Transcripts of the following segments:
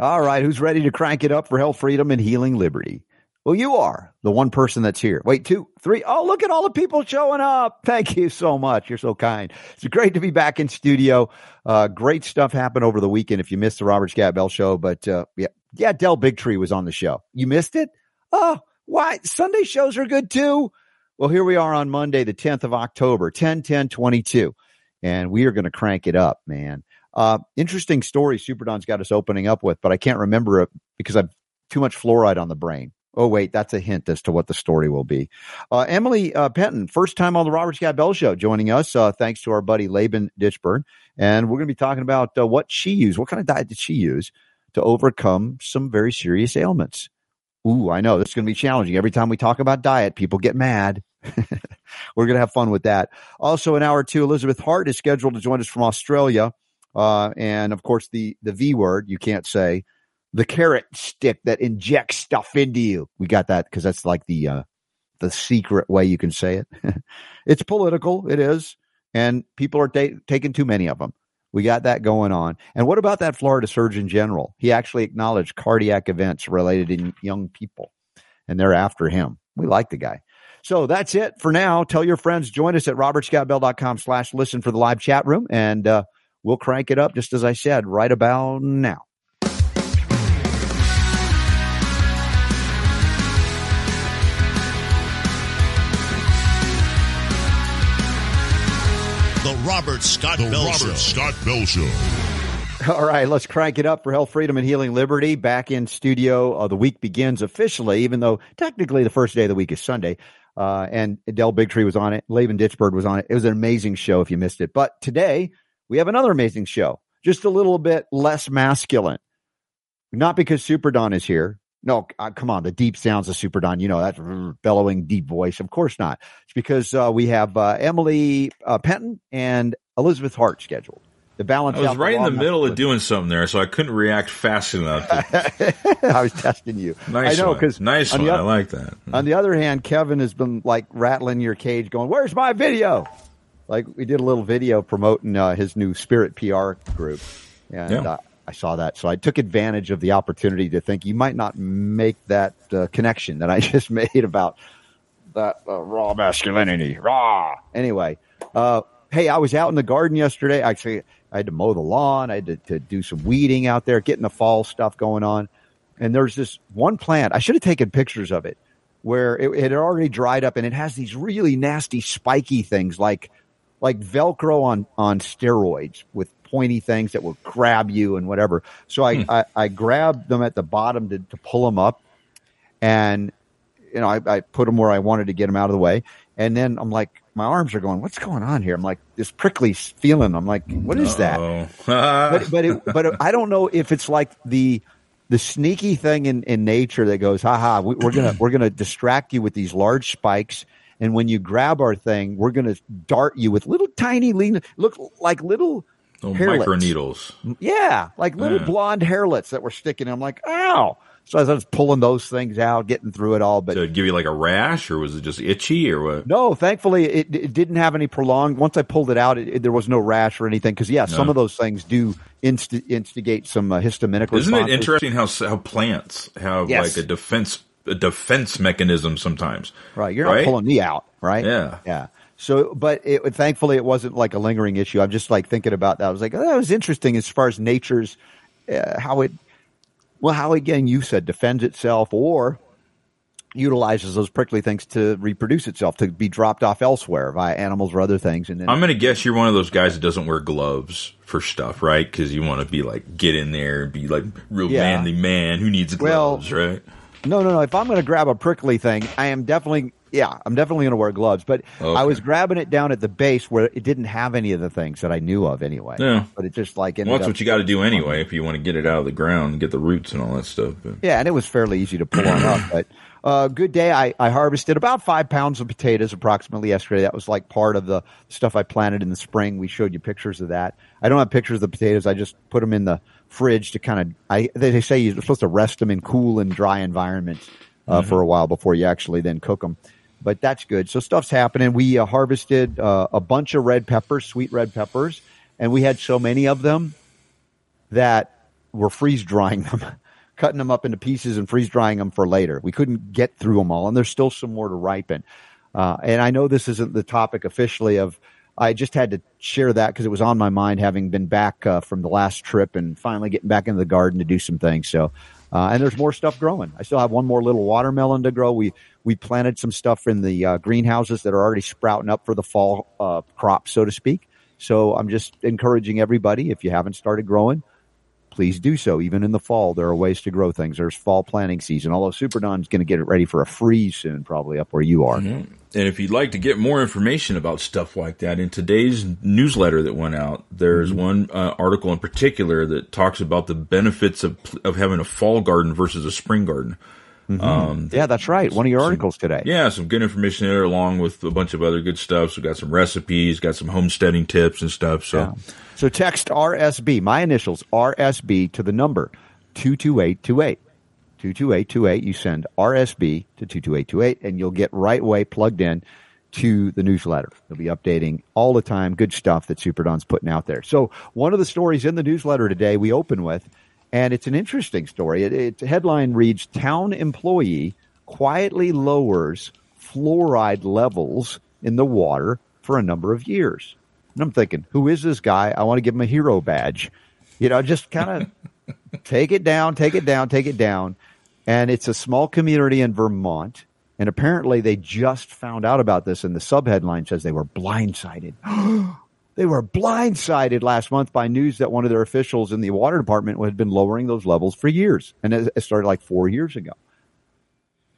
All right, who's ready to crank it up for health, freedom, and healing liberty? Well, you are the one person that's here. Wait, two, three. Oh, look at all the people showing up. Thank you so much. You're so kind. It's great to be back in studio. Uh, great stuff happened over the weekend. If you missed the Robert Scott Bell show, but uh, yeah, yeah, Del Bigtree was on the show. You missed it? Oh, why? Sunday shows are good too. Well, here we are on Monday, the 10th of October, 10 10 22. And we are going to crank it up, man. Uh, interesting story Super Don's got us opening up with, but I can't remember it because I've too much fluoride on the brain. Oh, wait, that's a hint as to what the story will be. Uh, Emily uh, Penton, first time on the Robert Scott Bell Show, joining us, uh, thanks to our buddy Laban Ditchburn. And we're going to be talking about uh, what she used. What kind of diet did she use to overcome some very serious ailments? Ooh, I know this is going to be challenging. Every time we talk about diet, people get mad. We're going to have fun with that. Also, in hour two, Elizabeth Hart is scheduled to join us from Australia. Uh, and of course, the, the V word you can't say, the carrot stick that injects stuff into you. We got that because that's like the, uh, the secret way you can say it. it's political. It is. And people are ta- taking too many of them. We got that going on. And what about that Florida Surgeon General? He actually acknowledged cardiac events related in young people, and they're after him. We like the guy. So that's it for now. Tell your friends, join us at robertscottbell.com slash listen for the live chat room, and uh, we'll crank it up, just as I said, right about now. The Robert Scott The Bell Robert Show. Scott Bell Show. All right, let's crank it up for health, freedom, and healing liberty. Back in studio. Uh, the week begins officially, even though technically the first day of the week is Sunday. Uh, and Adele Bigtree was on it. Laban Ditchburn was on it. It was an amazing show if you missed it. But today we have another amazing show, just a little bit less masculine. Not because Super Don is here. No, uh, come on. The deep sounds of Super Don, you know, that bellowing deep voice. Of course not. It's because uh, we have uh, Emily uh, Penton and Elizabeth Hart scheduled. The balance I was right in the middle of doing something there, so I couldn't react fast enough. I was testing you. Nice I know because nice one. I like that. On the other hand, Kevin has been like rattling your cage, going, "Where's my video?" Like we did a little video promoting uh, his new Spirit PR group, and Yeah. uh, I saw that, so I took advantage of the opportunity to think you might not make that uh, connection that I just made about that uh, raw masculinity. Raw. Anyway, uh, hey, I was out in the garden yesterday. Actually, I had to mow the lawn. I had to, to do some weeding out there, getting the fall stuff going on. And there's this one plant. I should have taken pictures of it where it, it had already dried up and it has these really nasty spiky things like, like Velcro on, on steroids with pointy things that will grab you and whatever. So I, hmm. I, I grabbed them at the bottom to, to pull them up and you know, I, I put them where I wanted to get them out of the way. And then I'm like, my arms are going, what's going on here? I'm like, this prickly feeling. I'm like, what is that? Uh-oh. But, but, it, but I don't know if it's like the, the sneaky thing in, in nature that goes, haha, we, we're going to, we're going to distract you with these large spikes. And when you grab our thing, we're going to dart you with little tiny lean, look like little, hairlets. micro needles. yeah, like little Yeah. blonde hairlets that were sticking. I'm like, ow. So I was pulling those things out, getting through it all. But Did it give you like a rash, or was it just itchy, or what? No, thankfully it, it didn't have any prolonged. Once I pulled it out, it, it- there was no rash or anything. Because yeah, some of those things do inst- instigate some uh, histaminic. Isn't it interesting how how plants have Yes. like a defense a defense mechanism sometimes? Right, you're right? pulling me out, right? Yeah. yeah. So, but it, thankfully it wasn't like a lingering issue. I'm just like thinking about that. I was like, oh, that was interesting as far as nature's uh, how it, well, how again you said defends itself or utilizes those prickly things to reproduce itself to be dropped off elsewhere via animals or other things, and then I'm gonna guess you're one of those guys that doesn't wear gloves for stuff, right? Because you want to be like get in there and be like real Yeah. manly man who needs Well, gloves, right? No, no, no. If I'm going to grab a prickly thing, I am definitely, yeah, I'm definitely going to wear gloves. But I was grabbing it down at the base where it didn't have any of the things that I knew of anyway. Yeah. But it just like ended Well, that's what you got to do anyway if you want to get it out of the ground and get the roots and all that stuff. But Yeah, and it was fairly easy to pull on up. But uh, good day. I, I harvested about five pounds of potatoes approximately yesterday. That was like part of the stuff I planted in the spring. We showed you pictures of that. I don't have pictures of the potatoes. I just put them in the fridge to kind of. I they say you're supposed to rest them in cool and dry environments uh, for a while before you actually then cook them. But that's good. So stuff's happening. We uh, harvested uh, a bunch of red peppers, sweet red peppers, and we had so many of them that we're freeze drying them, cutting them up into pieces and freeze drying them for later. We couldn't get through them all, and there's still some more to ripen. Uh, and I know this isn't the topic officially of. I just had to share that because it was on my mind, having been back uh, from the last trip and finally getting back into the garden to do some things. So, uh, and there's more stuff growing. I still have one more little watermelon to grow. We we planted some stuff in the uh, greenhouses that are already sprouting up for the fall uh, crop, so to speak. So I'm just encouraging everybody if you haven't started growing, please do so. Even in the fall, there are ways to grow things. There's fall planting season. Although Super Don's going to get it ready for a freeze soon, probably up where you are. Mm-hmm. And if you'd like to get more information about stuff like that, in today's newsletter that went out, there's mm-hmm. one uh, article in particular that talks about the benefits of of having a fall garden versus a spring garden. Mm-hmm. Um, yeah, that's right. One of your articles some, today. Yeah, some good information there, along with a bunch of other good stuff. So, we got some recipes, got some homesteading tips and stuff. So, yeah. So text RSB, my initials RSB to the number two two eight two eight. 22828. You send RSB to 22828 and you'll get right away plugged in to the newsletter. They'll be updating all the time good stuff that Super Don's putting out there. So one of the stories in the newsletter today we open with and it's an interesting story. It, it headline reads Town employee quietly lowers fluoride levels in the water for a number of years. And I'm thinking, who is this guy? I want to give him a hero badge. You know, just kind of take it down, take it down, take it down. And it's a small community in Vermont. And apparently they just found out about this and the subheadline says they were blindsided. They were blindsided last month by news that one of their officials in the water department had been lowering those levels for years. And it started like four years ago.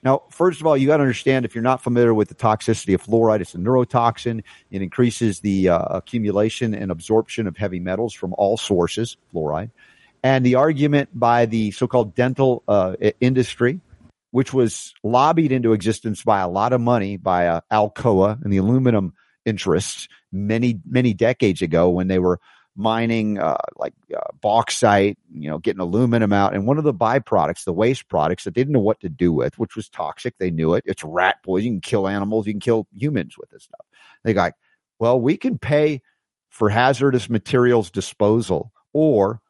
Now, first of all, you got to understand if you're not familiar with the toxicity of fluoride, it's a neurotoxin. It increases the uh, accumulation and absorption of heavy metals from all sources, fluoride. And the argument by the so-called dental uh, industry, which was lobbied into existence by a lot of money by uh, Alcoa and the aluminum interests many many decades ago when they were mining uh, like uh, bauxite, you know, getting aluminum out, and one of the byproducts, the waste products that they didn't know what to do with, which was toxic. They knew it. It's rat poison. You can kill animals. You can kill humans with this stuff. They got, well, we can pay for hazardous materials disposal, or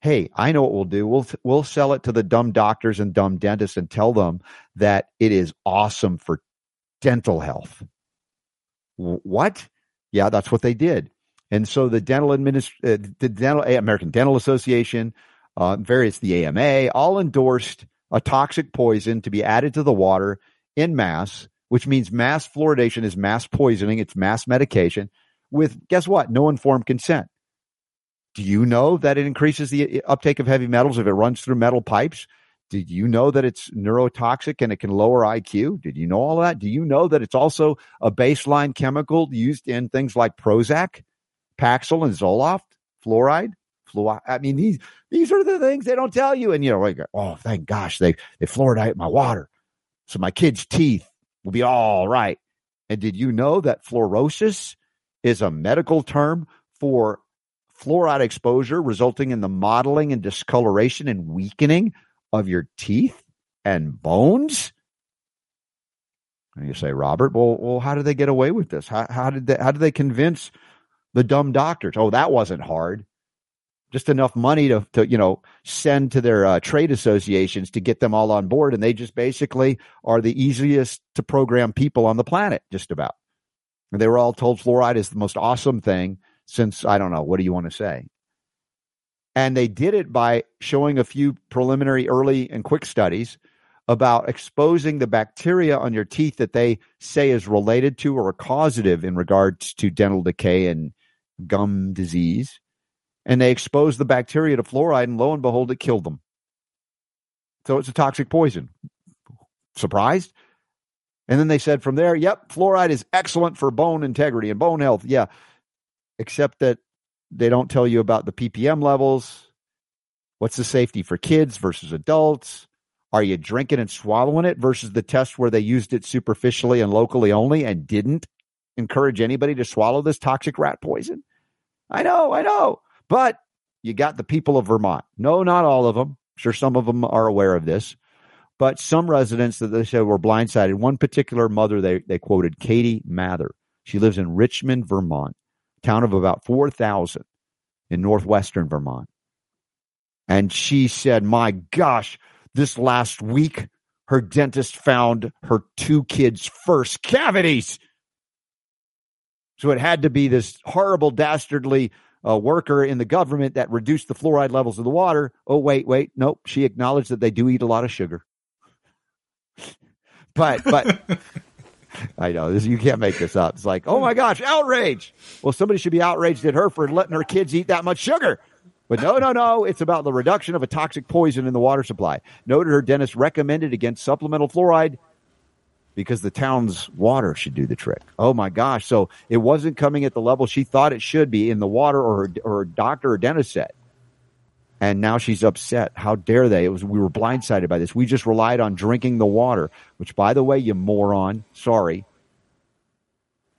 hey, I know what we'll do. We'll we'll sell it to the dumb doctors and dumb dentists and tell them that it is awesome for dental health. What? Yeah, that's what they did. And so the dental administ- uh, the dental American Dental Association, uh, various the AMA, all endorsed a toxic poison to be added to the water in mass, which means mass fluoridation is mass poisoning. It's mass medication with guess what? No informed consent. Do you know that it increases the uh, uptake of heavy metals if it runs through metal pipes? Did you know that it's neurotoxic and it can lower IQ? Did you know all that? Do you know that it's also a baseline chemical used in things like Prozac, Paxil, and Zoloft, fluoride? Fluoride. I mean, these these are the things they don't tell you. And you know, like, oh, thank gosh, they they fluoridate my water, so my kids' teeth will be all right. And did you know that fluorosis is a medical term for fluoride exposure resulting in the mottling and discoloration and weakening of your teeth and bones? And you say, Robert, well, well, how did they get away with this? How, how did they, how did they convince the dumb doctors? Oh, that wasn't hard. Just enough money to, to you know, send to their uh, trade associations to get them all on board. And they just basically are the easiest to program people on the planet, just about. And they were all told fluoride is the most awesome thing since, I don't know, what do you want to say? And they did it by showing a few preliminary, early, and quick studies about exposing the bacteria on your teeth that they say is related to or causative in regards to dental decay and gum disease. And they exposed the bacteria to fluoride, and lo and behold, it killed them. So it's a toxic poison. Surprised? And then they said from there, yep, fluoride is excellent for bone integrity and bone health. Yeah. Except that they don't tell you about the ppm levels. What's the safety for kids versus adults? Are you drinking and swallowing it versus the test where they used it superficially and locally only and didn't encourage anybody to swallow this toxic rat poison? I know, I know. But you got the people of Vermont. No, not all of them. I'm sure some of them are aware of this. But some residents that they said were blindsided. One particular mother they, they quoted, Katie Mather. She lives in Richmond, Vermont town of about 4,000 in northwestern Vermont. And she said, My gosh, this last week, her dentist found her two kids' first cavities. So it had to be this horrible, dastardly uh, worker in the government that reduced the fluoride levels of the water. Oh, wait, wait. Nope. She acknowledged that they do eat a lot of sugar. But, but. I know this, you can't make this up. It's like, oh my gosh, outrage. Well, somebody should be outraged at her for letting her kids eat that much sugar. But no, no, no. It's about the reduction of a toxic poison in the water supply. Noted her dentist recommended against supplemental fluoride because the town's water should do the trick. Oh my gosh. So it wasn't coming at the level she thought it should be in the water or her, or her doctor or dentist said. And now she's upset. How dare they? It was, we were blindsided by this. We just relied on drinking the water, which by the way, you moron, sorry.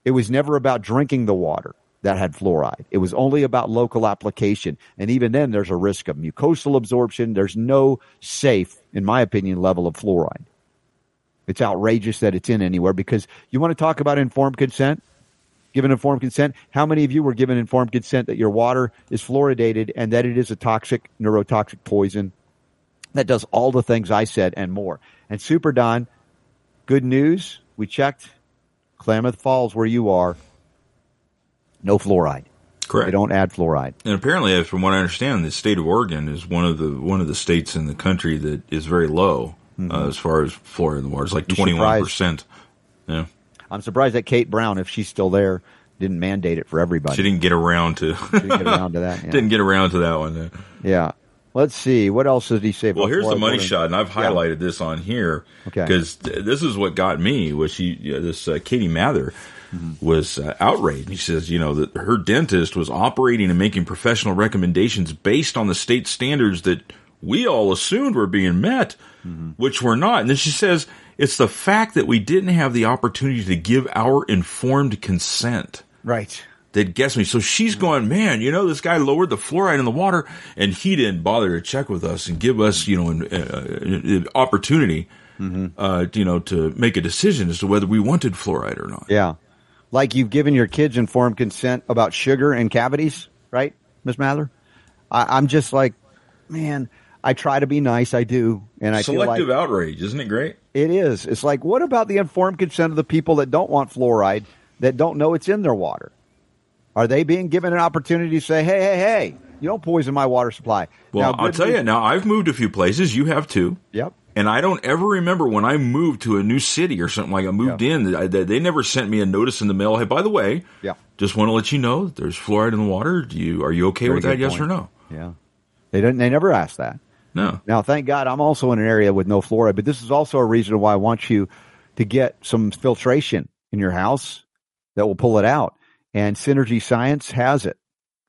It was never about drinking the water that had fluoride. It was only about local application. And even then there's a risk of mucosal absorption. There's no safe, in my opinion, level of fluoride. It's outrageous that it's in anywhere because you want to talk about informed consent? Given informed consent, how many of you were given informed consent that your water is fluoridated and that it is a toxic, neurotoxic poison that does all the things I said and more? And Super Don, good news. We checked Klamath Falls where you are. No fluoride. Correct. They don't add fluoride. And apparently, from what I understand, the state of Oregon is one of the one of the states in the country that is very low mm-hmm. uh, as far as fluoride in the water. It's like twenty one percent. Yeah. I'm surprised that Kate Brown, if she's still there, didn't mandate it for everybody. She didn't get around to. didn't get around to that. Yeah. Didn't get around to that one. Yeah. Let's see. What else did he say? Well, here's the money shot, and I've highlighted yeah. this on here because okay. th- this is what got me. Was she you know, this uh, Katie Mather mm-hmm. was uh, outraged? He says, you know, that her dentist was operating and making professional recommendations based on the state standards that we all assumed we were being met, mm-hmm. which were not. And then she says it's the fact that we didn't have the opportunity to give our informed consent. Right. That gets me. So she's going, man, you know, this guy lowered the fluoride in the water and he didn't bother to check with us and give us, you know, an, uh, uh, opportunity, mm-hmm. uh, you know, to make a decision as to whether we wanted fluoride or not. Yeah. Like you've given your kids informed consent about sugar and cavities, right, Miss Mather? I, I'm just like, man, I try to be nice. I do, and I selective like outrage, isn't it great? It is. It's like, what about the informed consent of the people that don't want fluoride, that don't know it's in their water? Are they being given an opportunity to say, "Hey, hey, hey, you don't poison my water supply"? Well, now, I'll tell you. Now, I've moved a few places. You have too. Yep. And I don't ever remember when I moved to a new city or something like I moved yeah. in. They, they never sent me a notice in the mail. Hey, by the way, yeah, just want to let you know there's fluoride in the water. Do you are you okay Very with that? Yes or no? Yeah. They didn't. They never asked that. No. Now, thank God I'm also in an area with no fluoride, but this is also a reason why I want you to get some filtration in your house that will pull it out. And Synergy Science has it.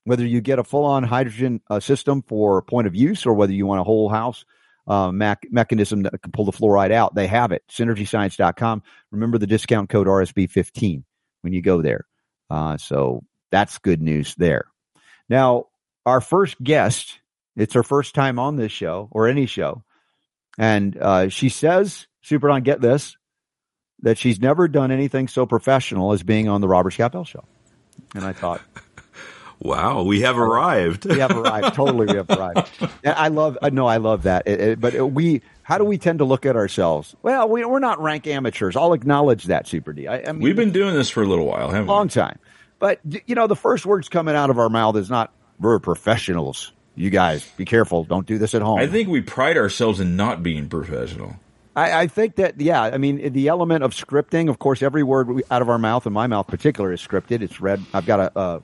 Whether you get a full on hydrogen uh, system for point of use or whether you want a whole house uh, mac- mechanism that can pull the fluoride out, they have it. SynergyScience.com. Remember the discount code RSB15 when you go there. Uh, so that's good news there. Now, our first guest it's her first time on this show or any show. And uh, she says, Super Don, get this, that she's never done anything so professional as being on the Robert Scott show. And I thought, Wow, we have arrived. we have arrived. Totally, we have arrived. I love. Uh, no, I love that. It, it, but we, how do we tend to look at ourselves? Well, we, are not rank amateurs. I'll acknowledge that, Super D. I, I mean, We've been doing this for a little while, haven't we? Long time. But you know, the first words coming out of our mouth is not "we're professionals." You guys be careful. Don't do this at home. I think we pride ourselves in not being professional. I, I think that, yeah, I mean, the element of scripting, of course, every word we, out of our mouth, and my mouth particular, is scripted. It's read. I've got to uh,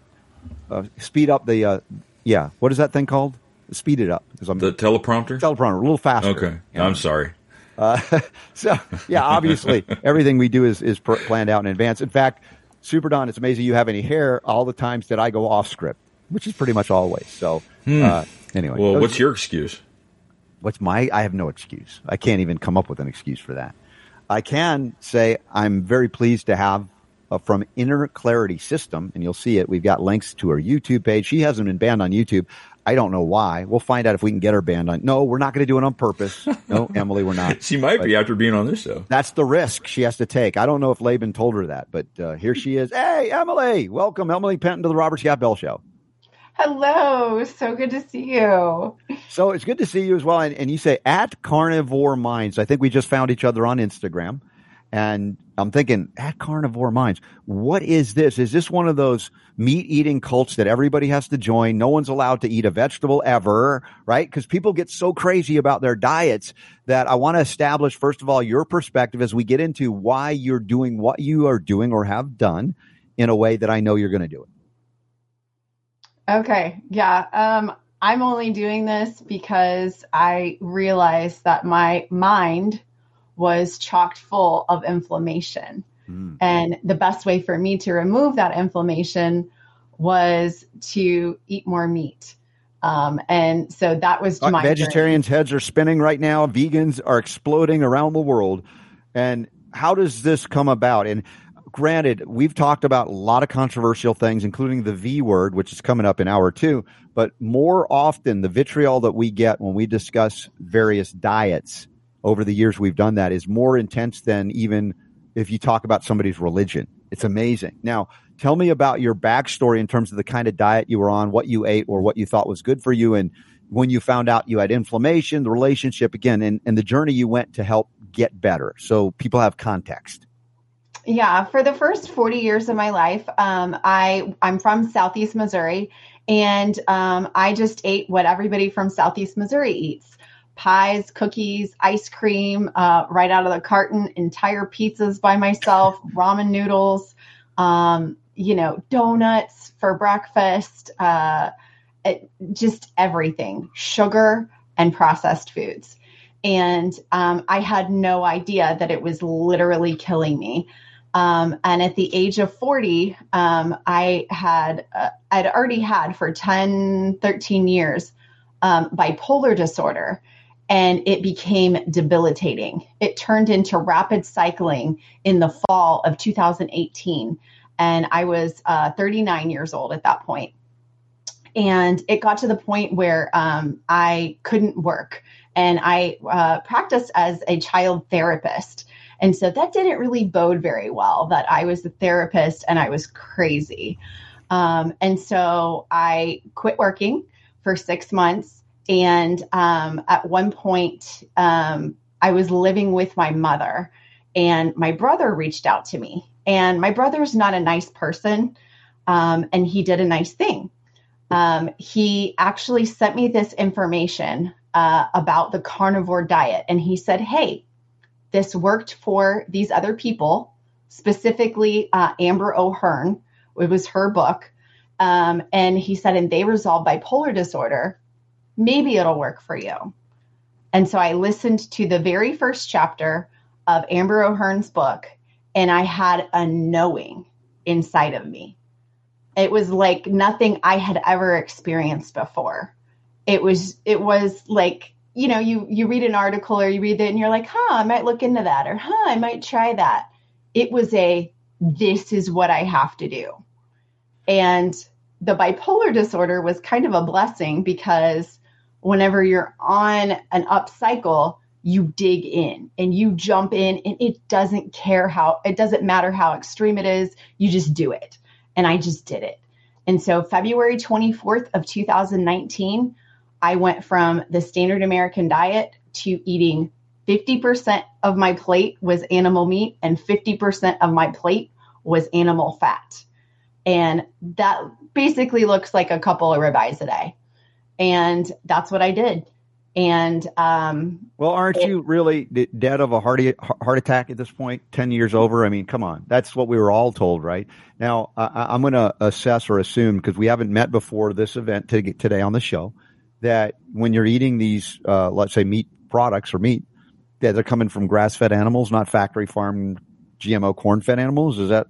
uh, speed up the, uh, yeah, what is that thing called? Speed it up. I'm, the teleprompter? Teleprompter, a little faster. Okay. You know? I'm sorry. Uh, so, yeah, obviously, everything we do is, is planned out in advance. In fact, Super Don, it's amazing you have any hair all the times that I go off script, which is pretty much always. So, hmm. uh, Anyway, well, those, what's your excuse? What's my? I have no excuse. I can't even come up with an excuse for that. I can say I'm very pleased to have uh, from Inner Clarity System, and you'll see it. We've got links to her YouTube page. She hasn't been banned on YouTube. I don't know why. We'll find out if we can get her banned on. No, we're not going to do it on purpose. No, Emily, we're not. she might but be after being on this show. That's the risk she has to take. I don't know if Laban told her that, but uh, here she is. Hey, Emily, welcome, Emily Penton, to the Robert Scott Bell Show. Hello, so good to see you. So it's good to see you as well. And, and you say at Carnivore Minds. I think we just found each other on Instagram. And I'm thinking at Carnivore Minds, what is this? Is this one of those meat eating cults that everybody has to join? No one's allowed to eat a vegetable ever, right? Because people get so crazy about their diets that I want to establish, first of all, your perspective as we get into why you're doing what you are doing or have done in a way that I know you're going to do it. Okay. Yeah. Um, I'm only doing this because I realized that my mind was chocked full of inflammation. Mm. And the best way for me to remove that inflammation was to eat more meat. Um, and so that was my vegetarians' journey. heads are spinning right now. Vegans are exploding around the world. And how does this come about? And granted, we've talked about a lot of controversial things, including the V word, which is coming up in hour two. But more often, the vitriol that we get when we discuss various diets over the years we've done that is more intense than even if you talk about somebody's religion. It's amazing. Now, tell me about your backstory in terms of the kind of diet you were on, what you ate, or what you thought was good for you, and when you found out you had inflammation, the relationship again, and, and the journey you went to help get better. So people have context. Yeah, for the first 40 years of my life, um, I I'm from Southeast Missouri, and um, I just ate what everybody from Southeast Missouri eats: pies, cookies, ice cream, uh, right out of the carton, entire pizzas by myself, ramen noodles, um, you know, donuts for breakfast, uh, it, just everything, sugar and processed foods. And um, I had no idea that it was literally killing me. Um, and at the age of 40, um, I had, uh, I'd already had for 10, 13 years um, bipolar disorder, and it became debilitating. It turned into rapid cycling in the fall of 2018. And I was uh, 39 years old at that point. And it got to the point where um, I couldn't work. And I uh, practiced as a child therapist. And so that didn't really bode very well that I was the therapist and I was crazy. Um, and so I quit working for six months. And um, at one point, um, I was living with my mother, and my brother reached out to me. And my brother's not a nice person, um, and he did a nice thing. Um, he actually sent me this information uh, about the carnivore diet, and he said, Hey, this worked for these other people, specifically uh, Amber O'Hearn. It was her book. Um, and he said, and they resolve bipolar disorder. Maybe it'll work for you. And so I listened to the very first chapter of Amber O'Hearn's book, and I had a knowing inside of me. It was like nothing I had ever experienced before. It was, it was like you know, you you read an article or you read it and you're like, huh, I might look into that or huh, I might try that. It was a this is what I have to do. And the bipolar disorder was kind of a blessing because whenever you're on an up cycle, you dig in and you jump in and it doesn't care how it doesn't matter how extreme it is, you just do it. And I just did it. And so February 24th of 2019, I went from the standard American diet to eating 50% of my plate was animal meat and 50% of my plate was animal fat. And that basically looks like a couple of ribeyes a day. And that's what I did. And um, well, aren't it, you really dead of a heart heart attack at this point? Ten years over. I mean, come on, that's what we were all told, right? Now, I, am going to assess or assume because we haven't met before this event today on the show that when you're eating these, uh, let's say meat products or meat, that they're coming from grass fed animals, not factory farmed GMO corn fed animals. Is that?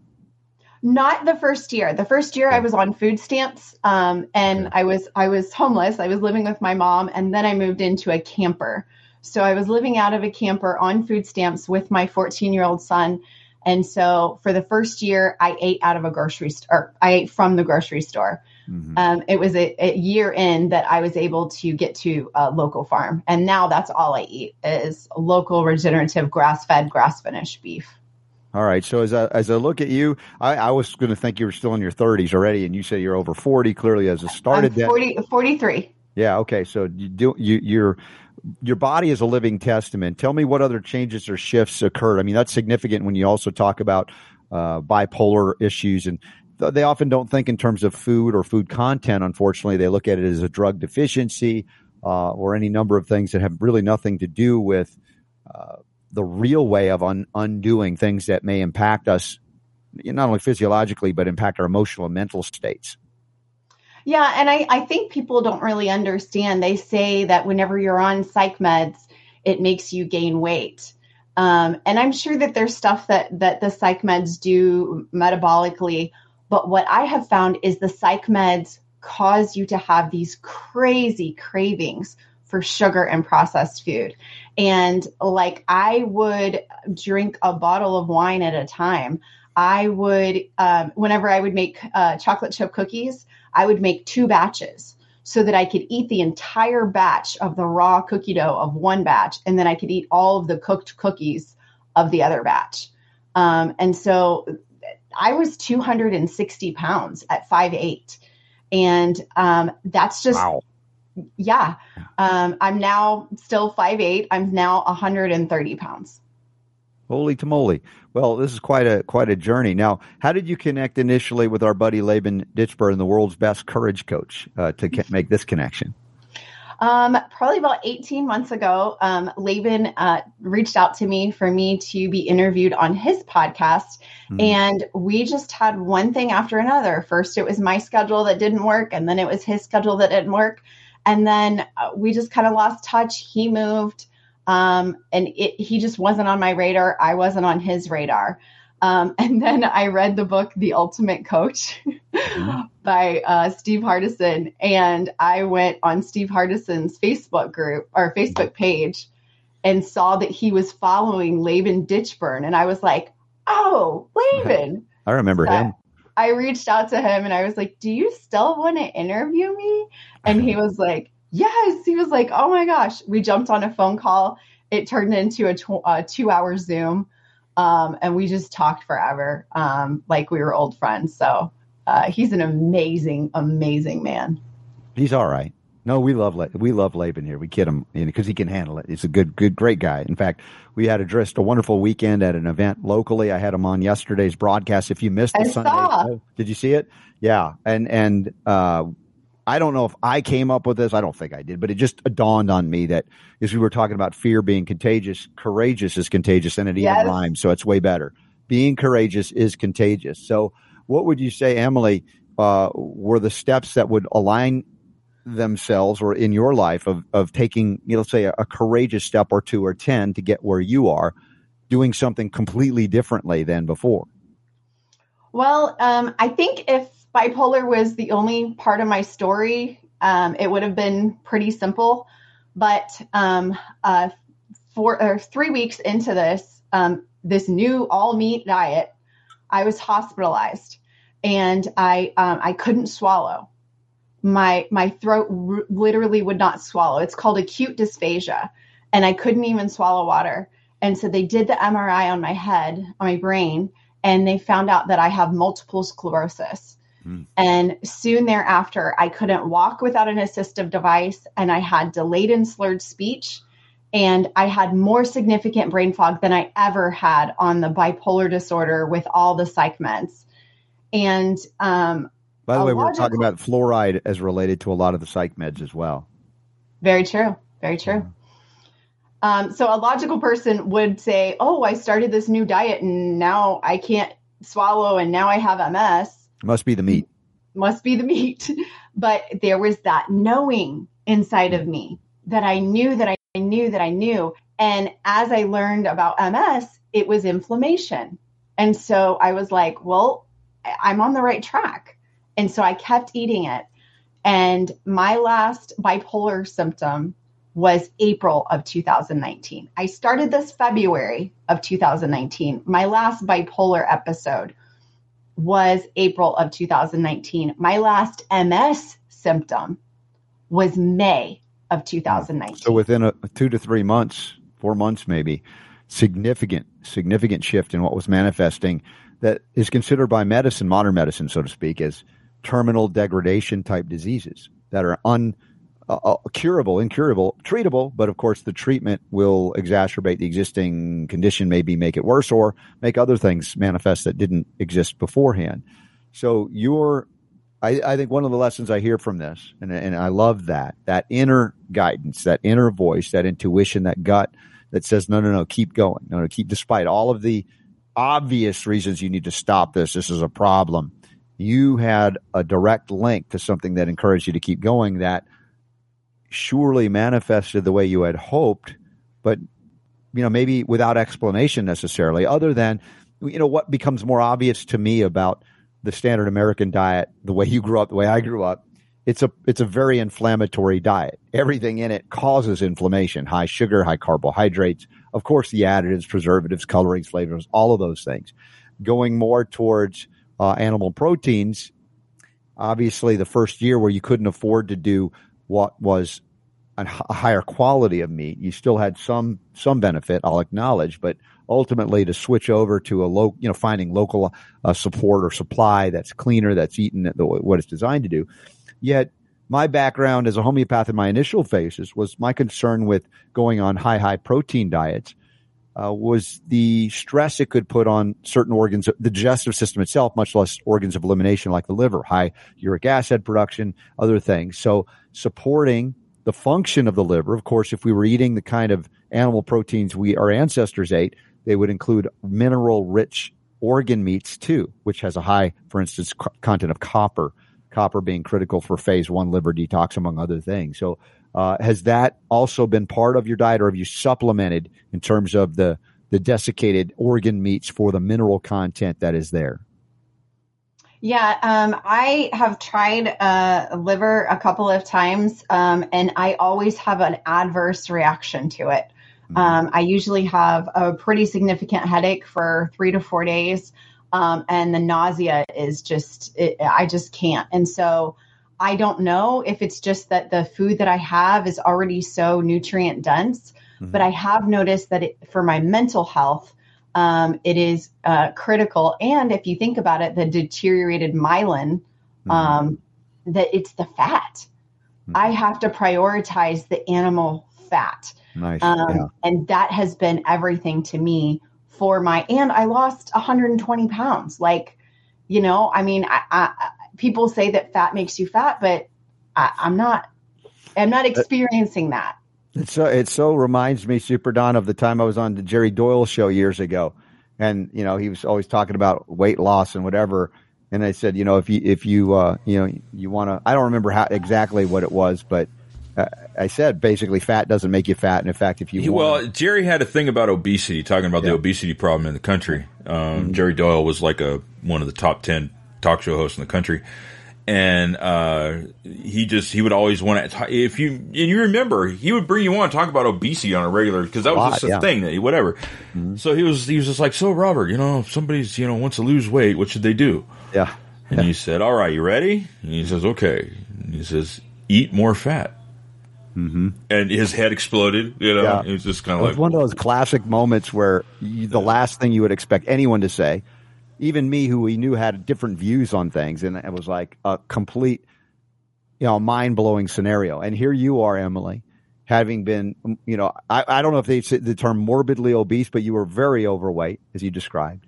Not the first year. The first year I was on food stamps, um, and okay. I was I was homeless. I was living with my mom, and then I moved into a camper. So I was living out of a camper on food stamps with my 14 year old son. And so for the first year, I ate out of a grocery store. I ate from the grocery store. Mm-hmm. Um, it was a, a, year in that I was able to get to a local farm, and now that's all I eat is local regenerative grass fed, grass finished beef. All right. So as I, as I look at you, I, I was going to think you were still in your 30s already, and you say you're over 40. Clearly, as it started, I'm 40, 43. Yeah. Okay. So you do you your your body is a living testament. Tell me what other changes or shifts occurred. I mean, that's significant when you also talk about uh, bipolar issues, and they often don't think in terms of food or food content. Unfortunately, they look at it as a drug deficiency uh, or any number of things that have really nothing to do with. Uh, the real way of un- undoing things that may impact us, not only physiologically, but impact our emotional and mental states. Yeah, and I, I think people don't really understand. They say that whenever you're on psych meds, it makes you gain weight. Um, and I'm sure that there's stuff that that the psych meds do metabolically, but what I have found is the psych meds cause you to have these crazy cravings for sugar and processed food. And like I would drink a bottle of wine at a time. I would, um, whenever I would make uh, chocolate chip cookies, I would make two batches so that I could eat the entire batch of the raw cookie dough of one batch, and then I could eat all of the cooked cookies of the other batch. Um, and so I was 260 pounds at five eight, And um, that's just wow yeah, um, I'm now still five eight. I'm now 130 pounds. Holy tamale! Well, this is quite a quite a journey. Now, how did you connect initially with our buddy Laban Ditchburn, the world's best courage coach, uh, to ke- make this connection? Um, probably about 18 months ago, um, Laban uh, reached out to me for me to be interviewed on his podcast. Mm. And we just had one thing after another. First, it was my schedule that didn't work, and then it was his schedule that didn't work. And then uh, we just kind of lost touch. He moved, um, and it, he just wasn't on my radar. I wasn't on his radar. Um, and then I read the book, The Ultimate Coach mm-hmm. by uh, Steve Hardison. And I went on Steve Hardison's Facebook group or Facebook page and saw that he was following Laban Ditchburn. And I was like, oh, Laban. I remember so him. I reached out to him and I was like, Do you still want to interview me? And he was like, Yes. He was like, Oh my gosh. We jumped on a phone call. It turned into a, tw- a two hour Zoom. Um, and we just talked forever, um, like we were old friends. So uh, he's an amazing, amazing man. He's all right. No, we love we love Laban here. We kid him because he can handle it. He's a good, good, great guy. In fact, we had a just a wonderful weekend at an event locally. I had him on yesterday's broadcast. If you missed the I Sunday, saw. did you see it? Yeah, and and uh, I don't know if I came up with this. I don't think I did, but it just dawned on me that as we were talking about fear being contagious, courageous is contagious, and it yes. even rhymes, so it's way better. Being courageous is contagious. So, what would you say, Emily? Uh, were the steps that would align themselves or in your life of, of taking, you know, say a, a courageous step or two or 10 to get where you are, doing something completely differently than before? Well, um, I think if bipolar was the only part of my story, um, it would have been pretty simple. But um, uh, four or three weeks into this, um, this new all meat diet, I was hospitalized and I um, I couldn't swallow my my throat r- literally would not swallow. It's called acute dysphagia, and I couldn't even swallow water. And so they did the MRI on my head, on my brain, and they found out that I have multiple sclerosis. Mm. And soon thereafter, I couldn't walk without an assistive device, and I had delayed and slurred speech. And I had more significant brain fog than I ever had on the bipolar disorder with all the psych meds. And um, by the way, we're talking about fluoride as related to a lot of the psych meds as well. Very true. Very true. Um, so a logical person would say, "Oh, I started this new diet and now I can't swallow, and now I have MS." Must be the meat. Must be the meat. but there was that knowing inside of me that I knew that I knew that I knew. And as I learned about MS, it was inflammation. And so I was like, well, I'm on the right track. And so I kept eating it. And my last bipolar symptom was April of 2019. I started this February of 2019. My last bipolar episode was April of 2019. My last MS symptom was May of 2019. So within a two to three months, four months maybe, significant, significant shift in what was manifesting that is considered by medicine, modern medicine, so to speak, as terminal degradation type diseases that are un uh, uh, curable, incurable, treatable, but of course the treatment will exacerbate the existing condition, maybe make it worse or make other things manifest that didn't exist beforehand. So your, I, I think one of the lessons I hear from this, and, and I love that, that inner guidance, that inner voice, that intuition, that gut that says, no, no, no, keep going. No, no, keep, despite all of the obvious reasons you need to stop this. This is a problem. You had a direct link to something that encouraged you to keep going that surely manifested the way you had hoped, but you know, maybe without explanation necessarily, other than you know, what becomes more obvious to me about the standard American diet, the way you grew up, the way I grew up, it's a it's a very inflammatory diet. Everything in it causes inflammation, high sugar, high carbohydrates, of course the additives, preservatives, colorings, flavors, all of those things. Going more towards uh, animal proteins, obviously the first year where you couldn't afford to do what was a higher quality of meat. You still had some some benefit, I'll acknowledge, but ultimately to switch over to a low, you know, finding local uh, support or supply that's cleaner, that's eaten what it's designed to do. Yet my background as a homeopath in my initial phases was my concern with going on high high protein diets uh, was the stress it could put on certain organs, the digestive system itself, much less organs of elimination like the liver, high uric acid production, other things. So supporting the function of the liver, of course, if we were eating the kind of animal proteins we our ancestors ate, they would include mineral rich organ meats too, which has a high, for instance, content of copper. Copper being critical for phase one liver detox, among other things. So uh, has that also been part of your diet, or have you supplemented in terms of the the desiccated organ meats for the mineral content that is there? Yeah, um, I have tried uh, liver a couple of times, um, and I always have an adverse reaction to it. Mm-hmm. Um, I usually have a pretty significant headache for three to four days, um, and the nausea is just it, I just can't. And so I don't know if it's just that the food that I have is already so nutrient dense, mm-hmm. but I have noticed that it, for my mental health, um, it is uh, critical. And if you think about it, the deteriorated myelin, mm-hmm. um, that it's the fat. Mm-hmm. I have to prioritize the animal fat. Nice. Um, yeah. And that has been everything to me for my, and I lost 120 pounds. Like, you know, I mean, I, I people say that fat makes you fat, but I, am not. I'm not experiencing that. It so it so reminds me, Super Don, of the time I was on the Jerry Doyle show years ago, and you know he was always talking about weight loss and whatever. And I said, you know, if you if you uh, you know you want to, I don't remember how exactly what it was, but uh, I said basically fat doesn't make you fat. And in fact, if you well, Jerry had a thing about obesity, talking about yeah. the obesity problem in the country. Um, mm-hmm. Jerry Doyle was like a one of the top ten talk show hosts in the country. And uh, he just he would always want to if you and you remember he would bring you on talk about obesity on a regular because that was lot, just a yeah. thing that he, whatever. Mm-hmm. So he was he was just like so Robert you know if somebody's you know wants to lose weight what should they do? Yeah. And yeah. he said, "All right, you ready?" And he says, "Okay." And he says, "Eat more fat." Mm-hmm. And his head exploded. You know, yeah. it was just kind of like one of those classic moments where you, the last thing you would expect anyone to say even me, who we knew had different views on things, and it was like a complete, you know, mind blowing scenario. And here you are, Emily, having been, you know, I, I don't know if they say the term morbidly obese, but you were very overweight, as you described,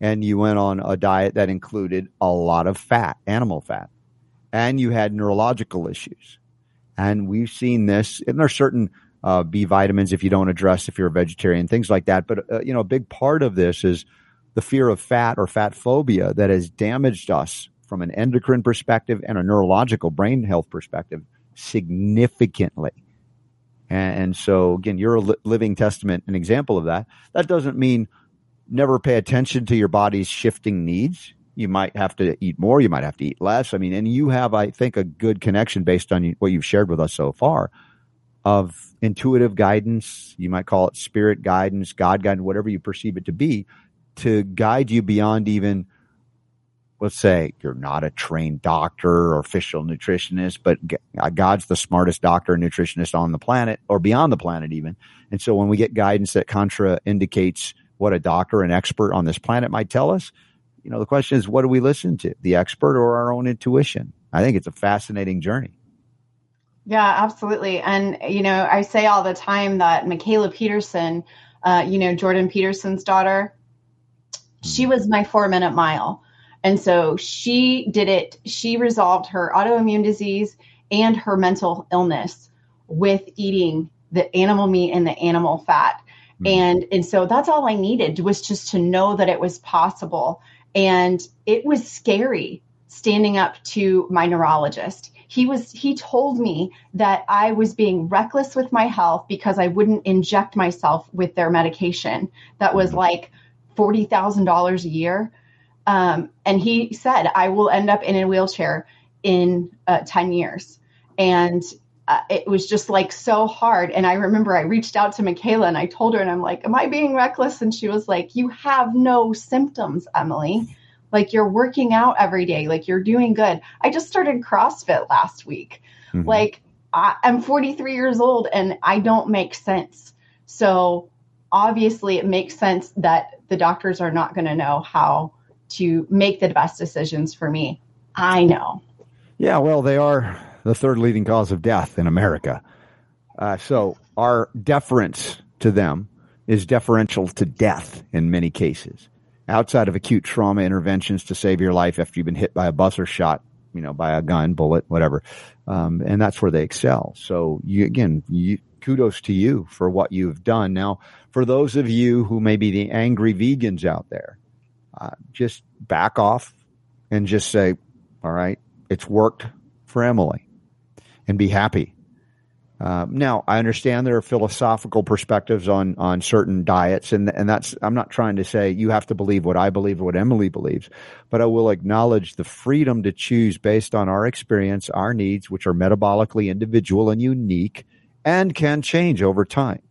and you went on a diet that included a lot of fat, animal fat, and you had neurological issues. And we've seen this, and there are certain uh, B vitamins if you don't address if you're a vegetarian, things like that. But uh, you know, a big part of this is the fear of fat or fat phobia that has damaged us from an endocrine perspective and a neurological brain health perspective significantly. And, so again, you're a li- living testament, an example of that. That doesn't mean never pay attention to your body's shifting needs. You might have to eat more. You might have to eat less. I mean, and you have, I think, a good connection based on what you've shared with us so far of intuitive guidance. You might call it spirit guidance, God guidance, whatever you perceive it to be to guide you beyond even let's say you're not a trained doctor or official nutritionist, but uh, God's the smartest doctor and nutritionist on the planet or beyond the planet even. And so when we get guidance that contra indicates what a doctor, an expert on this planet might tell us, you know, the question is, what do we listen to, the expert or our own intuition? I think it's a fascinating journey. Yeah, absolutely. And, you know, I say all the time that Michaela Peterson, uh, you know, Jordan Peterson's daughter, she was my four minute mile. And so she did it, she resolved her autoimmune disease and her mental illness with eating the animal meat and the animal fat. Mm-hmm. And and so that's all I needed was just to know that it was possible. And it was scary standing up to my neurologist. He was he told me that I was being reckless with my health because I wouldn't inject myself with their medication that was mm-hmm. like $40,000 a year. Um, and he said, I will end up in a wheelchair in uh, 10 years. And uh, it was just like so hard. And I remember I reached out to Michaela and I told her, and I'm like, Am I being reckless? And she was like, You have no symptoms, Emily. Like you're working out every day, like you're doing good. I just started CrossFit last week. Mm-hmm. Like I, I'm 43 years old and I don't make sense. So obviously, it makes sense that the doctors are not going to know how to make the best decisions for me. I know. Yeah, well, they are the third leading cause of death in America. Uh, so our deference to them is deferential to death in many cases. Outside of acute trauma interventions to save your life after you've been hit by a bus or shot, you know, by a gun, bullet, whatever, um, and that's where they excel. So you again, you, kudos to you for what you've done. Now, for those of you who may be the angry vegans out there, uh, just back off and just say, all right, it's worked for Emily and be happy. Uh, now, I understand there are philosophical perspectives on on certain diets, and and that's I'm not trying to say you have to believe what I believe or what Emily believes, but I will acknowledge the freedom to choose based on our experience, our needs, which are metabolically individual and unique, and can change over time.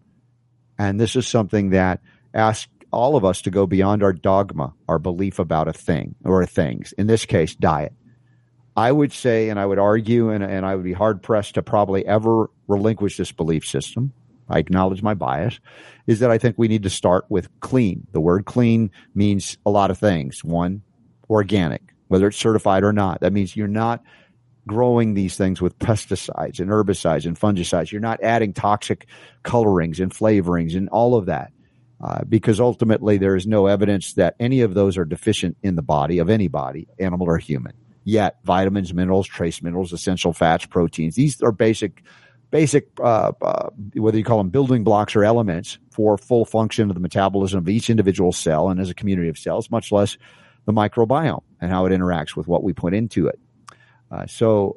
And this is something that asks all of us to go beyond our dogma, our belief about a thing or things. In this case, diet. I would say, and I would argue, and, and I would be hard pressed to probably ever relinquish this belief system. I acknowledge my bias, is that I think we need to start with clean. The word clean means a lot of things. One, organic, whether it's certified or not. That means you're not growing these things with pesticides and herbicides and fungicides. You're not adding toxic colorings and flavorings and all of that. Uh, because ultimately there is no evidence that any of those are deficient in the body of any body, animal or human. Yet vitamins, minerals, trace minerals, essential fats, proteins, these are basic, basic, uh, uh, whether you call them building blocks or elements for full function of the metabolism of each individual cell and as a community of cells, much less the microbiome and how it interacts with what we put into it. Uh, so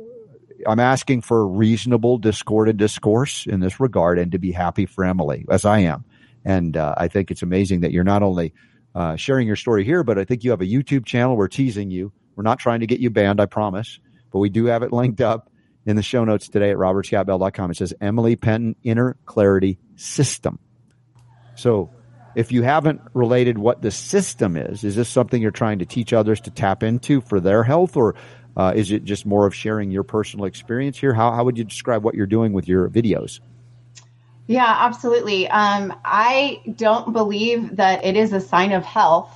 I'm asking for reasonable discord and discourse in this regard and to be happy for Emily, as I am. And uh, I think it's amazing that you're not only uh, sharing your story here, but I think you have a YouTube channel. We're teasing you. We're not trying to get you banned, I promise, but we do have it linked up in the show notes today at robertscottbell.com. It says Emily Penton Inner Clarity System. So if you haven't related what the system is, is this something you're trying to teach others to tap into for their health, or uh, is it just more of sharing your personal experience here? How, how would you describe what you're doing with your videos? Yeah, absolutely. Um, I don't believe that it is a sign of health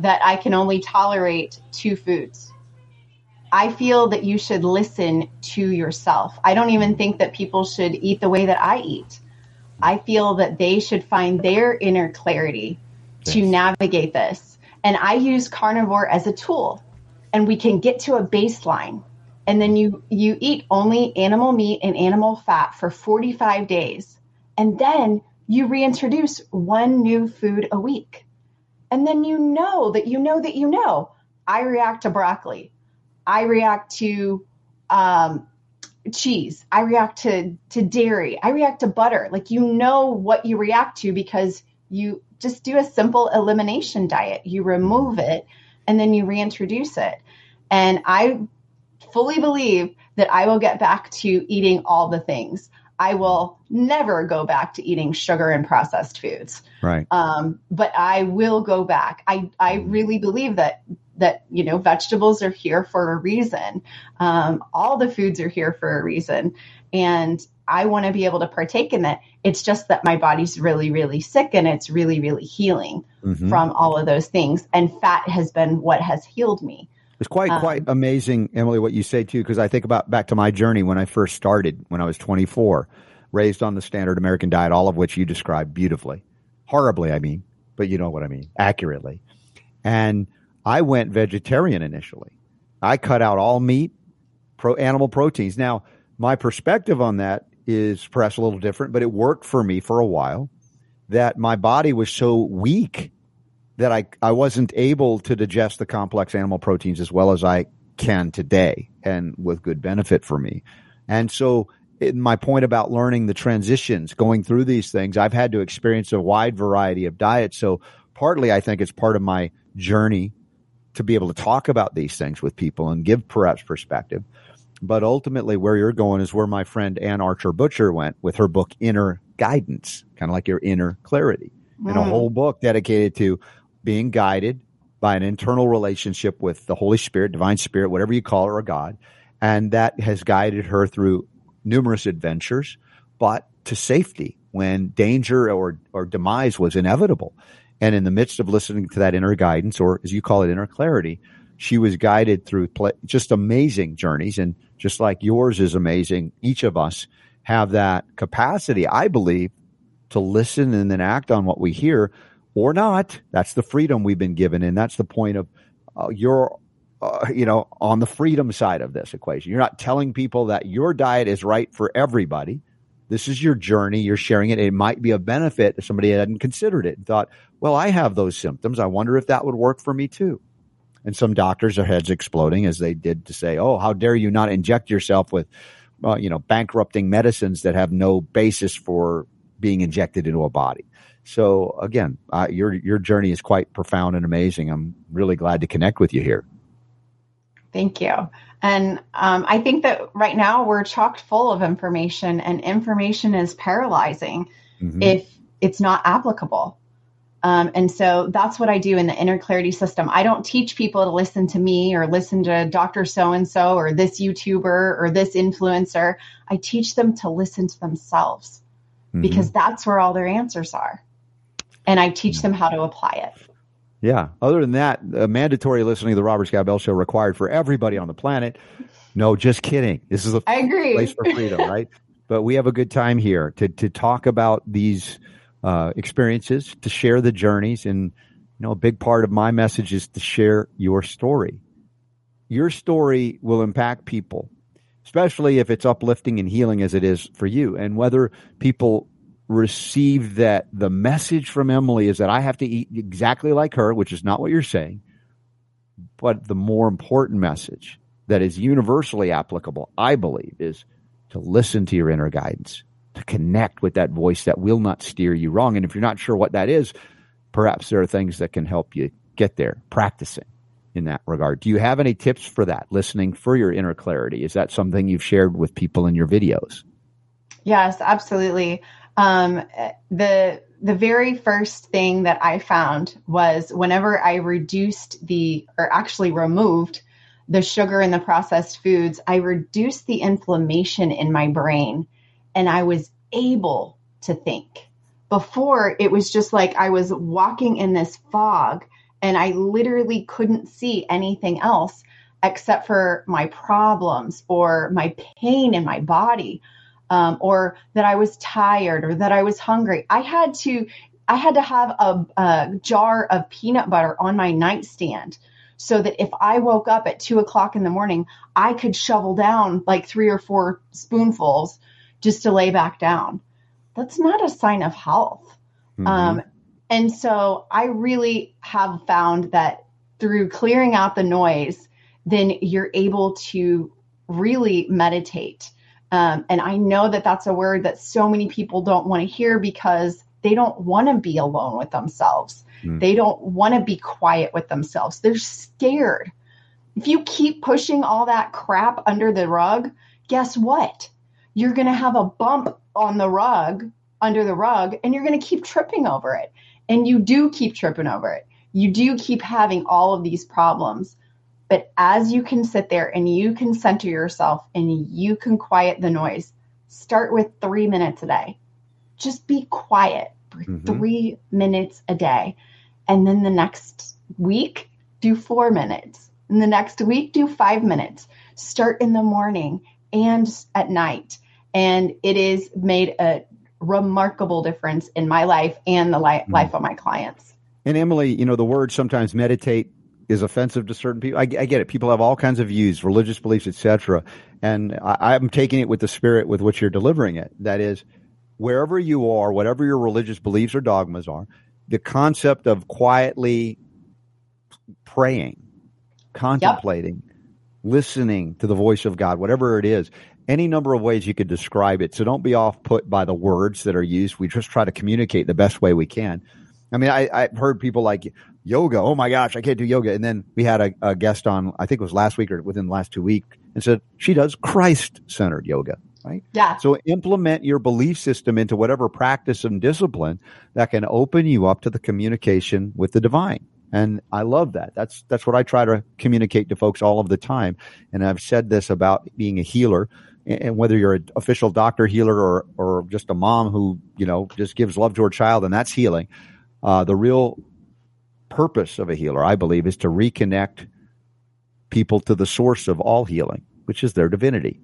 that I can only tolerate two foods. I feel that you should listen to yourself. I don't even think that people should eat the way that I eat. I feel that they should find their inner clarity yes. to navigate this. And I use carnivore as a tool and we can get to a baseline. And then you you eat only animal meat and animal fat for 45 days. And then you reintroduce one new food a week. And then you know that you know that you know. I react to broccoli. I react to um, cheese. I react to to dairy. I react to butter. Like you know what you react to because you just do a simple elimination diet. You remove it and then you reintroduce it. And I fully believe that I will get back to eating all the things. I will never go back to eating sugar and processed foods. Right. Um, but I will go back. I, I really believe that that you know vegetables are here for a reason um, all the foods are here for a reason and i want to be able to partake in it. it's just that my body's really really sick and it's really really healing mm-hmm. from all of those things and fat has been what has healed me it's quite um, quite amazing emily what you say too because i think about back to my journey when i first started when i was 24 raised on the standard american diet all of which you described beautifully horribly i mean but you know what i mean accurately and I went vegetarian initially. I cut out all meat, pro animal proteins. Now, my perspective on that is perhaps a little different, but it worked for me for a while. That my body was so weak that I I wasn't able to digest the complex animal proteins as well as I can today, and with good benefit for me. And so, in my point about learning the transitions, going through these things, I've had to experience a wide variety of diets. So, partly, I think it's part of my journey to be able to talk about these things with people and give perhaps perspective. But ultimately, where you're going is where my friend Anne Archer Butcher went with her book, Inner Guidance, kind of like your inner clarity, mm. and a whole book dedicated to being guided by an internal relationship with the Holy Spirit, divine spirit, whatever you call it, or God. And that has guided her through numerous adventures, but to safety when danger or, or demise was inevitable. And in the midst of listening to that inner guidance, or as you call it, inner clarity, she was guided through just amazing journeys. And just like yours is amazing, each of us have that capacity, I believe, to listen and then act on what we hear or not. That's the freedom we've been given. And that's the point of uh, your, uh, you know, on the freedom side of this equation. You're not telling people that your diet is right for everybody. This is your journey. You're sharing it. It might be a benefit if somebody hadn't considered it and thought, well, I have those symptoms. I wonder if that would work for me too. And some doctors, their heads exploding as they did to say, oh, how dare you not inject yourself with, uh, you know, bankrupting medicines that have no basis for being injected into a body. So again, uh, your your journey is quite profound and amazing. I'm really glad to connect with you here. Thank you. And um, I think that right now we're chocked full of information, and information is paralyzing mm-hmm. if it's not applicable. Um, and so that's what I do in the inner clarity system. I don't teach people to listen to me or listen to Dr. So and so or this YouTuber or this influencer. I teach them to listen to themselves mm-hmm. because that's where all their answers are. And I teach them how to apply it. Yeah. Other than that, mandatory listening to the Robert Scott Bell Show required for everybody on the planet. No, just kidding. This is a I agree. place for freedom, right? but we have a good time here to to talk about these uh, experiences, to share the journeys, and you know, a big part of my message is to share your story. Your story will impact people, especially if it's uplifting and healing as it is for you. And whether people receive that the message from Emily is that I have to eat exactly like her, which is not what you're saying. But the more important message that is universally applicable, I believe, is to listen to your inner guidance, to connect with that voice that will not steer you wrong. And if you're not sure what that is, perhaps there are things that can help you get there, practicing in that regard. Do you have any tips for that, listening for your inner clarity? Is that something you've shared with people in your videos? Yes, absolutely. Um, the the very first thing that I found was whenever I reduced the, or actually removed the sugar in the processed foods, I reduced the inflammation in my brain and I was able to think. Before, it was just like I was walking in this fog and I literally couldn't see anything else except for my problems or my pain in my body um, or that I was tired or that I was hungry. I had to I had to have a, a jar of peanut butter on my nightstand so that if I woke up at two o'clock in the morning, I could shovel down like three or four spoonfuls just to lay back down. That's not a sign of health. Mm-hmm. Um, and so I really have found that through clearing out the noise, then you're able to really meditate um, and I know that that's a word that so many people don't want to hear because they don't want to be alone with themselves. Mm. They don't want to be quiet with themselves. They're scared. If you keep pushing all that crap under the rug, guess what? You're going to have a bump on the rug, under the rug, and you're going to keep tripping over it. And you do keep tripping over it. you do keep having all of these problems. But as you can sit there and you can center yourself and you can quiet the noise, start with three minutes a day. Just be quiet for mm-hmm. three minutes a day. And then the next week, do four minutes. And the next week, do five minutes. Start in the morning and at night. And it is made a remarkable difference in my life and the li- mm-hmm. life of my clients. And Emily, you know, the word sometimes meditate is offensive to certain people. I, I get it. People have all kinds of views, religious beliefs, etc. And I, I'm taking it with the spirit with which you're delivering it. That is, wherever you are, whatever your religious beliefs or dogmas are, the concept of quietly praying, contemplating, yep. listening to the voice of God, whatever it is, any number of ways you could describe it. So don't be off put by the words that are used. We just try to communicate the best way we can. I mean, I, I've heard people like yoga. Oh my gosh, I can't do yoga. And then we had a, a guest on, I think it was last week or within the last two weeks, and said she does Christ centered yoga. Right? Yeah. So implement your belief system into whatever practice and discipline that can open you up to the communication with the divine. And I love that. That's that's what I try to communicate to folks all of the time. And I've said this about being a healer and whether you're an official doctor healer or or just a mom who you know just gives love to her child and that's healing uh, the real purpose of a healer i believe is to reconnect people to the source of all healing which is their divinity.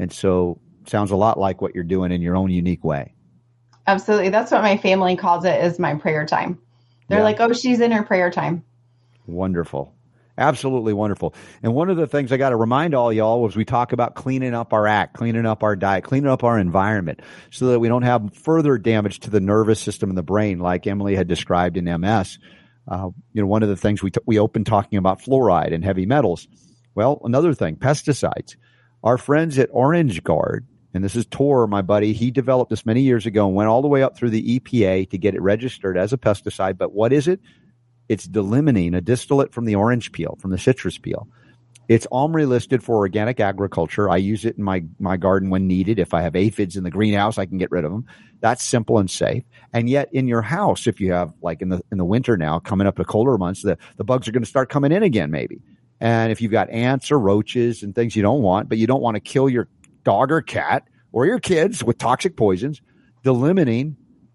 And so sounds a lot like what you're doing in your own unique way. Absolutely. That's what my family calls it is my prayer time. They're yeah. like oh she's in her prayer time. Wonderful Absolutely wonderful. And one of the things I got to remind all y'all was we talk about cleaning up our act, cleaning up our diet, cleaning up our environment so that we don't have further damage to the nervous system and the brain like Emily had described in MS. Uh, you know, one of the things we, t- we opened talking about fluoride and heavy metals. Well, another thing, pesticides. Our friends at Orange Guard, and this is Tor, my buddy, he developed this many years ago and went all the way up through the EPA to get it registered as a pesticide. But what is it? It's d-limonene, a distillate from the orange peel, from the citrus peel. It's OMRI listed for organic agriculture. I use it in my, my garden when needed. If I have aphids in the greenhouse, I can get rid of them. That's simple and safe. And yet in your house, if you have like in the, in the winter now, coming up to colder months, the, the bugs are going to start coming in again, maybe. And if you've got ants or roaches and things you don't want, but you don't want to kill your dog or cat or your kids with toxic poisons, d-limonene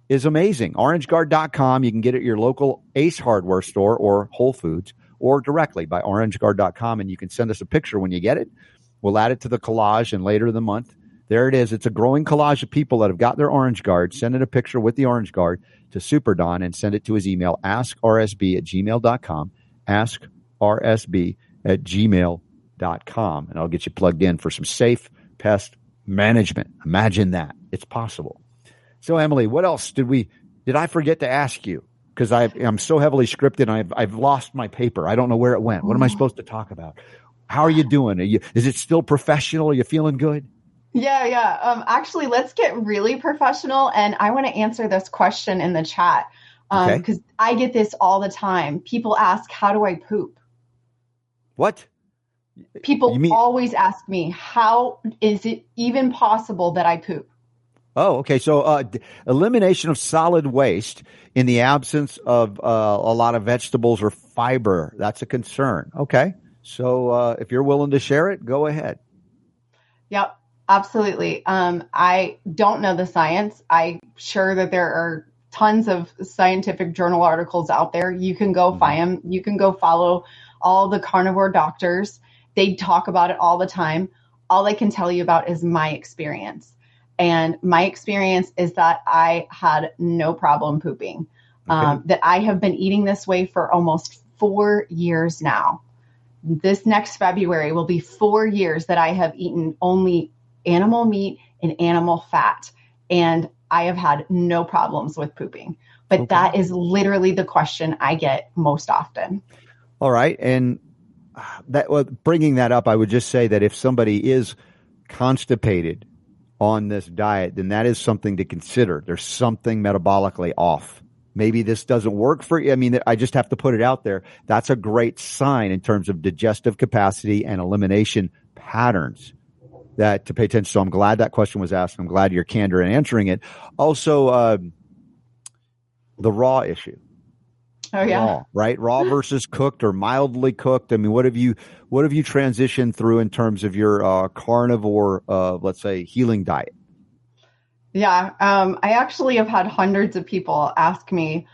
is amazing. OrangeGuard.com. You can get it at your local Ace Hardware store or Whole Foods or directly by OrangeGuard.com. And you can send us a picture when you get it. We'll add it to the collage and later in the month. There it is. It's a growing collage of people that have got their Orange Guard. Send it a picture with the Orange Guard to Super Don and send it to his email, askrsb at gmail.com. Askrsb at gmail.com. And I'll get you plugged in for some safe pest management. Imagine that. It's possible. So, Emily, what else did we did I forget to ask you? Because I'm so heavily scripted, I've I've lost my paper. I don't know where it went. What am I supposed to talk about? How are you doing? Are you, is it still professional? Are you feeling good? Yeah, yeah. Um, actually, let's get really professional, and I want to answer this question in the chat because um, okay. I get this all the time. People ask, "How do I poop?" What? People mean- always ask me, "How is it even possible that I poop?" Oh, okay. So uh, d- elimination of solid waste in the absence of uh, a lot of vegetables or fiber. That's a concern. Okay. So uh, if you're willing to share it, go ahead. Yep, absolutely. Um, I don't know the science. I'm sure that there are tons of scientific journal articles out there. You can go mm-hmm. find them. You can go follow all the carnivore doctors. They talk about it all the time. All I can tell you about is my experience. And my experience is that I had no problem pooping. Okay. Um, that I have been eating this way for almost four years now. This next February will be four years that I have eaten only animal meat and animal fat. And I have had no problems with pooping. But okay. that is literally the question I get most often. All right. And that well, bringing that up, I would just say that if somebody is constipated on this diet, then that is something to consider. There's something metabolically off. Maybe this doesn't work for you. I mean, I just have to put it out there. That's a great sign in terms of digestive capacity and elimination patterns that to pay attention. So I'm glad that question was asked. I'm glad you're candor in answering it. Also, uh, the raw issue. Oh yeah. Raw, right? Raw versus cooked or mildly cooked. I mean, what have you what have you transitioned through in terms of your uh, carnivore, uh, let's say, healing diet? Yeah, um, I actually have had hundreds of people ask me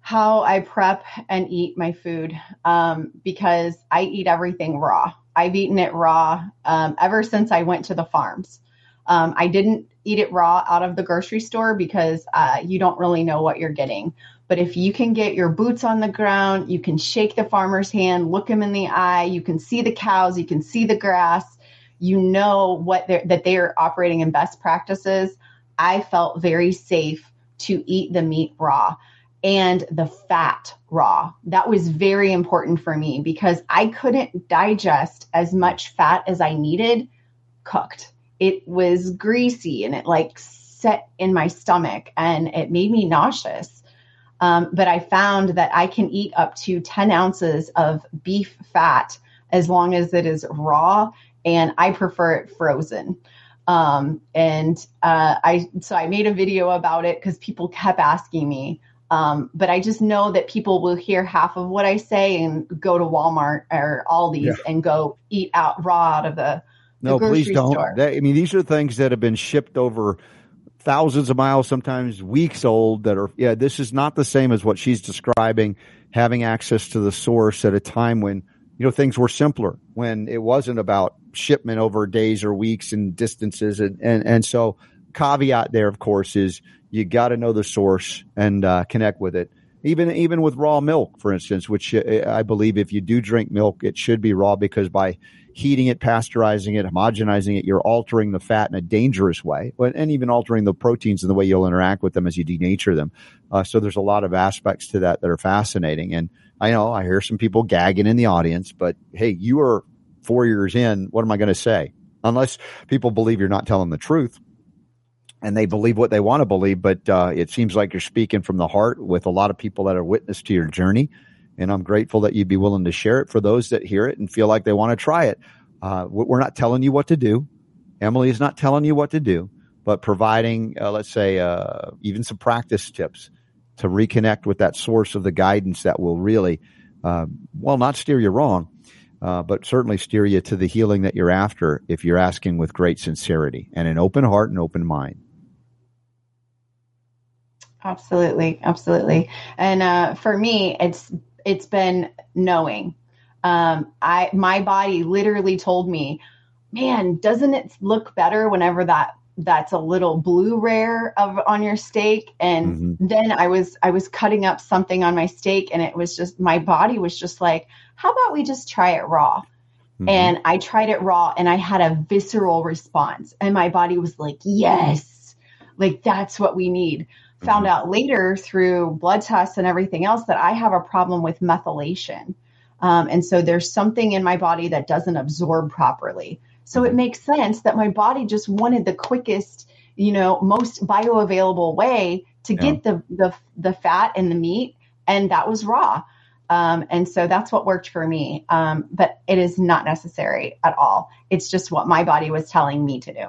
how I prep and eat my food um, because I eat everything raw. I've eaten it raw um, ever since I went to the farms. Um, I didn't eat it raw out of the grocery store because uh, you don't really know what you're getting. But if you can get your boots on the ground, you can shake the farmer's hand, look him in the eye, you can see the cows, you can see the grass, you know what they're, that they are operating in best practices. I felt very safe to eat the meat raw and the fat raw. That was very important for me because I couldn't digest as much fat as I needed cooked. It was greasy and it like set in my stomach and it made me nauseous. Um, but I found that I can eat up to 10 ounces of beef fat as long as it is raw, and I prefer it frozen. Um, and uh, I so I made a video about it because people kept asking me. Um, but I just know that people will hear half of what I say and go to Walmart or Aldi's yeah. and go eat out raw out of the, no, please don't. That, I mean, these are things that have been shipped over thousands of miles, sometimes weeks old that are, yeah, this is not the same as what she's describing, having access to the source at a time when, you know, things were simpler, when it wasn't about shipment over days or weeks and distances. And, and, and so caveat there, of course, is you got to know the source and uh, connect with it. Even, even with raw milk, for instance, which uh, I believe if you do drink milk, it should be raw because by heating it, pasteurizing it, homogenizing it, you're altering the fat in a dangerous way, and even altering the proteins in the way you'll interact with them as you denature them. Uh, so there's a lot of aspects to that that are fascinating. And I know I hear some people gagging in the audience, but hey, you are four years in. What am I going to say? Unless people believe you're not telling the truth and they believe what they want to believe, but uh, it seems like you're speaking from the heart with a lot of people that are witness to your journey and I'm grateful that you'd be willing to share it for those that hear it and feel like they want to try it. Uh, we're not telling you what to do. Emily is not telling you what to do, but providing, uh, let's say, uh, even some practice tips to reconnect with that source of the guidance that will really, uh, well, not steer you wrong, uh, but certainly steer you to the healing that you're after if you're asking with great sincerity and an open heart and open mind. Absolutely, absolutely. And uh, for me, it's it's been knowing. Um, I my body literally told me, "Man, doesn't it look better whenever that that's a little blue rare of on your steak?" And mm-hmm. then I was I was cutting up something on my steak, and it was just my body was just like, "How about we just try it raw?" Mm-hmm. And I tried it raw, and I had a visceral response, and my body was like, "Yes, like that's what we need." Found mm-hmm. out later through blood tests and everything else that I have a problem with methylation. Um, and so there's something in my body that doesn't absorb properly. So it mm-hmm. makes sense that my body just wanted the quickest, you know, most bioavailable way to yeah. get the, the the fat and the meat, and that was raw. Um, and so that's what worked for me. Um, but it is not necessary at all. It's just what my body was telling me to do.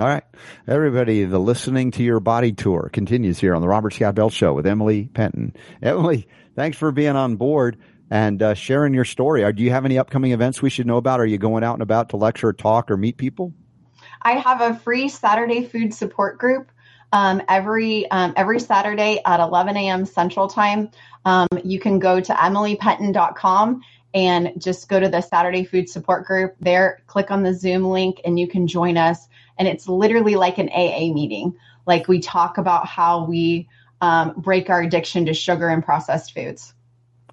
All right. Everybody, the listening to your body tour continues here on the Robert Scott Bell Show with Emily Penton. Emily, thanks for being on board and uh, sharing your story. do you have any upcoming events we should know about? Are you going out and about to lecture, talk, or meet people? I have a free Saturday food support group um, every um, every Saturday at 11 a.m. Central Time. Um, you can go to emilypenton.com and just go to the Saturday food support group there, click on the Zoom link, and you can join us and it's literally like an AA meeting. Like we talk about how we um, break our addiction to sugar and processed foods.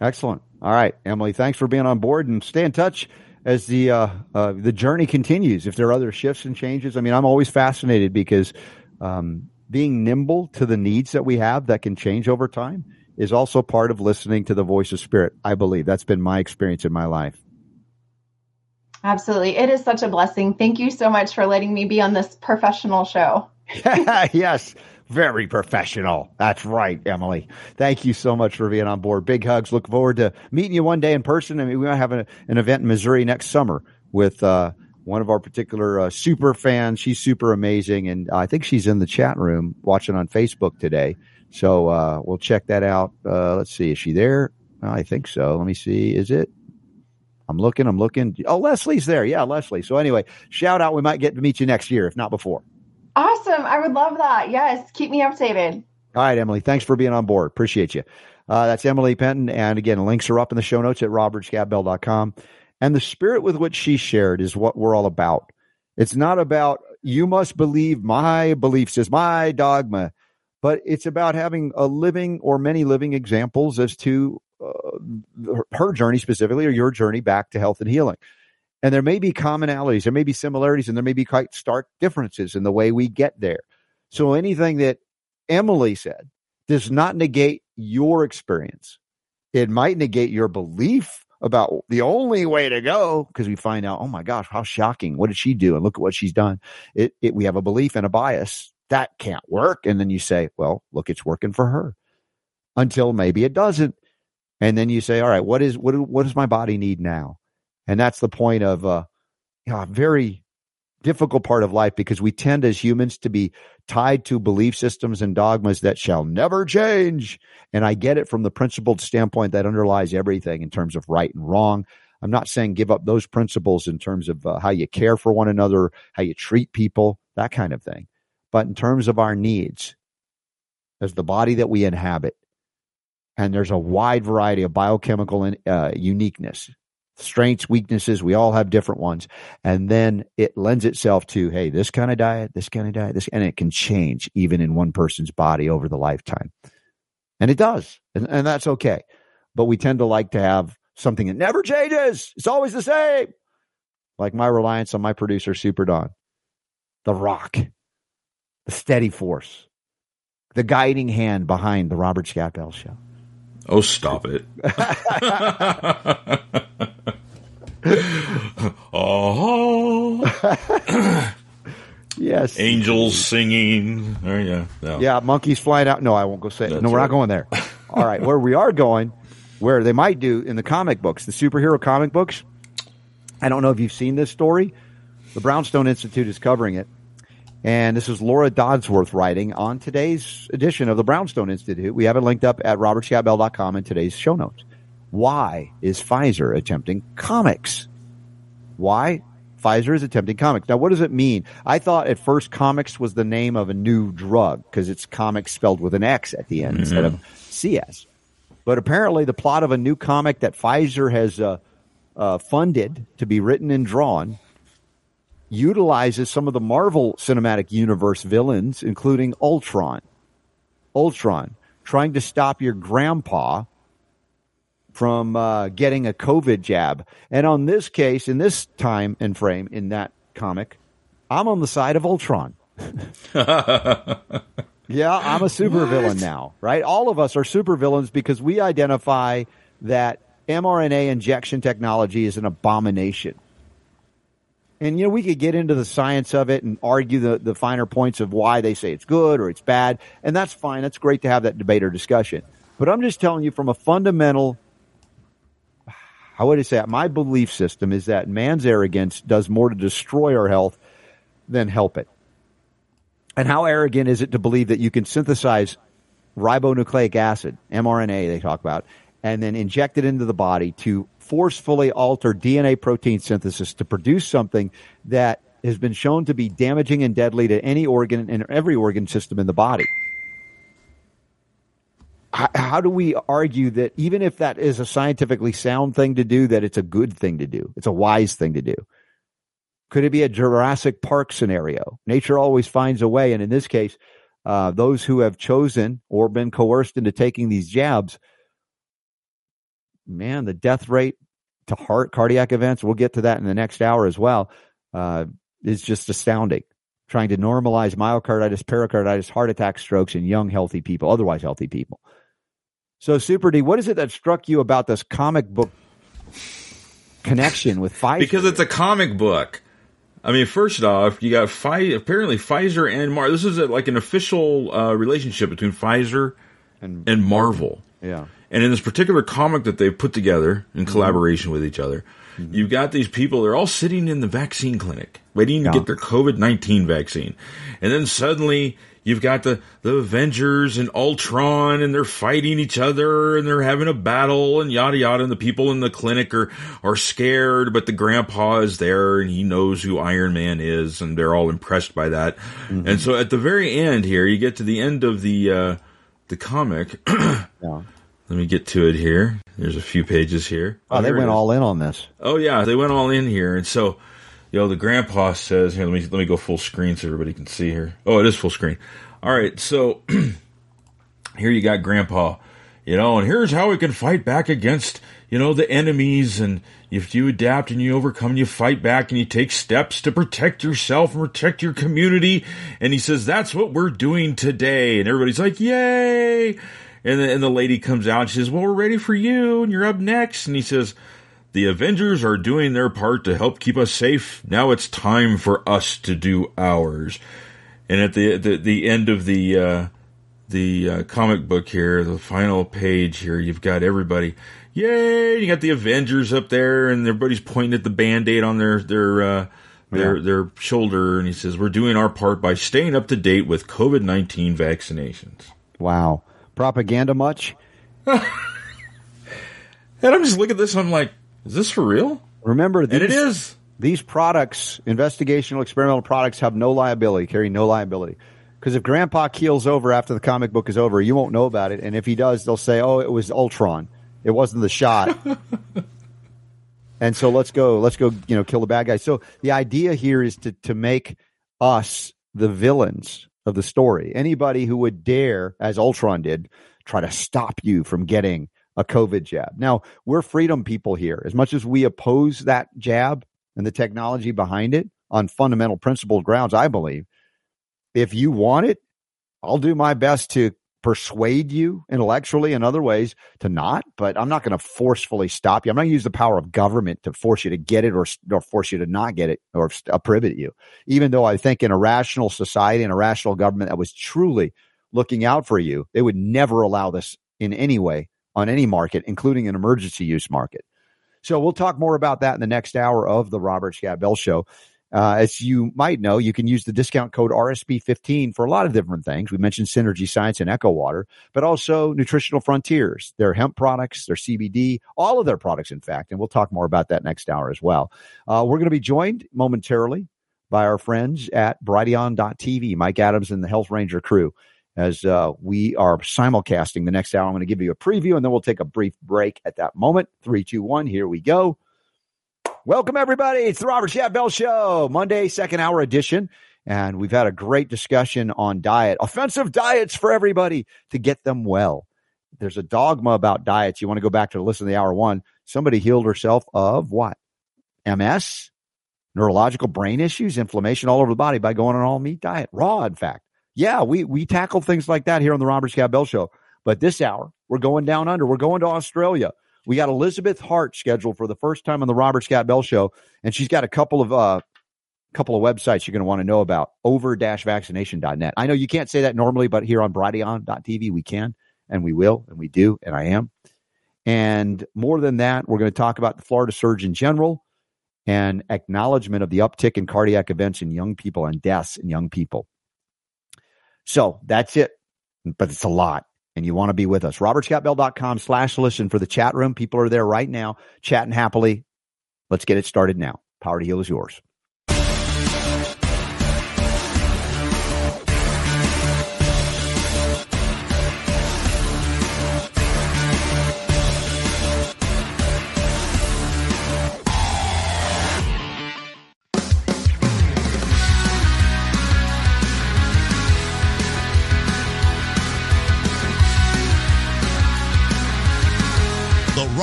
Excellent. All right, Emily, thanks for being on board and stay in touch as the uh, uh, the journey continues. If there are other shifts and changes, I mean, I'm always fascinated because um, being nimble to the needs that we have that can change over time is also part of listening to the voice of spirit. I believe that's been my experience in my life. Absolutely. It is such a blessing. Thank you so much for letting me be on this professional show. yes, very professional. That's right, Emily. Thank you so much for being on board. Big hugs. Look forward to meeting you one day in person. I mean, we might have an, an event in Missouri next summer with uh, one of our particular uh, super fans. She's super amazing, and I think she's in the chat room watching on Facebook today. So uh, we'll check that out. Uh, let's see, is she there? I think so. Let me see. Is it? I'm looking. I'm looking. Oh, Leslie's there. Yeah, Leslie. So anyway, shout out. We might get to meet you next year, if not before. Awesome. I would love that. Yes, keep me updated. All right, Emily. Thanks for being on board. Appreciate you. Uh, that's Emily Penton. And again, links are up in the show notes at robertscottbell.com. And the spirit with which she shared is what we're all about. It's not about you must believe my beliefs is my dogma, but it's about having a living or many living examples as to uh, her journey specifically or your journey back to health and healing. And there may be commonalities, there may be similarities, and there may be quite stark differences in the way we get there. So anything that Emily said does not negate your experience. It might negate your belief about the only way to go because we find out, oh my gosh, how shocking. What did she do? And look at what she's done. It, it, we have a belief and a bias that can't work. And then you say, well, look, it's working for her until maybe it doesn't. And then you say, all right, what is, what, what does my body need now? And that's the point of, uh, you know, a very difficult part of life because we tend as humans to be tied to belief systems and dogmas that shall never change. And I get it from the principled standpoint that underlies everything in terms of right and wrong. I'm not saying give up those principles in terms of uh, how you care for one another, how you treat people, that kind of thing. But in terms of our needs, as the body that we inhabit, and there's a wide variety of biochemical uh, uniqueness strengths, weaknesses. We all have different ones. And then it lends itself to, hey, this kind of diet, this kind of diet, this, and it can change even in one person's body over the lifetime. And it does. And, and that's okay. But we tend to like to have something that never changes. It's always the same. Like my reliance on my producer, Super Don, the rock, the steady force, the guiding hand behind the Robert Scott Bell show. Oh, stop it. oh. yes. Angels singing. Oh, yeah. No. Yeah, monkeys flying out. No, I won't go say it. No, we're right. not going there. All right. Where we are going, where they might do in the comic books, the superhero comic books. I don't know if you've seen this story. The Brownstone Institute is covering it. And this is Laura Dodsworth writing on today's edition of the Brownstone Institute. We have it linked up at robertscottbell.com in today's show notes. Why is Pfizer attempting comics? Why? Pfizer is attempting comics. Now, what does it mean? I thought at first comics was the name of a new drug because it's comics spelled with an X at the end mm-hmm. instead of CS. But apparently, the plot of a new comic that Pfizer has uh, uh, funded to be written and drawn utilizes some of the Marvel Cinematic Universe villains, including Ultron. Ultron trying to stop your grandpa from uh, getting a COVID jab. And on this case, in this time and frame in that comic, I'm on the side of Ultron. yeah, I'm a supervillain now, right? All of us are supervillains because we identify that mRNA injection technology is an abomination. And you know, we could get into the science of it and argue the, the finer points of why they say it's good or it's bad, and that's fine. That's great to have that debate or discussion. But I'm just telling you from a fundamental how would I say it? My belief system is that man's arrogance does more to destroy our health than help it. And how arrogant is it to believe that you can synthesize ribonucleic acid, mRNA they talk about, and then inject it into the body to forcefully alter DNA protein synthesis to produce something that has been shown to be damaging and deadly to any organ and every organ system in the body how do we argue that even if that is a scientifically sound thing to do, that it's a good thing to do? It's a wise thing to do. Could it be a Jurassic Park scenario? Nature always finds a way. And in this case, uh, those who have chosen or been coerced into taking these jabs, man, the death rate to heart cardiac events, we'll get to that in the next hour as well, uh, is just astounding. Trying to normalize myocarditis, pericarditis, heart attack, strokes in young, healthy people, otherwise healthy people. So, Super D, what is it that struck you about this comic book connection with Pfizer? Because it's a comic book. I mean, first off, you got Pfizer, apparently Pfizer and Marvel. This is a, like an official uh, relationship between Pfizer and, and Marvel. Yeah. And in this particular comic that they've put together in mm-hmm. collaboration with each other, mm-hmm. you've got these people, they're all sitting in the vaccine clinic waiting to get their COVID 19 vaccine. And then suddenly you've got the, the Avengers and Ultron and they're fighting each other and they're having a battle and yada yada. And the people in the clinic are, are scared, but the grandpa is there and he knows who Iron Man is and they're all impressed by that. Mm-hmm. And so at the very end here, you get to the end of the, uh, the comic. yeah. Let me get to it here. There's a few pages here. Oh, oh they went all in on this. Oh yeah, they went all in here. And so, you know, the grandpa says, here, let me, let me go full screen so everybody can see here. Oh, it is full screen. All right. So here you got grandpa, you know, and here's how we can fight back against, you know, the enemies. And if you adapt and you overcome, and you fight back and you take steps to protect yourself and protect your community. And he says, that's what we're doing today. And everybody's like, yay. And the, and the lady comes out and she says, well, we're ready for you and you're up next. And he says, the Avengers are doing their part to help keep us safe. Now it's time for us to do ours. And at the the, the end of the uh, the uh, comic book here, the final page here, you've got everybody. Yay! You got the Avengers up there, and everybody's pointing at the band aid on their their uh, their yeah. their shoulder, and he says, "We're doing our part by staying up to date with COVID nineteen vaccinations." Wow, propaganda much? and I'm just looking at this. and I'm like, is this for real? Remember, these, and it is. These products, investigational experimental products, have no liability, carry no liability. Because if Grandpa keels over after the comic book is over, you won't know about it. And if he does, they'll say, "Oh, it was Ultron. It wasn't the shot." and so let's go. Let's go. You know, kill the bad guy. So the idea here is to to make us the villains of the story. Anybody who would dare, as Ultron did, try to stop you from getting a COVID jab. Now, we're freedom people here. As much as we oppose that jab and the technology behind it on fundamental principle grounds, I believe, if you want it, I'll do my best to persuade you intellectually and other ways to not, but I'm not going to forcefully stop you. I'm not going to use the power of government to force you to get it or, or force you to not get it or uh, prohibit you. Even though I think in a rational society and a rational government that was truly looking out for you, they would never allow this in any way on any market, including an emergency use market. So we'll talk more about that in the next hour of the Robert Scott Bell Show. Uh, as you might know, you can use the discount code RSB15 for a lot of different things. We mentioned Synergy Science and Echo Water, but also Nutritional Frontiers, their hemp products, their CBD, all of their products, in fact. And we'll talk more about that next hour as well. Uh, we're going to be joined momentarily by our friends at Brighteon.tv, Mike Adams and the Health Ranger crew as uh, we are simulcasting the next hour. I'm going to give you a preview and then we'll take a brief break at that moment. Three, two, one, here we go. Welcome, everybody. It's the Robert Scott Bell Show, Monday, second hour edition. And we've had a great discussion on diet, offensive diets for everybody to get them well. There's a dogma about diets. You want to go back to listen to the hour one. Somebody healed herself of what? MS, neurological brain issues, inflammation all over the body by going on all meat diet, raw, in fact yeah, we we tackle things like that here on the Robert Scott Bell Show. But this hour, we're going down under. We're going to Australia. We got Elizabeth Hart scheduled for the first time on the Robert Scott Bell Show, and she's got a couple of uh, couple of websites you're going to want to know about. Over-vaccination.net. I know you can't say that normally, but here on Brighteon.tv we can, and we will, and we do, and I am. And more than that, we're going to talk about the Florida Surgeon General and acknowledgement of the uptick in cardiac events in young people and deaths in young people. So that's it. But it's a lot. And you want to be with us. RobertScottBell.com slash listen for the chat room. People are there right now, chatting happily. Let's get it started now. Power to Heal is yours.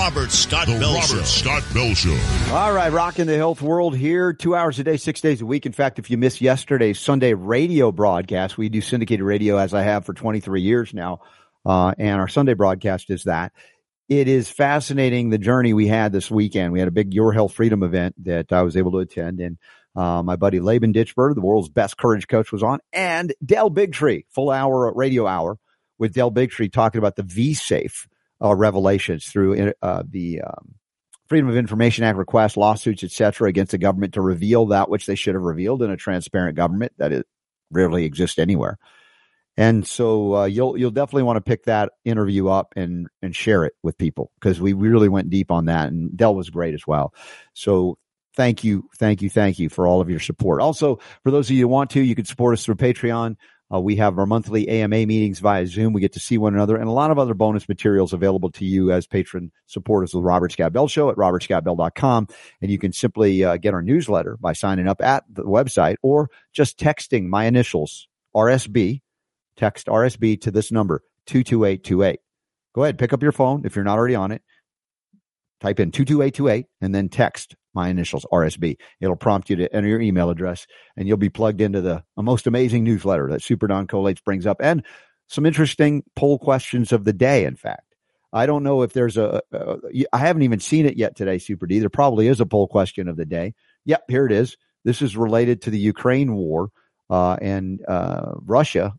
Robert Scott the Bell Robert Show. Scott Bell Show. All right, rocking the health world here, two hours a day, six days a week. In fact, if you missed yesterday's Sunday radio broadcast, we do syndicated radio as I have for 23 years now, uh, and our Sunday broadcast is that. It is fascinating the journey we had this weekend. We had a big Your Health Freedom event that I was able to attend, and uh, my buddy Laban Ditchburn, the world's best courage coach, was on, and Del Bigtree, full hour radio hour with Del Bigtree talking about the V Safe uh, revelations through uh, the um, Freedom of Information Act requests, lawsuits, etc., against the government to reveal that which they should have revealed in a transparent government that it rarely exists anywhere. And so uh, you'll you'll definitely want to pick that interview up and and share it with people because we really went deep on that and Del was great as well. So thank you, thank you, thank you for all of your support. Also, for those of you who want to, you can support us through Patreon. Uh, we have our monthly AMA meetings via Zoom. We get to see one another and a lot of other bonus materials available to you as patron supporters of the Robert Scott Bell Show at robertscottbell.com. And you can simply uh, get our newsletter by signing up at the website or just texting my initials, RSB, text RSB to this number, 22828. Go ahead, pick up your phone if you're not already on it. Type in 22828 and then text my initials, RSB. It'll prompt you to enter your email address and you'll be plugged into the most amazing newsletter that Super Don Collates brings up and some interesting poll questions of the day, in fact. I don't know if there's a. a I haven't even seen it yet today, Super D. There probably is a poll question of the day. Yep, here it is. This is related to the Ukraine war uh, and uh, Russia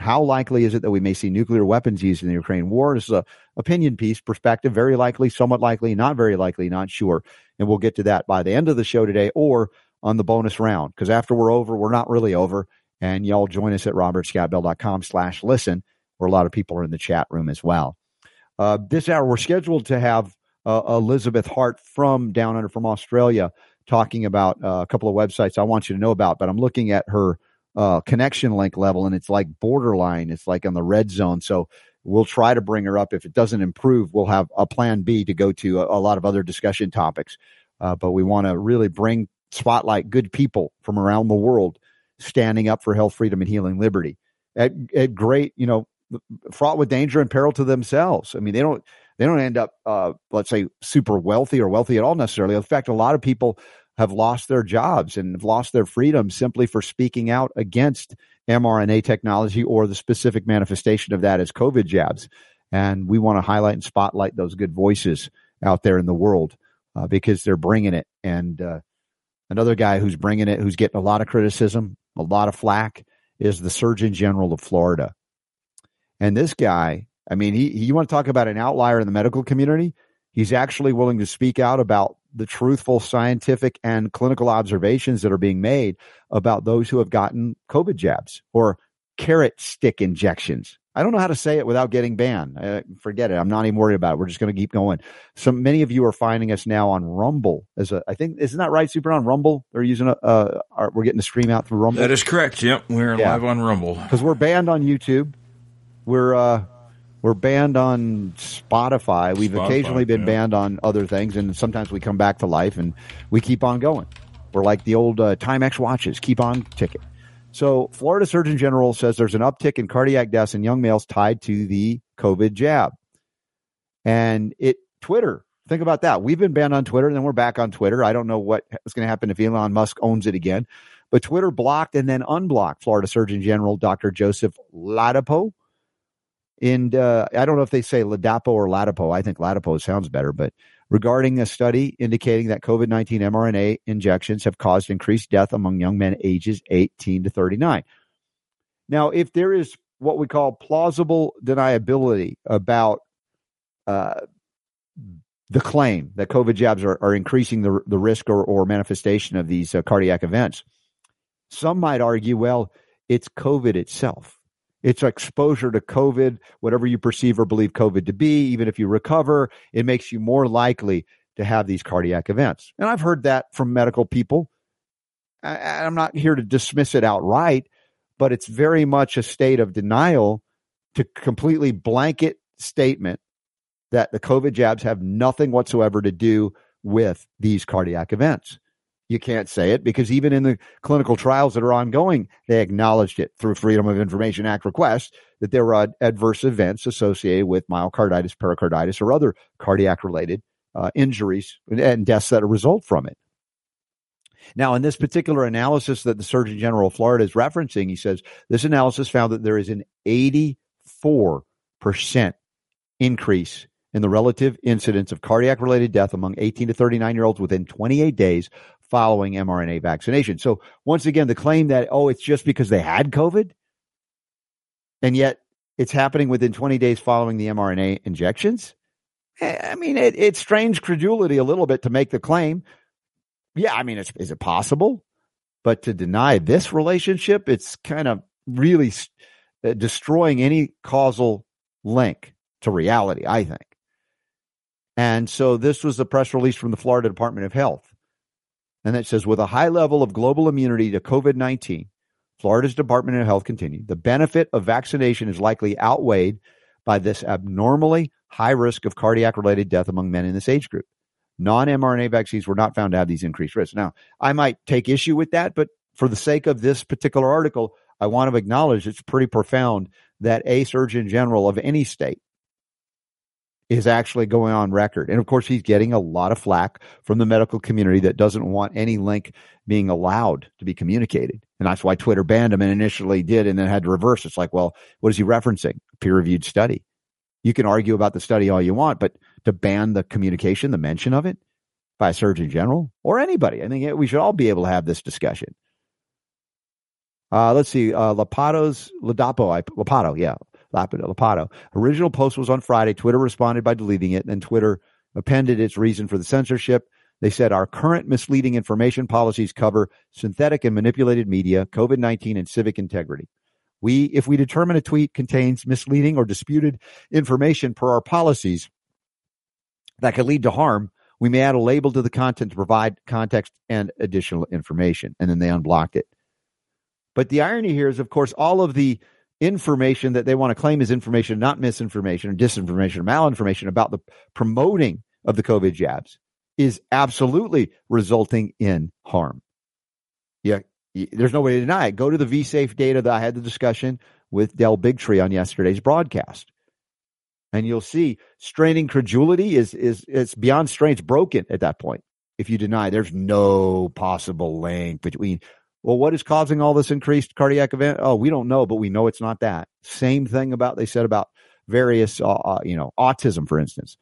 how likely is it that we may see nuclear weapons used in the Ukraine war? This is a opinion piece, perspective, very likely, somewhat likely, not very likely, not sure. And we'll get to that by the end of the show today or on the bonus round. Because after we're over, we're not really over. And y'all join us at robertscottbell.com slash listen, where a lot of people are in the chat room as well. Uh, this hour, we're scheduled to have uh, Elizabeth Hart from Down Under from Australia talking about uh, a couple of websites I want you to know about, but I'm looking at her uh, connection link level and it's like borderline. It's like on the red zone. So we'll try to bring her up. If it doesn't improve, we'll have a plan B to go to a, a lot of other discussion topics. Uh, but we want to really bring spotlight good people from around the world standing up for health, freedom, and healing liberty at, at great, you know, fraught with danger and peril to themselves. I mean, they don't they don't end up, uh, let's say, super wealthy or wealthy at all necessarily. In fact, a lot of people have lost their jobs and have lost their freedom simply for speaking out against mRNA technology or the specific manifestation of that as COVID jabs. And we want to highlight and spotlight those good voices out there in the world uh, because they're bringing it. And uh, another guy who's bringing it, who's getting a lot of criticism, a lot of flack, is the Surgeon General of Florida. And this guy, I mean, he, he you want to talk about an outlier in the medical community? He's actually willing to speak out about the truthful scientific and clinical observations that are being made about those who have gotten COVID jabs or carrot stick injections. I don't know how to say it without getting banned. Uh, forget it. I'm not even worried about it. We're just going to keep going. So many of you are finding us now on Rumble as a, I think, isn't that right? Super on Rumble. They're using a, uh, our, we're getting a stream out through Rumble. That is correct. Yep. We're yeah. live on Rumble because we're banned on YouTube. We're, uh, we're banned on Spotify. We've Spotify, occasionally been yeah. banned on other things, and sometimes we come back to life and we keep on going. We're like the old uh, Timex watches, keep on ticking. So, Florida Surgeon General says there's an uptick in cardiac deaths in young males tied to the COVID jab. And it, Twitter, think about that. We've been banned on Twitter, and then we're back on Twitter. I don't know what is going to happen if Elon Musk owns it again. But Twitter blocked and then unblocked Florida Surgeon General Dr. Joseph Ladapo and uh, I don't know if they say Ladapo or Ladapo. I think Ladapo sounds better, but regarding a study indicating that COVID 19 mRNA injections have caused increased death among young men ages 18 to 39. Now, if there is what we call plausible deniability about uh, the claim that COVID jabs are, are increasing the, the risk or, or manifestation of these uh, cardiac events, some might argue, well, it's COVID itself it's exposure to COVID, whatever you perceive or believe COVID to be. Even if you recover, it makes you more likely to have these cardiac events. And I've heard that from medical people. I, I'm not here to dismiss it outright, but it's very much a state of denial to completely blanket statement that the COVID jabs have nothing whatsoever to do with these cardiac events you can't say it because even in the clinical trials that are ongoing, they acknowledged it through Freedom of Information Act requests that there were adverse events associated with myocarditis, pericarditis, or other cardiac related uh, injuries and deaths that result from it. Now, in this particular analysis that the Surgeon General of Florida is referencing, he says this analysis found that there is an 84% increase in the relative incidence of cardiac related death among 18 to 39 year olds within 28 days following mRNA vaccination. So once again, the claim that, oh, it's just because they had COVID and yet it's happening within 20 days following the mRNA injections. I mean, it, it strains credulity a little bit to make the claim. Yeah, I mean, is it possible? But to deny this relationship, it's kind of really uh, destroying any causal link to reality, I think. And so this was a press release from the Florida Department of Health. And it says, with a high level of global immunity to COVID 19, Florida's Department of Health continued, the benefit of vaccination is likely outweighed by this abnormally high risk of cardiac related death among men in this age group. Non mRNA vaccines were not found to have these increased risks. Now, I might take issue with that, but for the sake of this particular article, I want to acknowledge it's pretty profound that a Surgeon General of any state is actually going on record. And of course, he's getting a lot of flack from the medical community that doesn't want any link being allowed to be communicated. And that's why Twitter banned him and initially did and then had to reverse. It's like, well, what is he referencing? Peer reviewed study. You can argue about the study all you want, but to ban the communication, the mention of it by a surgeon general or anybody, I think we should all be able to have this discussion. Uh, let's see, uh, Lapato's Ladapo, I, Lapato, yeah, Lapato. Original post was on Friday. Twitter responded by deleting it, and Twitter appended its reason for the censorship. They said our current misleading information policies cover synthetic and manipulated media, COVID 19, and civic integrity. We, if we determine a tweet contains misleading or disputed information per our policies that could lead to harm, we may add a label to the content to provide context and additional information. And then they unblocked it. But the irony here is, of course, all of the information that they want to claim is information, not misinformation or disinformation or malinformation about the promoting of the COVID jabs is absolutely resulting in harm. Yeah, there's no way to deny it. Go to the vSafe data that I had the discussion with Del Bigtree on yesterday's broadcast. And you'll see straining credulity is is it's beyond strain. Broken at that point. If you deny there's no possible link between well, what is causing all this increased cardiac event? Oh, we don't know, but we know it's not that. Same thing about they said about various, uh, uh, you know, autism, for instance.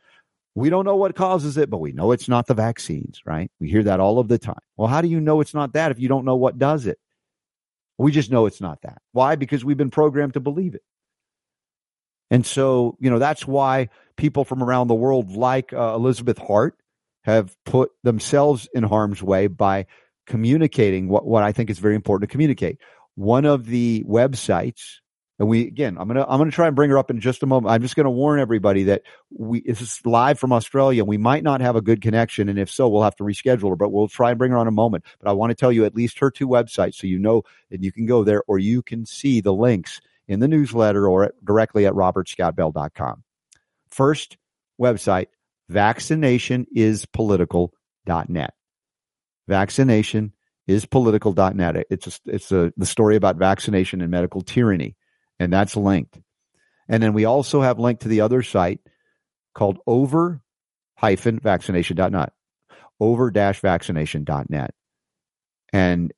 We don't know what causes it, but we know it's not the vaccines, right? We hear that all of the time. Well, how do you know it's not that if you don't know what does it? We just know it's not that. Why? Because we've been programmed to believe it. And so, you know, that's why people from around the world, like uh, Elizabeth Hart, have put themselves in harm's way by communicating what, what I think is very important to communicate. One of the websites, and we again, I'm gonna I'm gonna try and bring her up in just a moment. I'm just gonna warn everybody that we this is live from Australia. We might not have a good connection, and if so, we'll have to reschedule her. But we'll try and bring her on a moment. But I want to tell you at least her two websites, so you know that you can go there, or you can see the links in the newsletter or at, directly at robertscottbell.com. First website, vaccinationispolitical.net vaccination is political.net. It's a, it's a, the story about vaccination and medical tyranny, and that's linked. And then we also have linked to the other site called over hyphen vaccination.net, over dash vaccination.net. And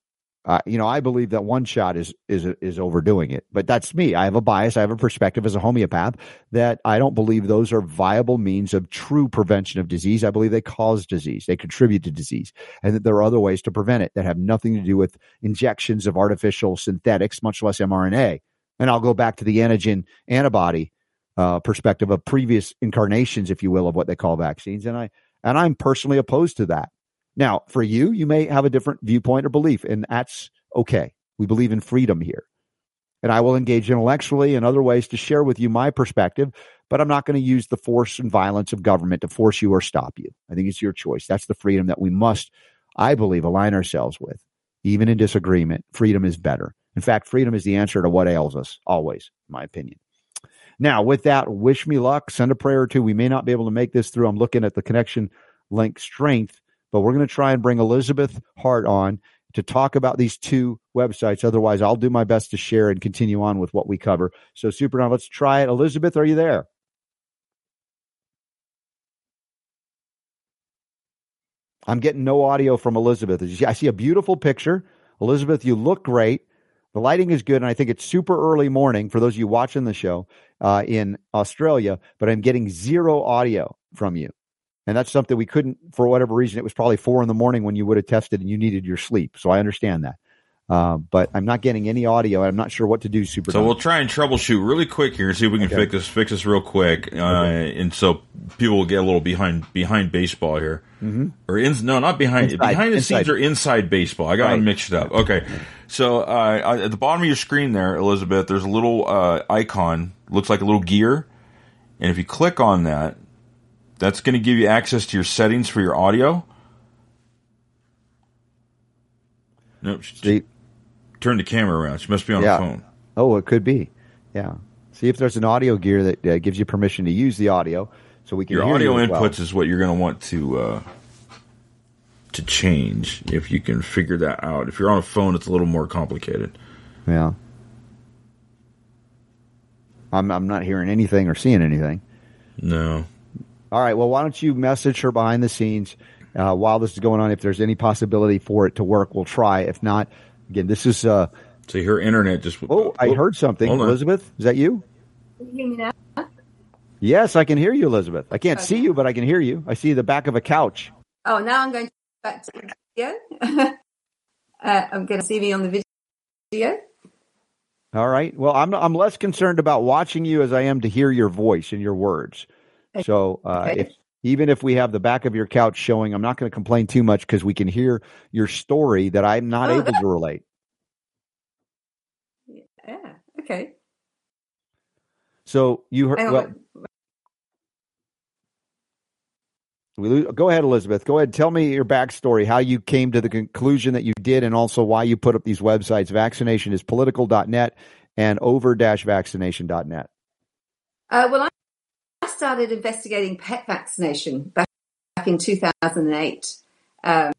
uh, you know, I believe that one shot is is is overdoing it, but that's me. I have a bias. I have a perspective as a homeopath that I don't believe those are viable means of true prevention of disease. I believe they cause disease, they contribute to disease, and that there are other ways to prevent it that have nothing to do with injections of artificial synthetics, much less mRNA. And I'll go back to the antigen antibody uh, perspective of previous incarnations, if you will, of what they call vaccines, and I and I'm personally opposed to that. Now, for you, you may have a different viewpoint or belief, and that's okay. We believe in freedom here. And I will engage intellectually and other ways to share with you my perspective, but I'm not going to use the force and violence of government to force you or stop you. I think it's your choice. That's the freedom that we must, I believe, align ourselves with. Even in disagreement, freedom is better. In fact, freedom is the answer to what ails us, always, in my opinion. Now, with that, wish me luck. Send a prayer or two. We may not be able to make this through. I'm looking at the connection link strength but we're going to try and bring Elizabeth Hart on to talk about these two websites. Otherwise, I'll do my best to share and continue on with what we cover. So, super now, let's try it. Elizabeth, are you there? I'm getting no audio from Elizabeth. I see a beautiful picture. Elizabeth, you look great. The lighting is good, and I think it's super early morning for those of you watching the show uh, in Australia, but I'm getting zero audio from you. And that's something we couldn't, for whatever reason, it was probably four in the morning when you would have tested and you needed your sleep. So I understand that. Uh, but I'm not getting any audio. I'm not sure what to do. Super. So we'll try and troubleshoot really quick here and see if we can Okay. fix this fix this real quick, uh, and so people will get a little behind behind baseball here, mm-hmm. or in, no, not behind Inside. behind the Inside. scenes or inside baseball. I got Right. mixed up. Okay, so uh, at the bottom of your screen there, Elizabeth, there's a little uh, icon, looks like a little gear, and if you click on that, that's going to give you access to your settings for your audio. Nope, she- turn the camera around. She must be on Yeah. her phone. oh, it could be. Yeah. See if there's an audio gear that uh, gives you permission to use the audio, so we can Your hear audio you as well. inputs is what you're going to want to uh, to change if you can figure that out. If you're on a phone, it's a little more complicated. Yeah. I'm I'm not hearing anything or seeing anything. No, All right. Well, why don't you message her behind the scenes uh, while this is going on? If there's any possibility for it to work, we'll try. If not, again, this is. Uh, so her internet just. oh, I heard something. Elizabeth, is that you? Can you hear me now? Yes, I can hear you, Elizabeth. I can't see you, but I can hear you. I see the back of a couch. Oh, now I'm going back to the video. uh, I'm going to see me on the video. All right. Well, I'm I'm less concerned about watching you as I am to hear your voice and your words. So, uh, Okay. if even if we have the back of your couch showing, I'm not going to complain too much because we can hear your story that I'm not Oh, able to relate. Yeah. Okay. So you heard. Well, we go ahead, Elizabeth. Go ahead. Tell me your backstory, how you came to the conclusion that you did, and also why you put up these websites. Vaccination is political.net and over-vaccination.net. Uh, well, started investigating pet vaccination back, in 2008, um,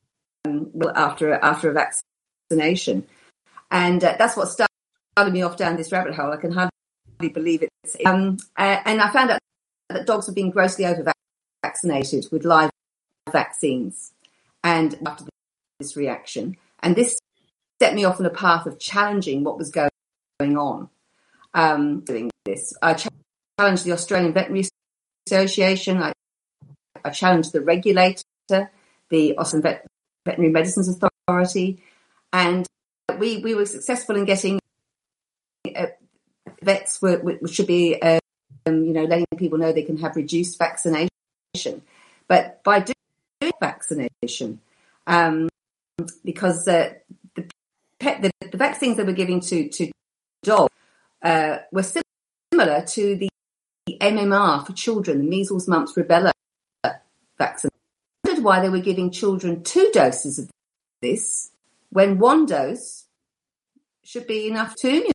after after a vaccination, and uh, that's what started me off down this rabbit hole. I can hardly believe it. Um, uh, and I found out that dogs were being grossly over vaccinated with live vaccines, and after this reaction, and this set me off on a path of challenging what was go- going on. Um, doing this, I challenged the Australian Veterinary Association. I, I challenged the regulator, the Australian Vet- Veterinary Medicines Authority, and we we were successful in getting uh, vets were, should be um, you know letting people know they can have reduced vaccination, but by doing vaccination, um, because uh, the, pet, the the vaccines they were giving to to dogs uh, were similar to the MMR for children, the measles, mumps, rubella vaccine. I wondered why they were giving children two doses of this when one dose should be enough to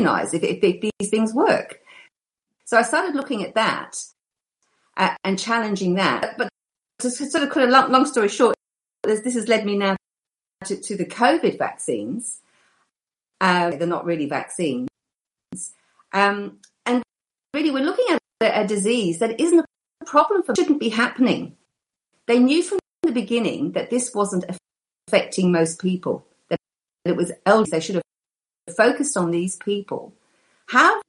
immunize if, if, if these things work. So I started looking at that uh, and challenging that. But to sort of cut a long, long story short, this, this has led me now to, to the COVID vaccines. Uh, they're not really vaccines. Um, and really, we're looking at a, disease that isn't a problem for, shouldn't be happening. They knew from the beginning that this wasn't affecting most people, that it was elderly. They should have focused on these people. How have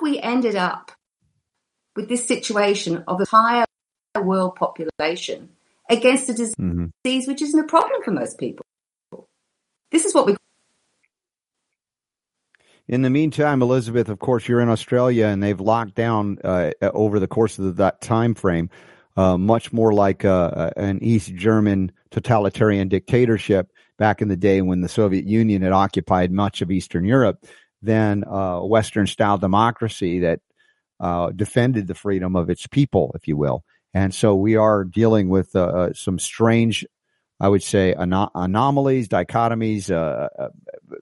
we ended up with this situation of a entire world population against a disease mm-hmm. which isn't a problem for most people? This is what we In the meantime, Elizabeth, of course, you're in Australia, and they've locked down uh, over the course of that time frame, uh, much more like uh, an East German totalitarian dictatorship back in the day when the Soviet Union had occupied much of Eastern Europe, than uh, Western style democracy that uh, defended the freedom of its people, if you will. And so we are dealing with uh, uh, some strange, I would say, ano- anomalies, dichotomies, uh, uh,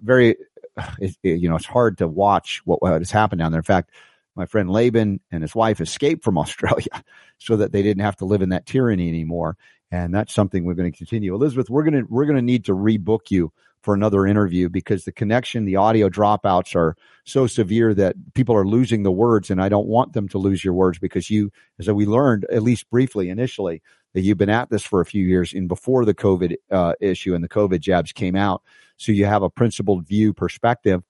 very it, it- you know, it's hard to watch what, what has happened down there. In fact, my friend Laban and his wife escaped from Australia so that they didn't have to live in that tyranny anymore. And that's something we're going to continue. Elizabeth, we're going to, we're going to need to rebook you for another interview because the connection, the audio dropouts are so severe that people are losing the words. And I don't want them to lose your words because you, as we learned, at least briefly initially, that you've been at this for a few years and before the COVID uh, issue and the COVID jabs came out. So you have a principled view perspective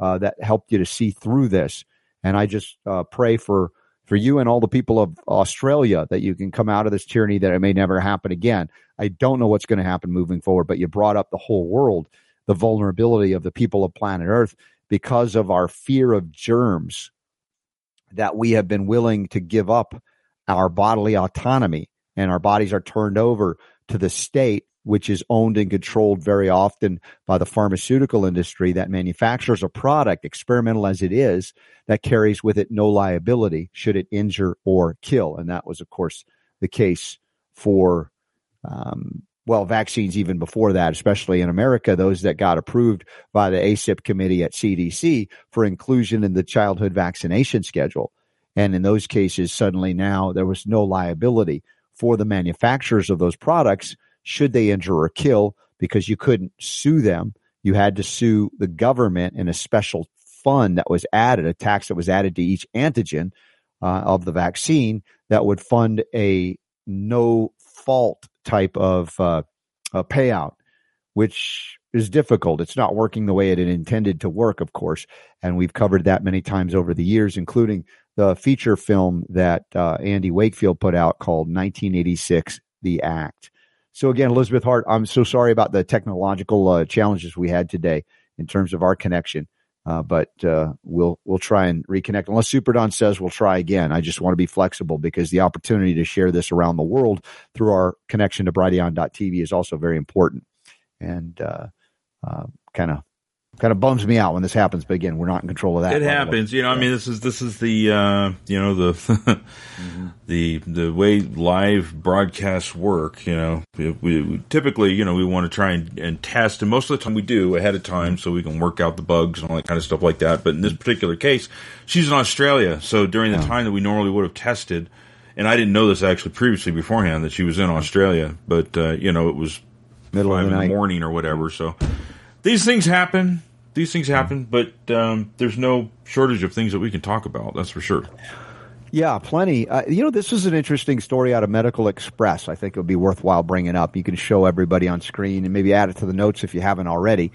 uh, that helped you to see through this. And I just uh, pray for for you and all the people of Australia that you can come out of this tyranny that it may never happen again. I don't know what's going to happen moving forward, but you brought up the whole world the vulnerability of the people of planet Earth because of our fear of germs that we have been willing to give up our bodily autonomy and our bodies are turned over to the state which is owned and controlled very often by the pharmaceutical industry that manufactures a product, experimental as it is, that carries with it no liability should it injure or kill. And that was, of course, the case for, um, well, vaccines even before that, especially in America, those that got approved by the ACIP committee at CDC for inclusion in the childhood vaccination schedule. And in those cases, suddenly now there was no liability for the manufacturers of those products should they injure or kill because you couldn't sue them. You had to sue the government in a special fund that was added, a tax that was added to each antigen uh, of the vaccine that would fund a no fault type of uh, payout, which is difficult. It's not working the way it intended to work, of course. And we've covered that many times over the years, including the feature film that uh, Andy Wakefield put out called 1986 The Act. So again, Elizabeth Hart, I'm so sorry about the technological uh, challenges we had today in terms of our connection. Uh, but uh, we'll we'll try and reconnect unless Super Don says we'll try again. I just want to be flexible because the opportunity to share this around the world through our connection to Brighteon.tv is also very important, and uh, uh, kind of kind of bums me out when this happens. But again, we're not in control of that. It happens, you know. I mean, this is this is the uh, you know the mm-hmm. the the way live broadcasts work. You know, we, we, typically you know we want to try and, and test, and most of the time we do ahead of time so we can work out the bugs and all that kind of stuff like that. But in this particular case, she's in Australia, so during the yeah. time that we normally would have tested. And I didn't know this actually previously beforehand that she was in Australia, but uh, you know it was middle of the, in the morning or whatever. So these things happen these things happen, but um, there's no shortage of things that we can talk about. That's for sure. Yeah, plenty. Uh, you know, this is an interesting story out of Medical Express. I think it would be worthwhile bringing up. You can show everybody on screen and maybe add it to the notes if you haven't already.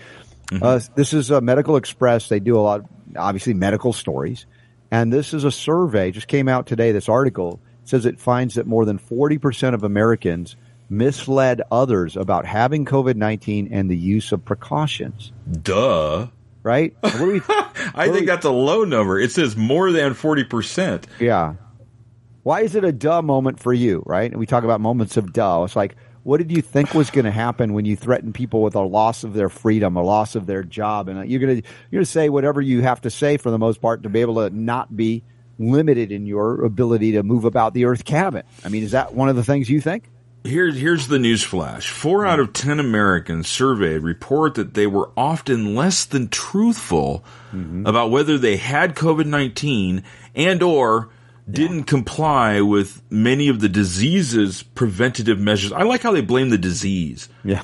Mm-hmm. Uh, this is uh, Medical Express. They do a lot, obviously, medical stories. And this is a survey, just came out today. This article says it finds that more than 40% of Americans misled others about having COVID 19 and the use of precautions. Duh. Right? We, I think we, that's a low number. It says more than 40%. Yeah. Why is it a duh moment for you, right? And we talk about moments of duh. It's like, what did you think was going to happen when you threaten people with a loss of their freedom, a loss of their job? And uh, you're going to, you're going to say whatever you have to say for the most part to be able to not be limited in your ability to move about the earth cabin. I mean, is that one of the things you think? Here's here's the news flash. Four out of ten Americans surveyed report that they were often less than truthful mm-hmm. about whether they had COVID nineteen and or didn't yeah. comply with many of the disease's preventative measures. I like how they blame the disease. Yeah,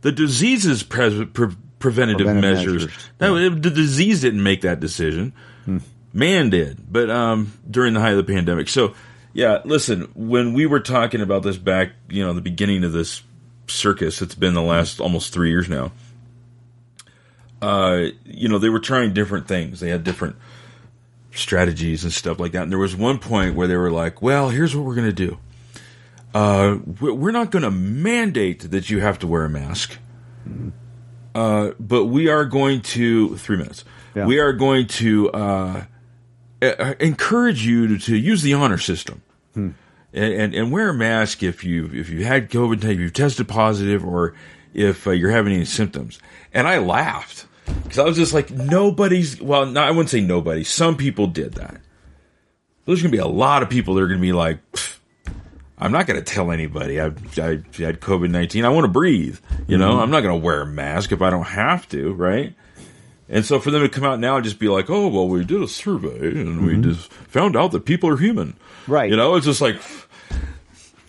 the disease's pre- pre- preventative, preventative, measures. measures. No, yeah. the disease didn't make that decision. Hmm. Man did, but um, during the height of the pandemic. So yeah, listen, when we were talking about this back, you know, the beginning of this circus, it's been the last almost three years now. Uh, you know, they were trying different things. They had different strategies and stuff like that. And there was one point where they were like, well, here's what we're going to do. Uh, we're not going to mandate that you have to wear a mask. Uh, but we are going to, three minutes. Yeah. We are going to, uh, uh, encourage you to, to, use the honor system. Hmm. And, and, and wear a mask if you if you had COVID, if you've tested positive, or if uh, you're having any symptoms. And I laughed because I was just like, nobody's. Well, no, I wouldn't say nobody. Some people did that. There's going to be a lot of people that are going to be like, I'm not going to tell anybody I've, I had COVID 19. I want to breathe. You know, mm-hmm. I'm not going to wear a mask if I don't have to, right? And so for them to come out now and just be like, oh, well, we did a survey and mm-hmm. we just found out that people are human. Right. You know, it's just like.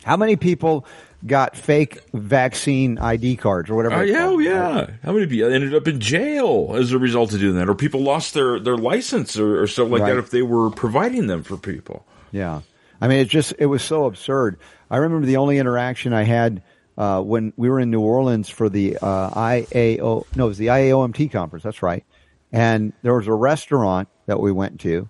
How many people got fake vaccine ID cards or whatever? Uh, yeah, oh, yeah. How many people ended up in jail as a result of doing that? Or people lost their, their license or, or stuff like right. that if they were providing them for people. Yeah. I mean, it just, it was so absurd. I remember the only interaction I had uh, when we were in New Orleans for the uh, IAO, no, it was the IAOMT conference. That's right. And there was a restaurant that we went to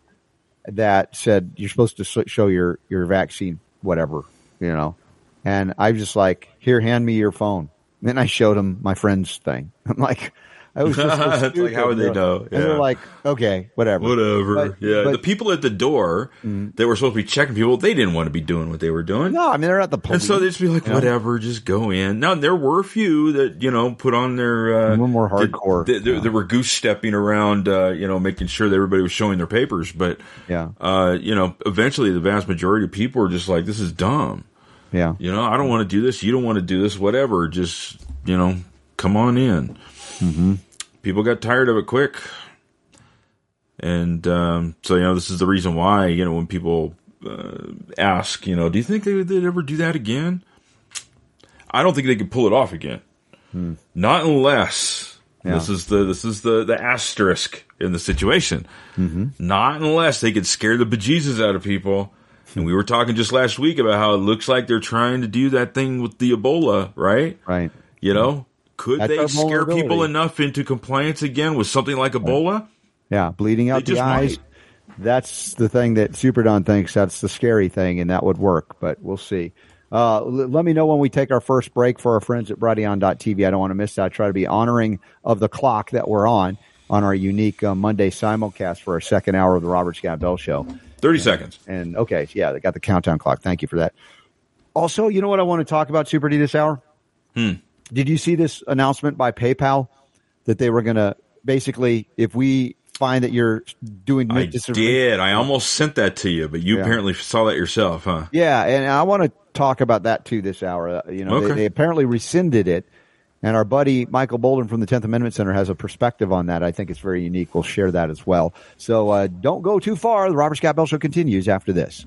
that said you're supposed to show your your vaccine, whatever, you know. And I was just like, here, hand me your phone. then I showed him my friend's thing. I'm like, I was just like, how would they know? And they're like, okay, whatever. Whatever. But- yeah. but- the people at the door that were supposed to be checking people, they didn't want to be doing what they were doing. No, I mean they're at the And so they'd just be like, Yeah. whatever, just go in. Now there were a few that you know put on their uh, A more hardcore. They, they, Yeah. they were goose stepping around, uh, you know, making sure that everybody was showing their papers. But Yeah. uh, you know, eventually the vast majority of people were just like, this is dumb. yeah, You know, I don't want to do this. You don't want to do this. Whatever. Just you know, come on in. Mm-hmm. People got tired of it quick, and um, so you know, this is the reason why you know when people uh, ask, you know, do you think they would ever do that again? I don't think they could pull it off again. Not unless Yeah. this is the this is the the asterisk in the situation. Not unless they could scare the bejesus out of people. And we were talking just last week about how it looks like they're trying to do that thing with the Ebola, right? right. You know, could That's they scare people enough into compliance again with something like Ebola? Yeah, bleeding out They the eyes. might. That's the thing that Super Don thinks that's the scary thing, and that would work, but we'll see. Uh, l- let me know when we take our first break for our friends at Brighteon.tv. I don't want to miss that. I try to be honoring of the clock that we're on on our unique uh, Monday simulcast for our second hour of the Robert Scott Bell Show. Thirty seconds. And okay, yeah, they got the countdown clock. Thank you for that. Also, you know what I want to talk about Super D this hour? Hmm. Did you see this announcement by PayPal that they were going to basically, if we find that you're doing I did. I almost sent that to you, but you Yeah. apparently saw that yourself, huh? Yeah, and I want to talk about that too this hour. Uh, You know, they, they apparently rescinded it, and our buddy Michael Boldin from the Tenth Amendment Center has a perspective on that. I think it's very unique. We'll share that as well. So uh, don't go too far. The Robert Scott Bell Show continues after this.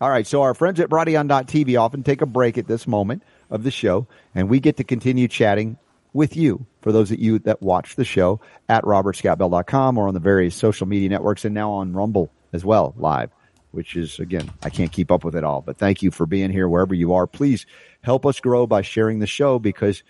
All right, so our friends at Brighteon.tv often take a break at this moment of the show, and we get to continue chatting with you for those of you that watch the show at robertscottbell.com or on the various social media networks and now on Rumble as well, live, which is, again, I can't keep up with it all, but thank you for being here wherever you are. Please help us grow by sharing the show because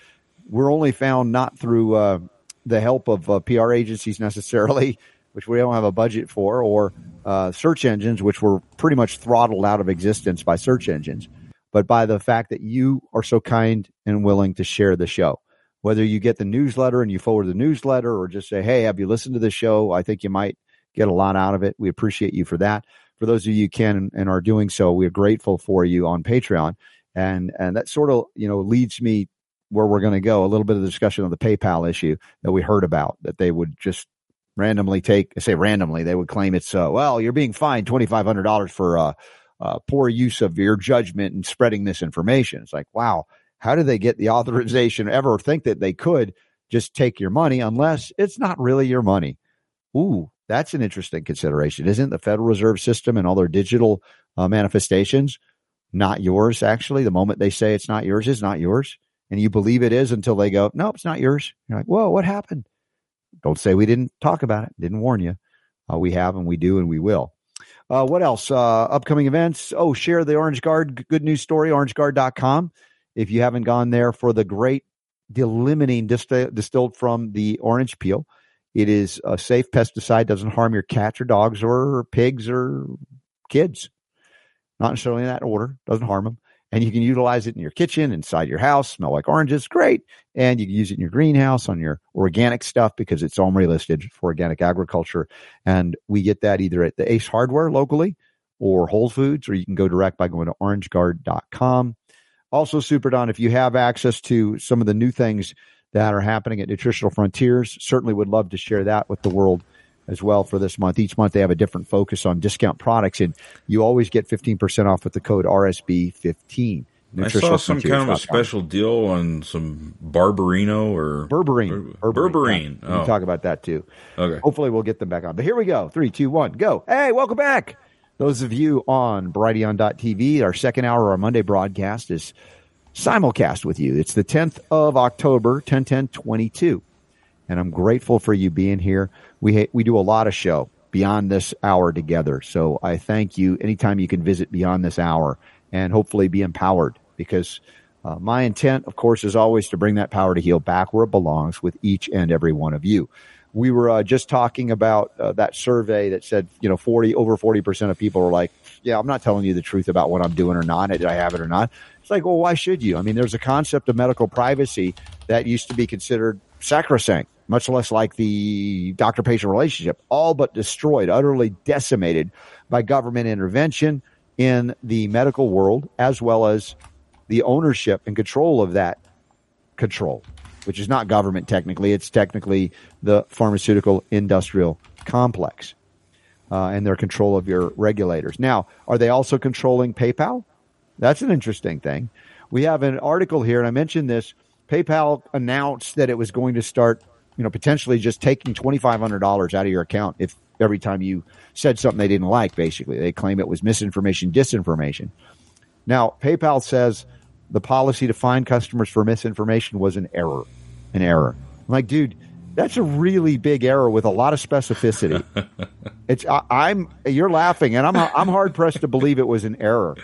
we're only found not through uh, the help of uh, PR agencies necessarily, which we don't have a budget for, or uh, search engines, which were pretty much throttled out of existence by search engines, but by the fact that you are so kind and willing to share the show. Whether you get the newsletter and you forward the newsletter, or just say, "Hey, have you listened to the show? I think you might get a lot out of it." We appreciate you for that. For those of you who can and are doing so, we are grateful for you on Patreon, and and that sort of you know leads me where we're going to go. A little bit of the discussion of the PayPal issue that we heard about that they would just randomly take, I say randomly, they would claim it's, uh, well, you're being fined $2,500 for, uh, uh, poor use of your judgment and spreading this information. It's like, wow, how did they get the authorization ever think that they could just take your money unless it's not really your money? Ooh, that's an interesting consideration. Isn't the Federal Reserve System and all their digital uh, manifestations not yours? Actually, the moment they say it's not yours, is not yours. And you believe it is until they go, nope, it's not yours. You're like, whoa, what happened? Don't say we didn't talk about it, didn't warn you. Uh, we have and we do and we will. Uh, what else? Uh, upcoming events. Oh, share the Orange Guard good news story, orangeguard.com. If you haven't gone there for the great d-limonene dist- distilled from the orange peel, it is a safe pesticide, doesn't harm your cats or dogs or pigs or kids. Not necessarily in that order, doesn't harm them. And you can utilize it in your kitchen, inside your house, smell like oranges, great. And you can use it in your greenhouse on your organic stuff because it's OMRI listed for organic agriculture. And we get that either at the Ace Hardware locally or Whole Foods, or you can go direct by going to orangeguard.com. Also, Super Don, if you have access to some of the new things that are happening at Nutritional Frontiers, certainly would love to share that with the world as well for this month. Each month they have a different focus on discount products, and you always get 15% off with the code RSB15. I saw some kind of a special deal on some Barberino or Berberine. Ber- Berberine. Yeah, We can Oh. talk about that too. Okay. Hopefully we'll get them back on. But here we go. Three, two, one, go. Hey, welcome back. Those of you on Brighteon.tv, our second hour, our Monday broadcast is simulcast with you. It's the 10th of October, 10 10 22. And I'm grateful for you being here. We, we do a lot of show beyond this hour together. So I thank you anytime you can visit beyond this hour and hopefully be empowered because uh, my intent, of course, is always to bring that power to heal back where it belongs with each and every one of you. we were uh, just talking about uh, that survey that said, you know, 40, over 40% of people are like, yeah, I'm not telling you the truth about what I'm doing or not. Did I have it or not? It's like, well, why should you? I mean, there's a concept of medical privacy that used to be considered sacrosanct, much less like the doctor patient relationship, all but destroyed, utterly decimated by government intervention in the medical world, as well as the ownership and control of that control, which is not government technically. It's technically the pharmaceutical industrial complex uh, and their control of your regulators. Now, are they also controlling PayPal? That's an interesting thing. We have an article here, and I mentioned this. PayPal announced that it was going to start, you know, potentially just taking twenty five hundred dollars out of your account if every time you said something they didn't like. Basically, they claim it was misinformation, disinformation. Now, PayPal says the policy to fine customers for misinformation was an error, an error. I'm like, dude, that's a really big error with a lot of specificity. it's I, am you're laughing, and I'm I'm hard pressed to believe it was an error.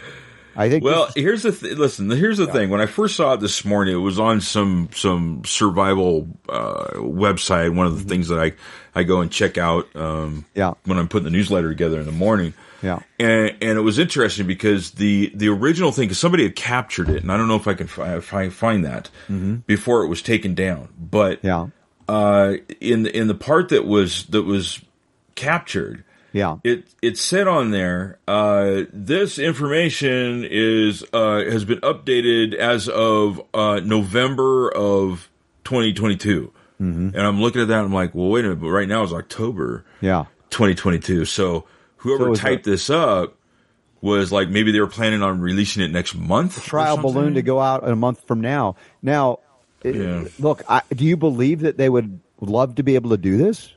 I think. Well, here's the th- listen. Here's the yeah. thing. When I first saw it this morning, it was on some some survival uh, website. One of the mm-hmm. things that I I go and check out. Um, yeah. When I'm putting the newsletter together in the morning. Yeah. And and it was interesting because the the original thing, because somebody had captured it, and I don't know if I can fi- if I find that mm-hmm. before it was taken down, but yeah. Uh, in the, in the part that was that was captured, yeah. It it said on there, uh, this information is uh, has been updated as of uh, November of 2022. Mm-hmm. And I'm looking at that. I'm like, well, wait a minute. But right now is October. Yeah. 2022. So whoever so typed this up was like maybe they were planning on releasing it next month. trial balloon to go out a month from now. Now, yeah. look, I, do you believe that they would love to be able to do this?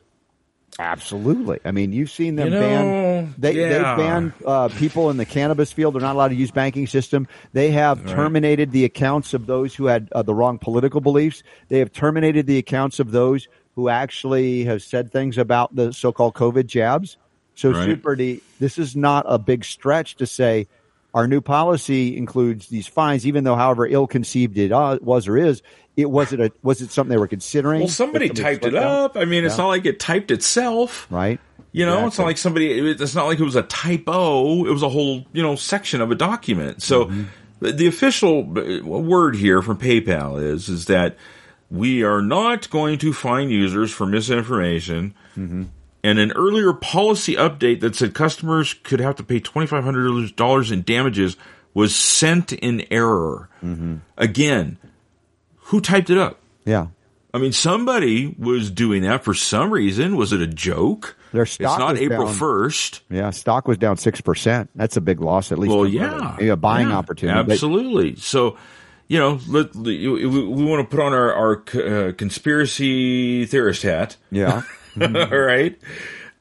Absolutely. I mean, you've seen them you know, ban. They yeah. they banned uh, people in the cannabis field. They're not allowed to use banking system. They have right. terminated the accounts of those who had uh, the wrong political beliefs. They have terminated the accounts of those who actually have said things about the so-called COVID jabs. So, right. Super D, this is not a big stretch to say our new policy includes these fines, even though, however ill-conceived it uh, was or is, it was it a was it something they were considering? Well, somebody typed it up. I mean, it's yeah. not like it typed itself, right? You know, exactly. it's not like somebody. It's not like it was a typo. It was a whole you know section of a document. So mm-hmm. the, official uh, word here from PayPal is is that we are not going to fine users for misinformation. Mm-hmm. And an earlier policy update that said customers could have to pay twenty five hundred dollars in damages was sent in error. Mm-hmm. Again, who typed it up? Yeah. I mean, somebody was doing that for some reason. Was it a joke? Their stock it's not April first. Yeah, stock was down six percent. That's a big loss, at least. Well, yeah, a buying yeah, opportunity. Absolutely. so, you know, let, we, we, want to put on our, our uh, conspiracy theorist hat. Yeah. Mm-hmm. All right.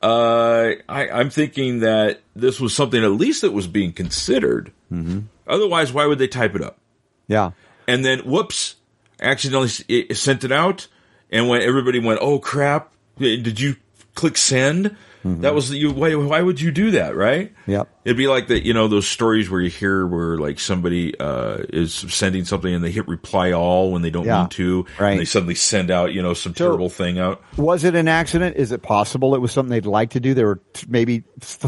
Uh, I, I'm thinking that this was something at least that was being considered. Mm-hmm. Otherwise, why would they type it up? Yeah. And then, whoops, accidentally sent it out, and when everybody went, "Oh crap! Did you click send?" Mm-hmm. That was you. Why, why would you do that, right? Yep. It'd be like that, you know, those stories where you hear where like somebody uh, is sending something and they hit reply all when they don't yeah, mean to, right? And they suddenly send out, you know, some so, terrible thing out. Was it an accident? Is it possible it was something they'd like to do? They were t- maybe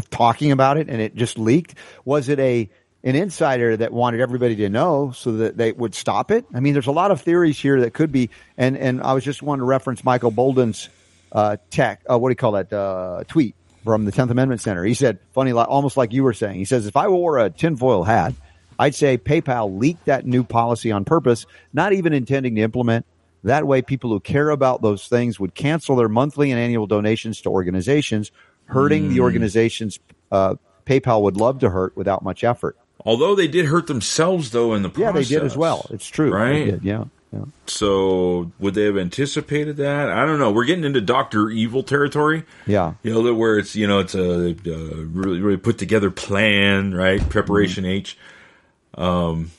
talking about it and it just leaked. Was it a an insider that wanted everybody to know so that they would stop it. I mean, there's a lot of theories here that could be, and, and I was just wanting to reference Michael Boldin's uh, tech, uh, what do you call that, uh, tweet from the 10th Amendment Center. He said, funny, almost like you were saying, he says, if I wore a tinfoil hat, I'd say PayPal leaked that new policy on purpose, not even intending to implement. That way, people who care about those things would cancel their monthly and annual donations to organizations, hurting mm. the hmm. organizations uh, PayPal would love to hurt without much effort. Although they did hurt themselves though in the process. Yeah, they did as well. It's true. Right? Did, yeah. Yeah. So would they have anticipated that? I don't know. We're getting into Doctor Evil territory. Yeah, you know where it's you know it's a, a really really put together plan, right? Preparation mm-hmm. H. Um.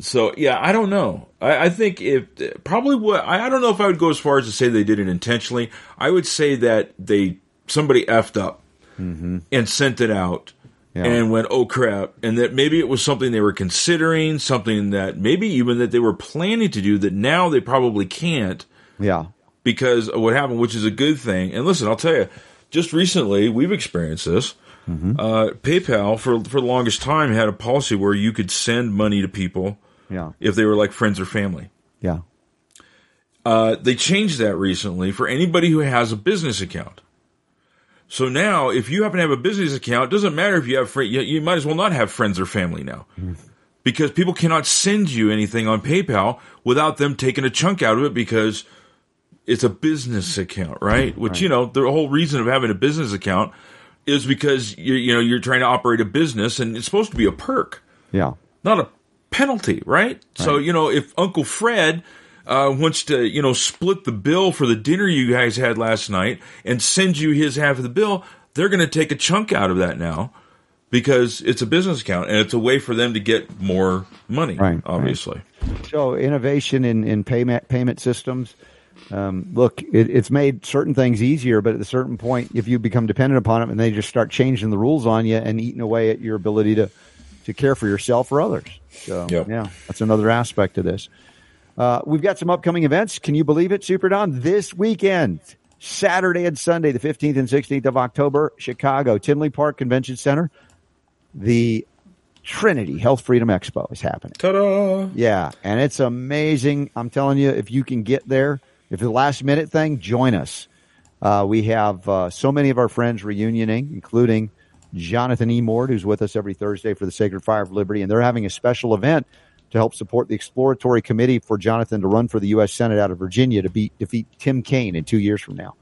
So yeah, I don't know. I, I think if probably what I, I don't know if I would go as far as to say they did it intentionally. I would say that they somebody effed up mm-hmm. and sent it out yeah. and went, oh crap. And that maybe it was something they were considering, something that maybe even that they were planning to do that now they probably can't. Yeah. because of what happened, which is a good thing. And listen, I'll tell you, just recently we've experienced this. Uh, PayPal for for the longest time had a policy where you could send money to people Yeah. if they were like friends or family. Yeah. Uh, they changed that recently for anybody who has a business account. So now, if you happen to have a business account, it doesn't matter if you have friends, you, you might as well not have friends or family now. Mm-hmm. Because people cannot send you anything on PayPal without them taking a chunk out of it because it's a business account, right? Which, you know, the whole reason of having a business account is because you you know, you're trying to operate a business and it's supposed to be a perk Yeah. not a penalty, right? So, you know, if Uncle Fred uh, wants to, you know, split the bill for the dinner you guys had last night and send you his half of the bill, they're going to take a chunk out of that now because it's a business account and it's a way for them to get more money, Right, right. obviously. So innovation in, in payment payment systems. Um, look, it, it's made certain things easier, but at a certain point, if you become dependent upon them and they just start changing the rules on you and eating away at your ability to to care for yourself or others. So Yep. yeah, that's another aspect of this. Uh, we've got some upcoming events. Can you believe it, Super Don? This weekend, Saturday and Sunday, the 15th and 16th of October, Chicago, Tinley Park Convention Center, the Trinity Health Freedom Expo is happening. Ta-da! Yeah, and it's amazing. I'm telling you, if you can get there, if the last minute thing, join us. Uh, we have uh, so many of our friends reunioning, including Jonathan E. Mord, who's with us every Thursday for the Sacred Fire of Liberty, and they're having a special event to help support the exploratory committee for Jonathan to run for the U.S. Senate out of Virginia to beat defeat Tim Kaine in two years from now.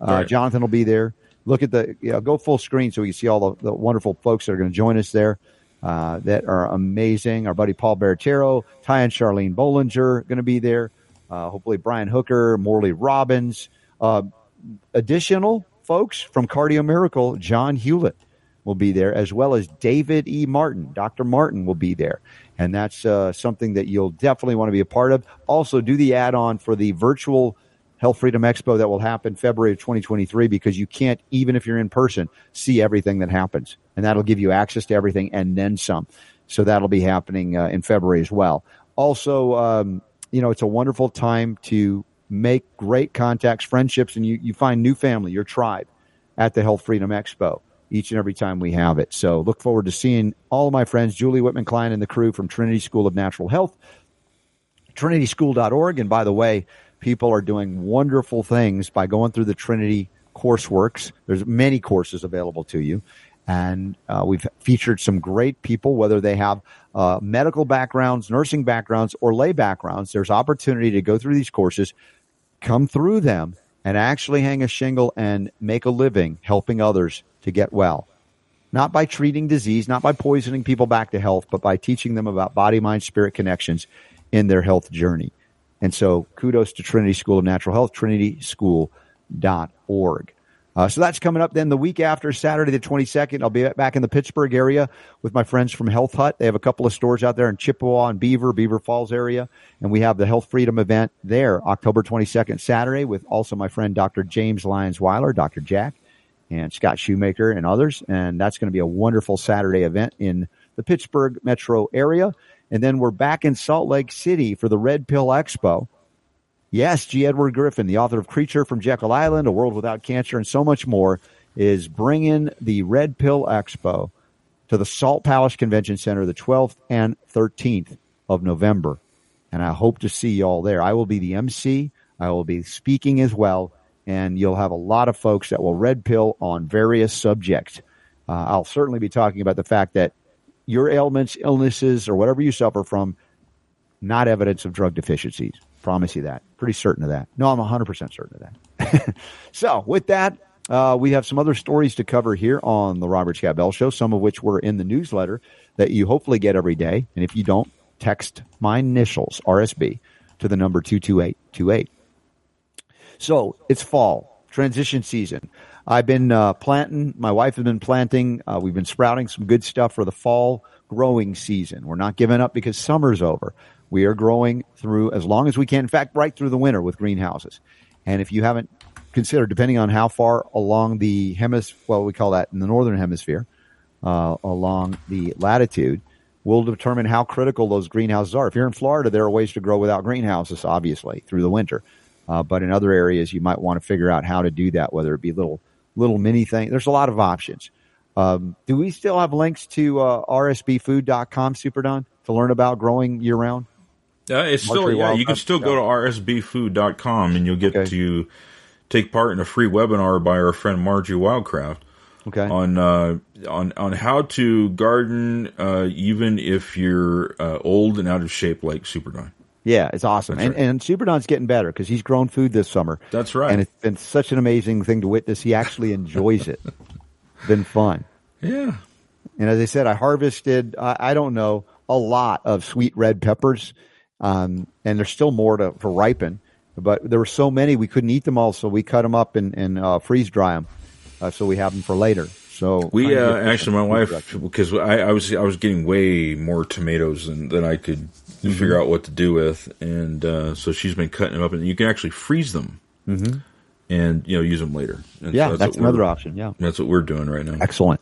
Uh, Right. Jonathan will be there. Look at the you know, go full screen so we can see all the, the wonderful folks that are going to join us there. Uh, that are amazing. Our buddy Paul Barattiero, Ty and Charlene Bollinger going to be there. Uh, hopefully Brian Hooker, Morley Robbins. Uh, additional folks from Cardio Miracle, John Hewlett will be there, as well as David E. Martin. Dr. Martin will be there. And that's uh, something that you'll definitely want to be a part of. Also, do the add on for the virtual Health Freedom Expo that will happen February of 2023 because you can't, even if you're in person, see everything that happens. And that'll give you access to everything and then some. So that'll be happening uh, in February as well. Also, um, you know, it's a wonderful time to make great contacts, friendships, and you, you find new family, your tribe at the Health Freedom Expo each and every time we have it. So look forward to seeing all of my friends, Julie Whitman Klein and the crew from Trinity School of Natural Health, trinityschool.org. And by the way, people are doing wonderful things by going through the Trinity courseworks. There's many courses available to you. And uh, we've featured some great people, whether they have uh, medical backgrounds, nursing backgrounds, or lay backgrounds. There's opportunity to go through these courses, come through them, and actually hang a shingle and make a living helping others to get well. Not by treating disease, not by poisoning people back to health, but by teaching them about body, mind, spirit connections in their health journey. And so kudos to Trinity School of Natural Health, trinityschool.org. Uh, so that's coming up then the week after Saturday the 22nd. I'll be back in the Pittsburgh area with my friends from Health Hut. They have a couple of stores out there in Chippewa and Beaver, Beaver Falls area. And we have the Health Freedom event there October 22nd, Saturday with also my friend Dr. James Lyons Weiler, Dr. Jack and Scott Shoemaker and others. And that's going to be a wonderful Saturday event in the Pittsburgh metro area. And then we're back in Salt Lake City for the Red Pill Expo. Yes, G. Edward Griffin, the author of Creature from Jekyll Island, A World Without Cancer, and so much more, is bringing the Red Pill Expo to the Salt Palace Convention Center the 12th and 13th of November. And I hope to see you all there. I will be the MC. I will be speaking as well. And you'll have a lot of folks that will red pill on various subjects. Uh, I'll certainly be talking about the fact that your ailments, illnesses, or whatever you suffer from, not evidence of drug deficiencies. Promise you that. Pretty certain of that. No, I'm 100% certain of that. so, with that, uh, we have some other stories to cover here on the Robert Scott Bell Show, some of which were in the newsletter that you hopefully get every day. And if you don't, text my initials, RSB, to the number 22828. So, it's fall, transition season. I've been uh, planting, my wife has been planting, uh, we've been sprouting some good stuff for the fall growing season. We're not giving up because summer's over. We are growing through as long as we can. In fact, right through the winter with greenhouses. And if you haven't considered, depending on how far along the hemisphere, well, we call that in the northern hemisphere, uh, along the latitude, will determine how critical those greenhouses are. If you're in Florida, there are ways to grow without greenhouses, obviously, through the winter. Uh, but in other areas, you might want to figure out how to do that, whether it be little little mini thing. There's a lot of options. Um, do we still have links to uh, rsbfood.com, Super Don, to learn about growing year round? Uh, it's still yeah. You can still go to rsbfood.com and you'll get Okay. to take part in a free webinar by our friend Margie Wildcraft Okay. on uh, on on how to garden uh, even if you're uh, old and out of shape like Super Don. Yeah, it's awesome. That's And, right. and Super Don's getting better because he's grown food this summer. That's right. And it's been such an amazing thing to witness. He actually enjoys it. been fun. Yeah. And as I said, I harvested, I, I don't know, a lot of sweet red peppers. Um, and there's still more to, to ripen, but there were so many we couldn't eat them all. So we cut them up and, and uh, freeze dry them. Uh, so we have them for later. So We uh, actually, my wife, because I, I was I was getting way more tomatoes than, than I could Mm-hmm. figure out what to do with, and uh, so she's been cutting them up, and you can actually freeze them, and you know use them later. And so Mm-hmm. Yeah, that's another option. Yeah. That's what we're doing right now. Excellent.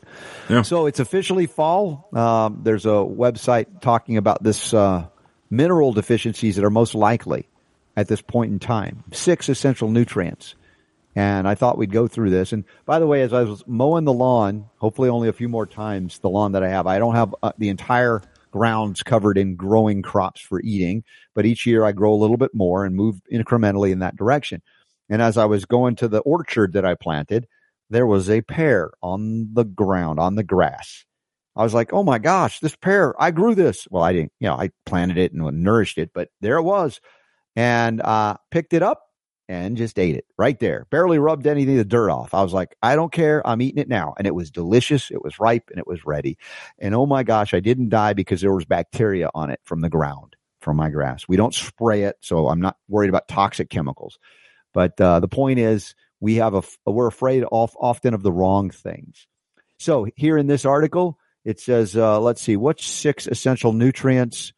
Yeah. So it's officially fall. Um, there's a website talking about this uh, mineral deficiencies that are most likely at this point in time. Six essential nutrients. And I thought we'd go through this. And by the way, as I was mowing the lawn, hopefully only a few more times the lawn that I have, I don't have uh, the entire grounds covered in growing crops for eating, but each year I grow a little bit more and move incrementally in that direction. And as I was going to the orchard that I planted, there was a pear on the ground, on the grass. I was like, oh my gosh, this pear, I grew this. Well, I didn't, you know, I planted it and nourished it, but there it was. And uh, picked it up and just ate it right there. Barely rubbed any of the dirt off. I was like, I don't care. I'm eating it now. And it was delicious. It was ripe and it was ready. And oh my gosh, I didn't die because there was bacteria on it from the ground, from my grass. We don't spray it. So I'm not worried about toxic chemicals. But uh, the point is, we have a we're afraid of, often of the wrong things. So here in this article, it says, uh, let's see, what's six essential nutrients?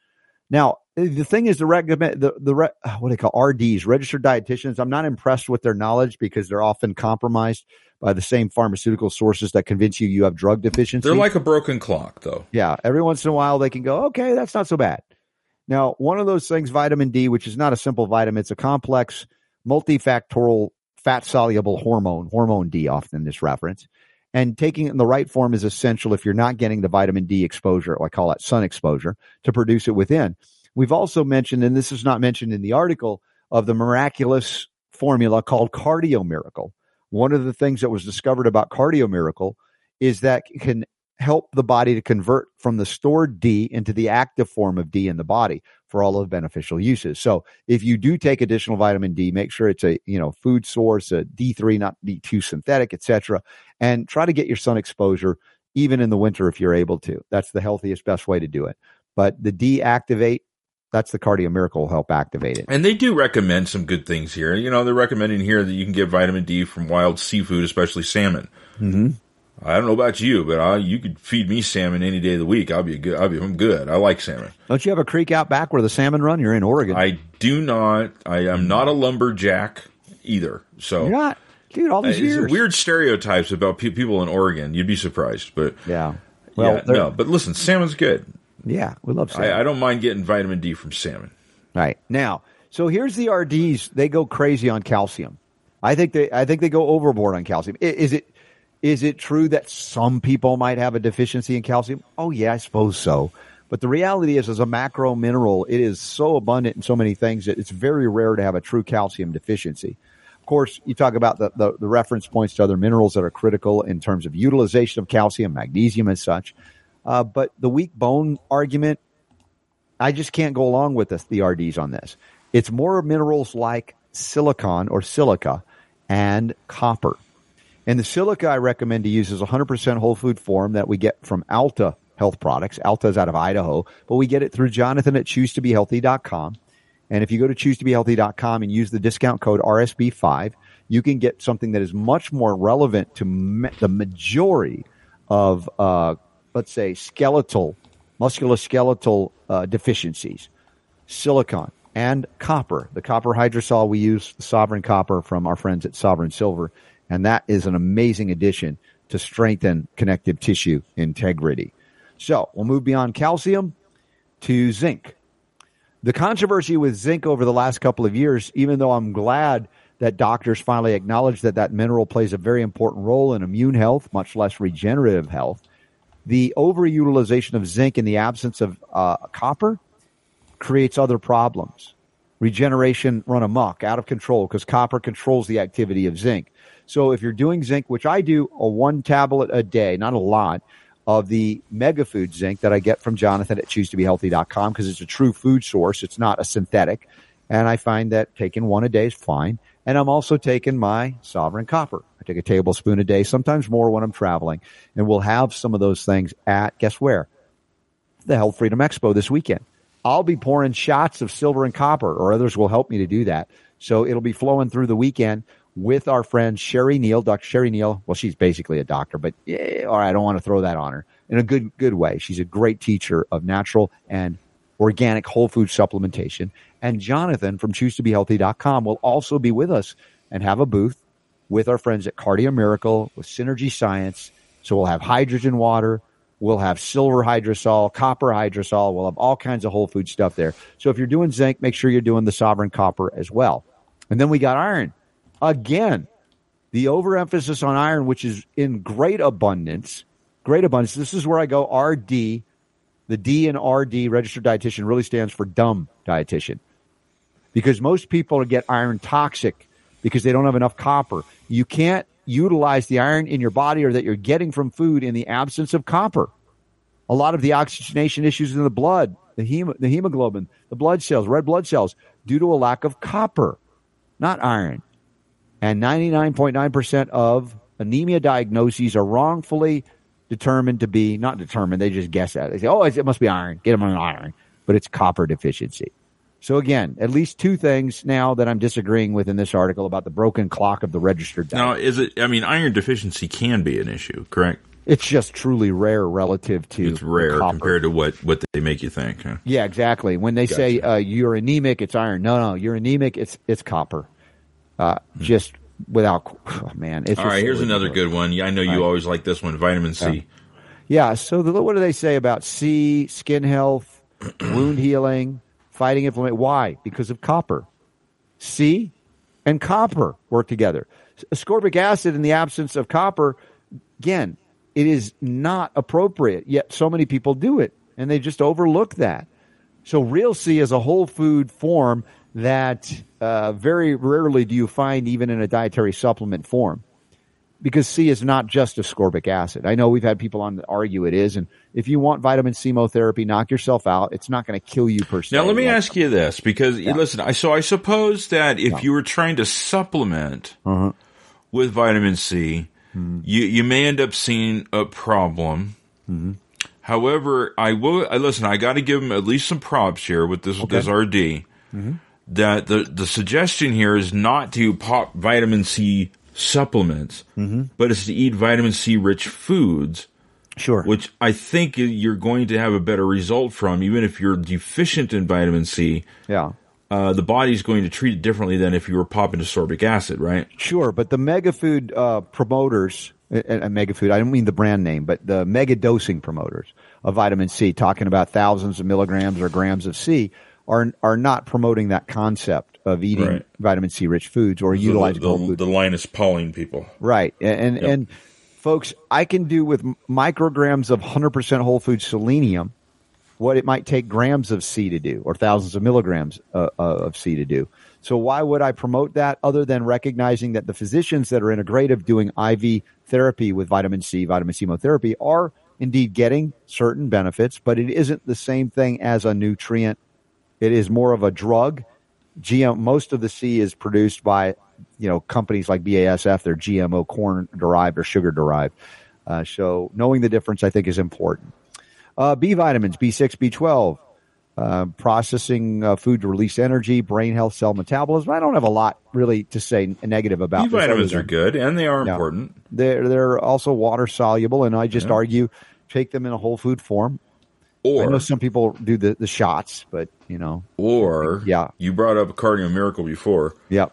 Now, the thing is, the recommend the the re, ah, what do they call RDs, registered dietitians. I'm not impressed with their knowledge because they're often compromised by the same pharmaceutical sources that convince you you have drug deficiency. They're like a broken clock, though. Yeah, every once in a while they can go, okay, that's not so bad. Now, one of those things, vitamin D, which is not a simple vitamin, it's a complex, multifactorial, fat soluble hormone, hormone D, often this reference. And taking it in the right form is essential if you're not getting the vitamin D exposure, or I call it sun exposure, to produce it within. We've also mentioned, and this is not mentioned in the article, of the miraculous formula called Cardio Miracle. One of the things that was discovered about Cardio Miracle is that it can help the body to convert from the stored D into the active form of D in the body for all of beneficial uses. So if you do take additional vitamin D, make sure it's a you know food source, a D3, not D2 synthetic, etc., and try to get your sun exposure even in the winter if you're able to. That's the healthiest, best way to do it. But the deactivate, that's the cardio miracle help activate it. And they do recommend some good things here. You know, they're recommending here that you can get vitamin D from wild seafood, especially salmon. Mm-hmm. I don't know about you, but I, you could feed me salmon any day of the week. I'll be good. I'll be I'm good. I like salmon. Don't you have a creek out back where the salmon run? You're in Oregon. I do not. I am not a lumberjack either. So You're not, dude. All these years. weird stereotypes about pe- people in Oregon. You'd be surprised, but Yeah. Well, yeah, no. But listen, salmon's good. Yeah, we love salmon. I, I don't mind getting vitamin D from salmon. Right. Now, so here's the RDs. They go crazy on calcium. I think they I think they go overboard on calcium. Is it is it true that some people might have a deficiency in calcium? Oh yeah, I suppose so. But the reality is as a macro mineral, it is so abundant in so many things that it's very rare to have a true calcium deficiency. Of course, you talk about the, the, the reference points to other minerals that are critical in terms of utilization of calcium, magnesium, and such. Uh, but the weak bone argument, I just can't go along with this, the RDs on this. It's more minerals like silicon or silica and copper. And the silica I recommend to use is 100% whole food form that we get from Alta Health Products. Alta is out of Idaho, but we get it through Jonathan at choosetobehealthy.com. And if you go to choosetobehealthy.com and use the discount code RSB5, you can get something that is much more relevant to the majority of, uh, let's say, skeletal, musculoskeletal uh, deficiencies silicon and copper. The copper hydrosol we use, Sovereign Copper from our friends at Sovereign Silver, and that is an amazing addition to strengthen connective tissue integrity. So we'll move beyond calcium to zinc. The controversy with zinc over the last couple of years, even though I'm glad that doctors finally acknowledge that that mineral plays a very important role in immune health, much less regenerative health, the overutilization of zinc in the absence of uh, copper creates other problems. Regeneration run amok, out of control, because copper controls the activity of zinc. So if you're doing zinc, which I do a one tablet a day, not a lot, of the mega food zinc that I get from Jonathan at choosetobehealthy.com because it's a true food source. It's not a synthetic. And I find that taking one a day is fine. And I'm also taking my sovereign copper. I take a tablespoon a day, sometimes more when I'm traveling. And we'll have some of those things at, guess where? The Health Freedom Expo this weekend. I'll be pouring shots of silver and copper, or others will help me to do that. So it'll be flowing through the weekend with our friend Sherry Neal, Dr. Sherry Neal. Well, she's basically a doctor, but yeah, all right, I don't want to throw that on her in a good, good way. She's a great teacher of natural and organic whole food supplementation. And Jonathan from choosetobehealthy.com will also be with us and have a booth with our friends at Cardio Miracle with Synergy Science. So we'll have hydrogen water. We'll have silver hydrosol, copper hydrosol. We'll have all kinds of whole food stuff there. So if you're doing zinc, make sure you're doing the sovereign copper as well. And then we got iron. Again, the overemphasis on iron, which is in great abundance, great abundance. This is where I go RD. The D and RD, registered dietitian, really stands for dumb dietitian. Because most people get iron toxic because they don't have enough copper. You can't utilize the iron in your body or that you're getting from food in the absence of copper. A lot of the oxygenation issues in the blood, the, hem- the hemoglobin, the blood cells, red blood cells, due to a lack of copper, not iron and 99.9% of anemia diagnoses are wrongfully determined to be not determined. They just guess at it. They say, "Oh, it must be iron. Get them on iron," but it's copper deficiency. So again, at least two things now that I'm disagreeing with in this article about the broken clock of the registered. Diet. Now, is it? I mean, iron deficiency can be an issue, correct? It's just truly rare relative to it's rare compared to what what they make you think. Huh? Yeah, exactly. When they Gotcha. say uh, you're anemic, it's iron. No, no, you're anemic. It's it's copper. Uh, Just without oh, man. It's. All just here's another good one. Yeah, I know you right. always like this one, vitamin C. Yeah. So the, what do they say about C, skin health, wound healing, fighting inflammation? Why? Because of copper. C and copper work together. Ascorbic acid in the absence of copper, again, it is not appropriate. Yet so many people do it and they just overlook that. So real C is a whole food form that uh, very rarely do you find even in a dietary supplement form because C is not just ascorbic acid. I know we've had people on that argue it is, and if you want vitamin C chemotherapy, knock yourself out. It's not going to kill you per se. Now, let me Like- ask you this because listen, I so I suppose that if you were trying to supplement Uh-huh. with vitamin C, Mm-hmm. you you may end up seeing a problem. Mm-hmm. However, I will. I listen. I got to give him at least some props here with this this RD. Mm-hmm. That the the suggestion here is not to pop vitamin C supplements, Mm-hmm. but it's to eat vitamin C rich foods Sure. which I think you're going to have a better result from, even if you're deficient in vitamin C. yeah. Uh, the body's going to treat it differently than if you were popping ascorbic acid, right? Sure, but the mega food uh, promoters, and, and mega food, I don't mean the brand name, but the mega dosing promoters of vitamin C, talking about thousands of milligrams or grams of C, are are not promoting that concept of eating Right. vitamin C rich foods or utilizing the, the, the Linus Pauling people. Right. And and, Yep. and folks, I can do with micrograms of 100% whole food selenium what it might take grams of C to do or thousands of milligrams uh, uh, of C to do. So why would I promote that other than recognizing that the physicians that are integrative doing IV therapy with vitamin C, vitamin C chemotherapy are indeed getting certain benefits, but it isn't the same thing as a nutrient. It is more of a drug. GM, most of the C is produced by, you know, companies like BASF. They're GMO corn derived or sugar derived. Uh, so knowing the difference, I think, is important. Uh, B vitamins, B6, B12, uh, processing uh, food to release energy, brain health, cell metabolism. I don't have a lot really to say negative about B vitamins are good and they are Yeah. important. They're they're also water soluble, and I just Yeah. argue take them in a whole food form. I Or know some people do the, the shots, but you know, or Yeah. you brought up Cardio Miracle before, yep,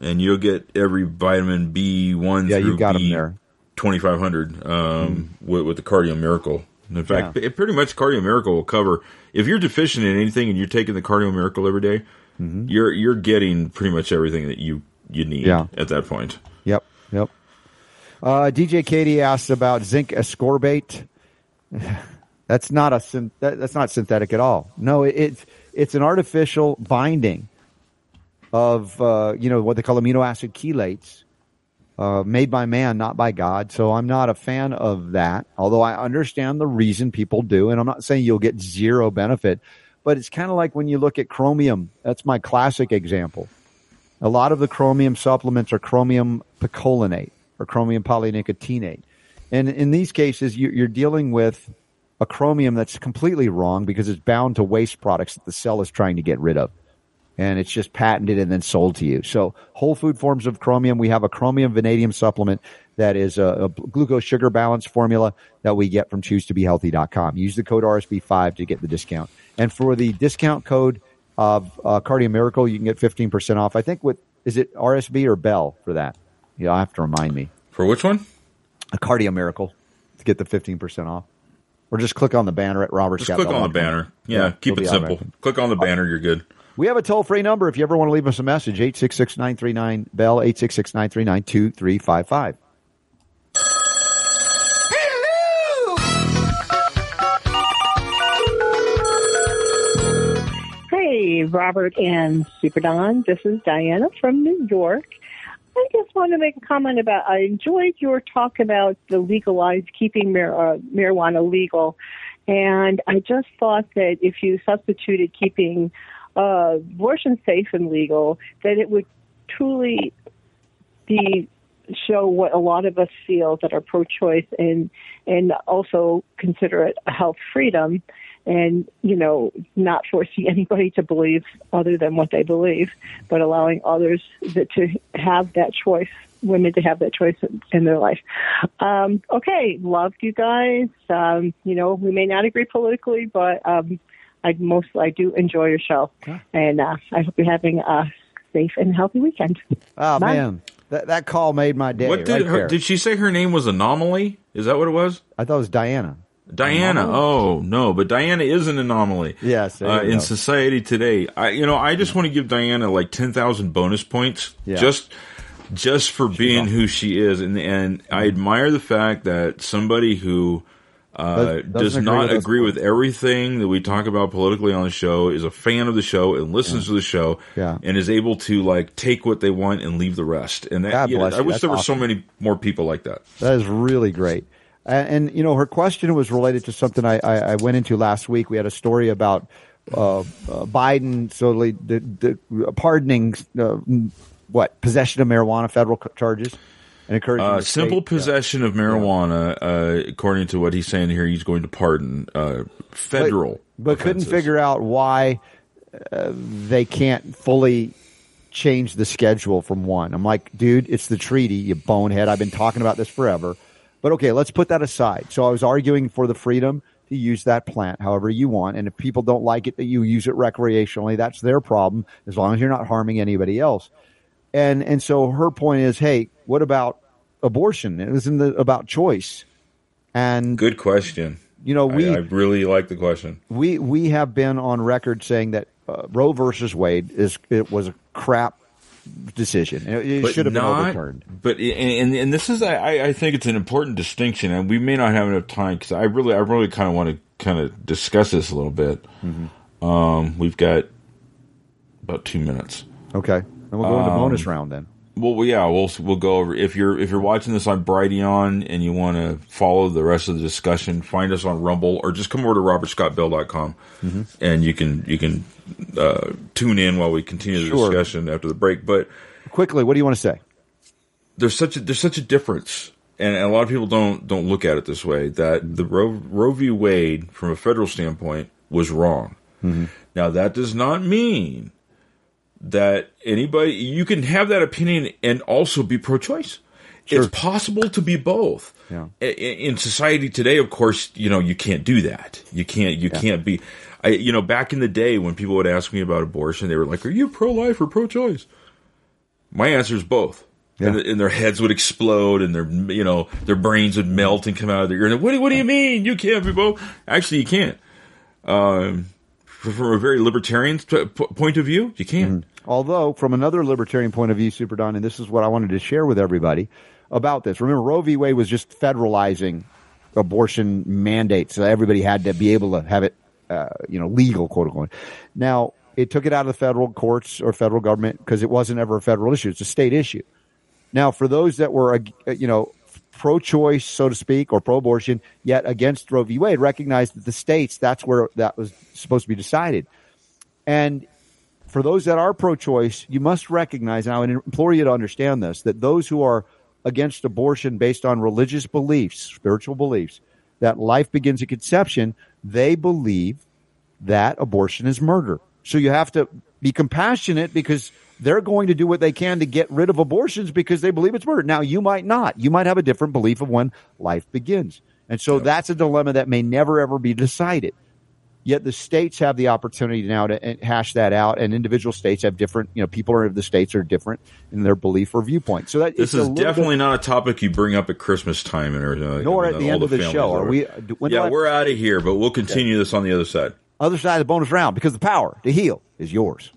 and you'll get every vitamin B one yeah, through you got B them there. twenty five hundred um, with, with the Cardio Miracle In fact, it pretty much Cardio Miracle will cover. If you're deficient in anything and you're taking the Cardio Miracle every day, you're you're getting pretty much everything that you you need Yeah. at that point. Yep, yep. Uh, DJ Katie asked about zinc ascorbate. That's not a syn- that, that's not synthetic at all. No, it, it's it's an artificial binding of uh, you know what they call amino acid chelates, uh, made by man, not by God. So I'm not a fan of that. Although I understand the reason people do, and I'm not saying you'll get zero benefit, but it's kind of like when you look at chromium. That's my classic example. A lot of the chromium supplements are chromium picolinate or chromium polynicotinate. And in these cases, you're dealing with a chromium that's completely wrong because it's bound to waste products that the cell is trying to get rid of. And it's just patented and then sold to you. So whole food forms of chromium. We have a chromium vanadium supplement that is a, a glucose sugar balance formula that we get from choosetobehealthy.com. Use the code RSB5 to get the discount. And for the discount code of uh, Cardio Miracle, you can get 15% off. I think with, is it RSB or Bell for that? You will have to remind me. For which one? A Cardio Miracle to get the 15% off. Or just click on the banner at Robert Just click on the banner. Yeah, Yeah, keep it'll it simple. automatic. Click on the uh, banner. You're good. We have a toll free number if you ever want to leave us a message 866 939 Bell, 866 939 2355. Hey, Robert and Super Don. This is Diana from New York. I just want to make a comment about. I enjoyed your talk about the legalized keeping mar- uh, marijuana legal, and I just thought that if you substituted keeping uh, abortion safe and legal, that it would truly be show what a lot of us feel that are pro-choice and and also consider it a health freedom and you know not forcing anybody to believe other than what they believe but allowing others that to have that choice women to have that choice in, in their life um okay loved you guys um you know we may not agree politically but um i most i do enjoy your show and uh i hope you're having a safe and healthy weekend Oh, Bye. man. That, that call made my day. what did right her, did she say? Her name was Anomaly. Is that what it was? I thought it was Diana. Diana. Oh no, but Diana is an anomaly. Yes, uh, in go. society today. I you know I just want to give Diana like ten thousand bonus points Yeah. just just for being who she is, and and I admire the fact that somebody who. Uh, Does- agree not with agree with everything that we talk about politically on the show is a fan of the show and listens to the show Yeah. and is able to like take what they want and leave the rest and that God know, bless I wish That's there were awesome. so many more people like that That is really great. And, and you know, her question was related to something I, I, I went into last week. We had a story about uh, uh, Biden so the, the, pardoning uh, what possession of marijuana, federal charges, and encouraging Uh, simple state- possession of marijuana, uh, according to what he's saying here, he's going to pardon uh, federal. but couldn't figure out why uh, they can't fully change the schedule from one. I'm like, dude, it's the treaty, you bonehead. I've been talking about this forever. But okay, let's put that aside. So I was arguing for the freedom to use that plant however you want. And if people don't like it that you use it recreationally, that's their problem as long as you're not harming anybody else. And and so her point is, hey, what about abortion? It isn't the, about choice. And Good question. you know, we I, I really like the question. we we have been on record saying that uh, Roe versus Wade is it was a crap decision. It, it should have been overturned. But and and this is I I think it's an important distinction, and we may not have enough time because I really I really kind of want to kind of discuss this a little bit. Mm-hmm. Um, we've got about two minutes. Okay, and we'll go into Um, bonus round then. Well, yeah, we'll we'll go over if you're if you're watching this on Brighteon and you want to follow the rest of the discussion, find us on Rumble or just come over to robertscottbell.com Mm-hmm. and you can you can uh, tune in while we continue the Sure. discussion after the break. But Quickly, what do you want to say? there's such a there's such a difference, and a lot of people don't don't look at it this way. That the Roe, Roe v. Wade, from a federal standpoint, was wrong. Now that does not mean that anybody you can have that opinion and also be pro-choice. It's possible to be both. Yeah. In society today, of course, you know you can't do that. You can't. You can't be. I, you know, back in the day when people would ask me about abortion, they were like, "Are you pro-life or pro-choice?" My answer is both. And, and their heads would explode, and their you know their brains would melt and come out of their ear. What, do- what do you mean you can't be both? Actually, you can't. Um, from a very libertarian point of view, you can't. Although, from another libertarian point of view, Super Don, and this is what I wanted to share with everybody about this. Remember, Roe v. Wade was just federalizing abortion mandates, so everybody had to be able to have it, uh, you know, legal, quote unquote. Now, it took it out of the federal courts or federal government because it wasn't ever a federal issue; it's a state issue. Now, for those that were, uh, you know, pro-choice, so to speak, or pro-abortion, yet against Roe v. Wade, recognized that the states that's where that was supposed to be decided. And for those that are pro-choice, you must recognize, and I would implore you to understand this, that those who are against abortion based on religious beliefs, spiritual beliefs, that life begins at conception, they believe that abortion is murder. So you have to be compassionate because they're going to do what they can to get rid of abortions because they believe it's murder. Now you might not. You might have a different belief of when life begins. And so that's a dilemma that may never ever be decided. Yet the states have the opportunity now to uh, hash that out, and individual states have different. You know, people are the states are different in their belief or viewpoint. So that This is little bit- definitely not a topic you bring up at Christmas time, and or uh, Nor at the end of the show. Are we- when yeah, we're out of here, but we'll continue this on the other side. other side of the bonus round because the power to heal is yours.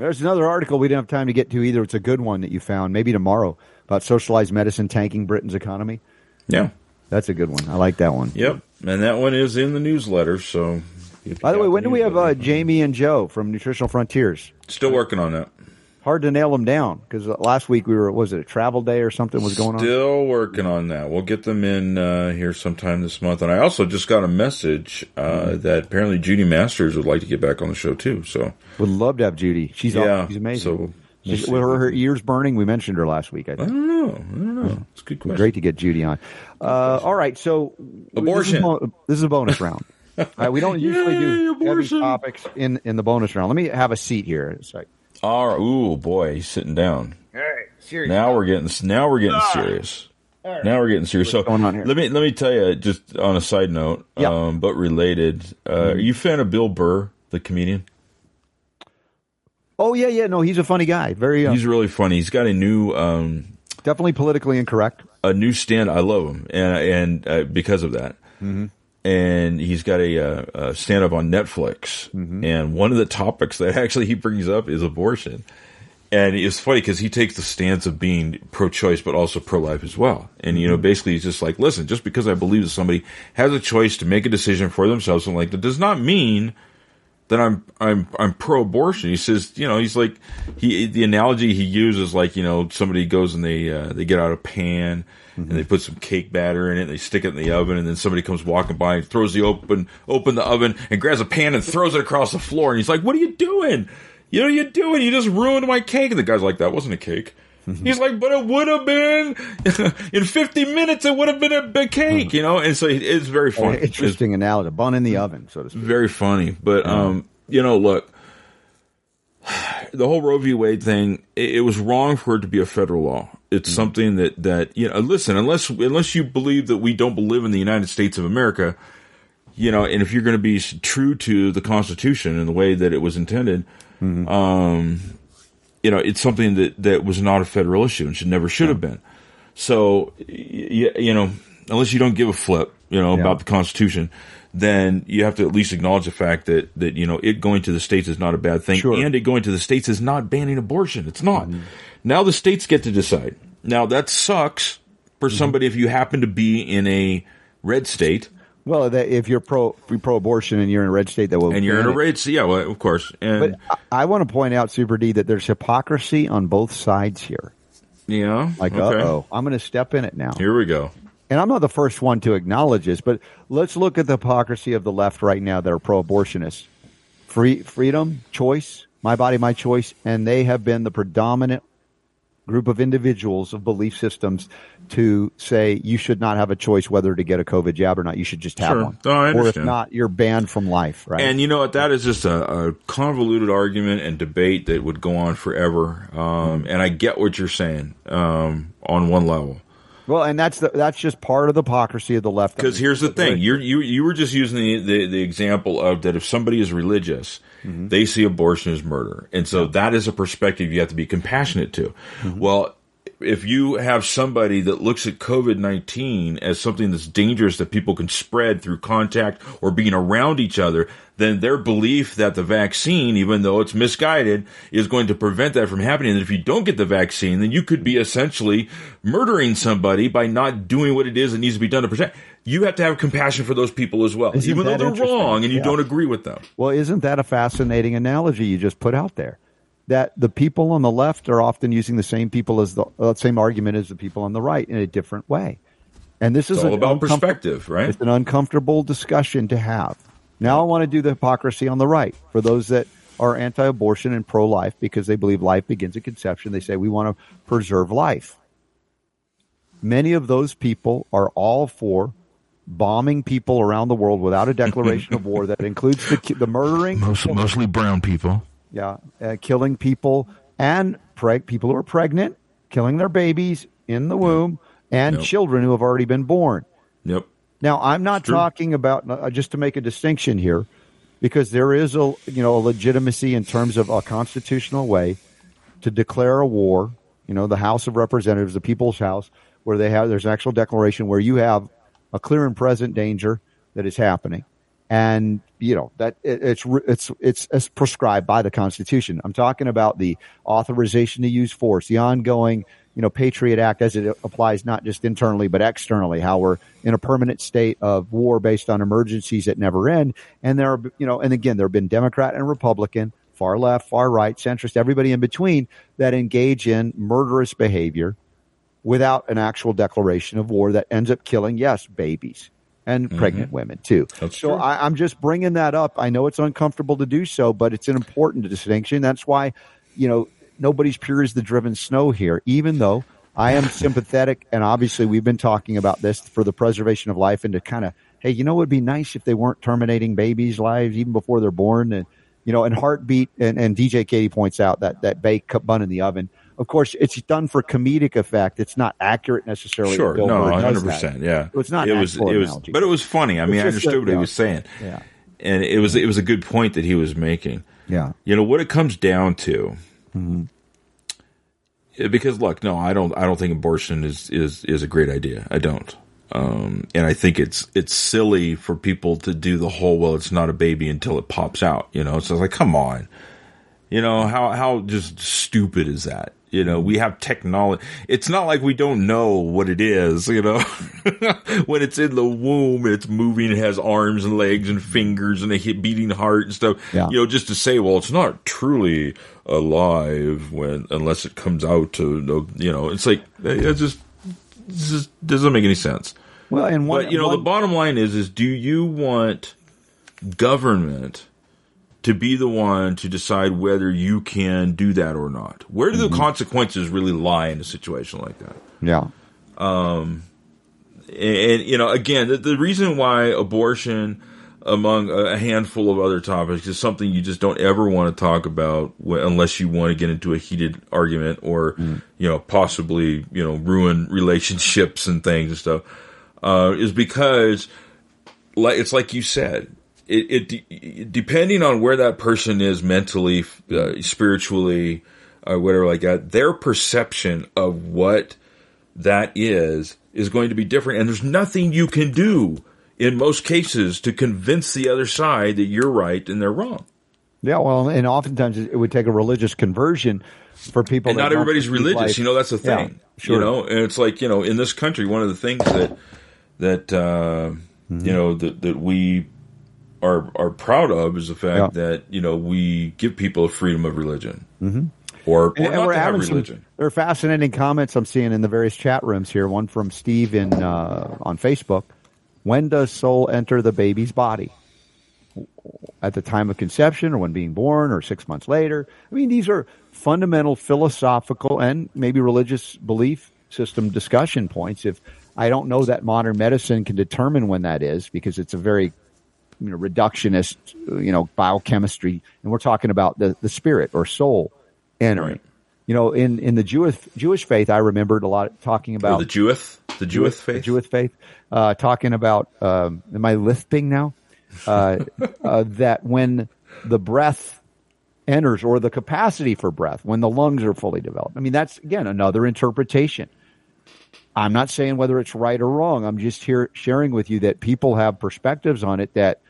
There's another article we didn't have time to get to either. It's a good one that you found, maybe tomorrow, about socialized medicine tanking Britain's economy. Yeah. That's a good one. I like that one. Yep, and that one is in the newsletter. So, By the way, when do we have uh, Jamie and Joe from Nutritional Frontiers? Still working on that. Hard to nail them down because last week we were was it a travel day or something was going on? Still working on that. We'll get them in uh, here sometime this month. And I also just got a message uh, Mm-hmm. that apparently Judy Masters would like to get back on the show too. So Would love to have Judy. She's yeah, she's amazing. So we'll with her, her ears burning, we mentioned her last week. I I don't know. I don't know. It's a good question. Great to get Judy on. Uh, all right, so Abortion. This is, this is a bonus round. All right, we don't usually Yay, do abortion. topics in in the bonus round. Let me have a seat here. It's like, All right. Ooh, boy, he's sitting down. all right, serious. Now we're getting now we're getting serious. Now we're getting serious. so going on here? let me let me tell you just on a side note, Yeah. um, but related. Uh, Are you a fan of Bill Burr, the comedian? Oh yeah, yeah. No, he's a funny guy. Very uh, He's really funny. He's got a new um, definitely politically incorrect. a new stand. I love him, and and uh, because of that, and he's got a, uh, a stand up on Netflix. And one of the topics that actually he brings up is abortion. And it's funny because he takes the stance of being pro-choice, but also pro-life as well. And you know, basically, he's just like, listen, just because I believe that somebody has a choice to make a decision for themselves, and like that does not mean that I'm I'm I'm pro-abortion. He says, you know, he's like he the analogy he uses like you know somebody goes and they uh, they get out a pan and they put some cake batter in it, they stick it in the oven, and then somebody comes walking by and throws the open open the oven and grabs a pan and throws it across the floor, and he's like, "What are you doing? You know what you doing? You just ruined my cake." And the guy's like, "That wasn't a cake." He's like, but it would have been in 50 minutes. It would have been a big cake, you know. And so it's very funny. It's Interesting analogy. A bun in the oven, so to speak. very funny. But um, you know, look, the whole Roe v. Wade thing, it was wrong for it to be a federal law. It's something that that you know. Listen, unless unless you believe that we don't live in the United States of America, you know, and if you're going to be true to the Constitution and the way that it was intended, um, you know, it's something that that was not a federal issue and should never should have been. So, y- you know, unless you don't give a flip, you know, Yeah. about the Constitution, then you have to at least acknowledge the fact that that you know it going to the states is not a bad thing, Sure. and it going to the states is not banning abortion. It's not. Now the states get to decide. Now that sucks for somebody if you happen to be in a red state Well, that if you're pro pro abortion and you're in a red state, that will and you're in a red state. Yeah, well, of course. And But I, I want to point out, Super D, that there's hypocrisy on both sides here. yeah, Like, okay. uh oh, I'm going to step in it now. Here we go. And I'm not the first one to acknowledge this, but let's look at the hypocrisy of the left right now that are pro-abortionists. Free freedom, choice, my body, my choice, and they have been the predominant group of individuals of belief systems to say you should not have a choice whether to get a COVID jab or not. You should just have Sure. one. No, I or if not, you're banned from life, right? And you know what? That is just a, a convoluted argument and debate that would go on forever. Um, and I get what you're saying um, on one level. Well, and that's the, that's just part of the hypocrisy of the left. Because here's the thing: you're, you you were just using the, the the example of that if somebody is religious, mm-hmm. they see abortion as murder, and so that is a perspective you have to be compassionate to. Mm-hmm. Well, if you have somebody that looks at COVID nineteen as something that's dangerous that people can spread through contact or being around each other, then their belief that the vaccine, even though it's misguided, is going to prevent that from happening. And if you don't get the vaccine, then you could be essentially murdering somebody by not doing what it is that needs to be done to protect. You have to have compassion for those people as well, Isn't even though they're wrong and you Yeah. don't agree with them. Well, isn't that a fascinating analogy you just put out there? That the people on the left are often using the same people as the uh, same argument as the people on the right in a different way. And this is It's all about uncomfort- perspective, right? It's an uncomfortable discussion to have. Now I want to do the hypocrisy on the right for those that are anti-abortion and pro-life because they believe life begins at conception. They say we want to preserve life. Many of those people are all for bombing people around the world without a declaration of war that includes the, the murdering, Most, mostly brown people. Yeah, uh, killing people and preg- people who are pregnant, killing their babies in the womb, and Yep. children who have already been born. Yep. Now, I'm not talking about uh, just to make a distinction here, because there is a you know a legitimacy in terms of a constitutional way to declare a war. You know, the House of Representatives, the People's House, where they have there's an actual declaration where you have a clear and present danger that is happening, and you know that it, it's it's it's it's prescribed by the Constitution. I'm talking about the authorization to use force, the ongoing you know Patriot Act as it applies not just internally but externally. How we're in a permanent state of war based on emergencies that never end, and there are you know, and again there have been Democrat and Republican, far left, far right, centrist, everybody in between that engage in murderous behavior without an actual declaration of war that ends up killing, yes, babies and mm-hmm. pregnant women too. That's so true. I, I'm just bringing that up. I know it's uncomfortable to do so, but it's an important distinction. That's why, you know, nobody's pure as the driven snow here, even though I am sympathetic. And obviously we've been talking about this for the preservation of life and to kind of, Hey, you know, it would be nice if they weren't terminating babies' lives even before they're born. And, you know, and heartbeat and, and DJ Katie points out that, that baked bun in the oven. Of course, it's done for comedic effect. It's not accurate necessarily. Sure. No, one hundred percent. Yeah. It's not It was. It was. analogy. But it was funny. I mean, I understood that- what he was saying. Yeah. And it was. It was a good point that he was making. Yeah. You know what it comes down to. Mm-hmm. Because look, no, I don't. I don't think abortion is is is a great idea. I don't. Um, and I think it's it's silly for people to do the whole well. It's not a baby until it pops out. You know, so it's like, come on. You know how how just stupid is that? You know, we have technology. It's not like we don't know what it is. You know, when it's in the womb, it's moving, it has arms and legs and fingers and a beating heart and stuff. Yeah. You know, just to say, well, it's not truly alive when unless it comes out to you know, it's like it just it just doesn't make any sense. Well, and one, But you know, one- the bottom line is: is do you want government to be the one to decide whether you can do that or not? Where do Mm-hmm. the consequences really lie in a situation like that? yeah. And, and, you know, again, the, the reason why abortion, among a handful of other topics, is something you just don't ever want to talk about unless you want to get into a heated argument or, you know, possibly, you know, ruin relationships and things and stuff, uh, is because, like it's like you said, it, it de- depending on where that person is mentally, uh, spiritually, or whatever like that, their perception of what that is is going to be different and there's nothing you can do in most cases to convince the other side that you're right and they're wrong Yeah, well, and oftentimes it would take a religious conversion for people. and not everybody's religious life- you know that's the Yeah, thing sure. you know and it's like you know in this country one of the things that that uh, Mm-hmm. you know that that we are are proud of is the fact Yeah. that you know we give people a freedom of religion mm-hmm. or, or And, and not we're to have having some. religion There are fascinating comments I'm seeing in the various chat rooms here. One from Steve in uh, on Facebook. When does soul enter the baby's body? at the time of conception or when being born or six months later. I mean, these are fundamental philosophical and maybe religious belief system discussion points. If I don't know that modern medicine can determine when that is because it's a very you know, reductionist, you know, biochemistry, and we're talking about the, the spirit or soul entering. Right. You know, in, in the Jewish Jewish faith, I remembered a lot talking about Or the Jewith, the Jewith faith. the Jewish faith, uh, talking about, um, am I lisping now? Uh, uh, that when the breath enters or the capacity for breath, when the lungs are fully developed. I mean, that's again another interpretation. I'm not saying whether it's right or wrong. I'm just here sharing with you that people have perspectives on it that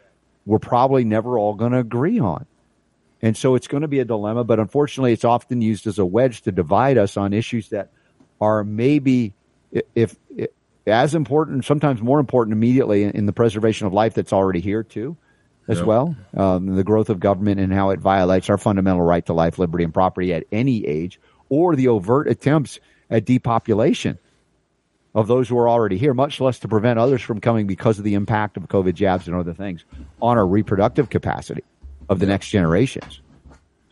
we're probably never all going to agree on. And so it's going to be a dilemma, but unfortunately, it's often used as a wedge to divide us on issues that are maybe, if, if as important, sometimes more important immediately in, in the preservation of life that's already here too, as Yep. well. Um, the growth of government and how it violates our fundamental right to life, liberty, and property at any age, or the overt attempts at depopulation of those who are already here, much less to prevent others from coming because of the impact of COVID jabs and other things on our reproductive capacity of the next generations.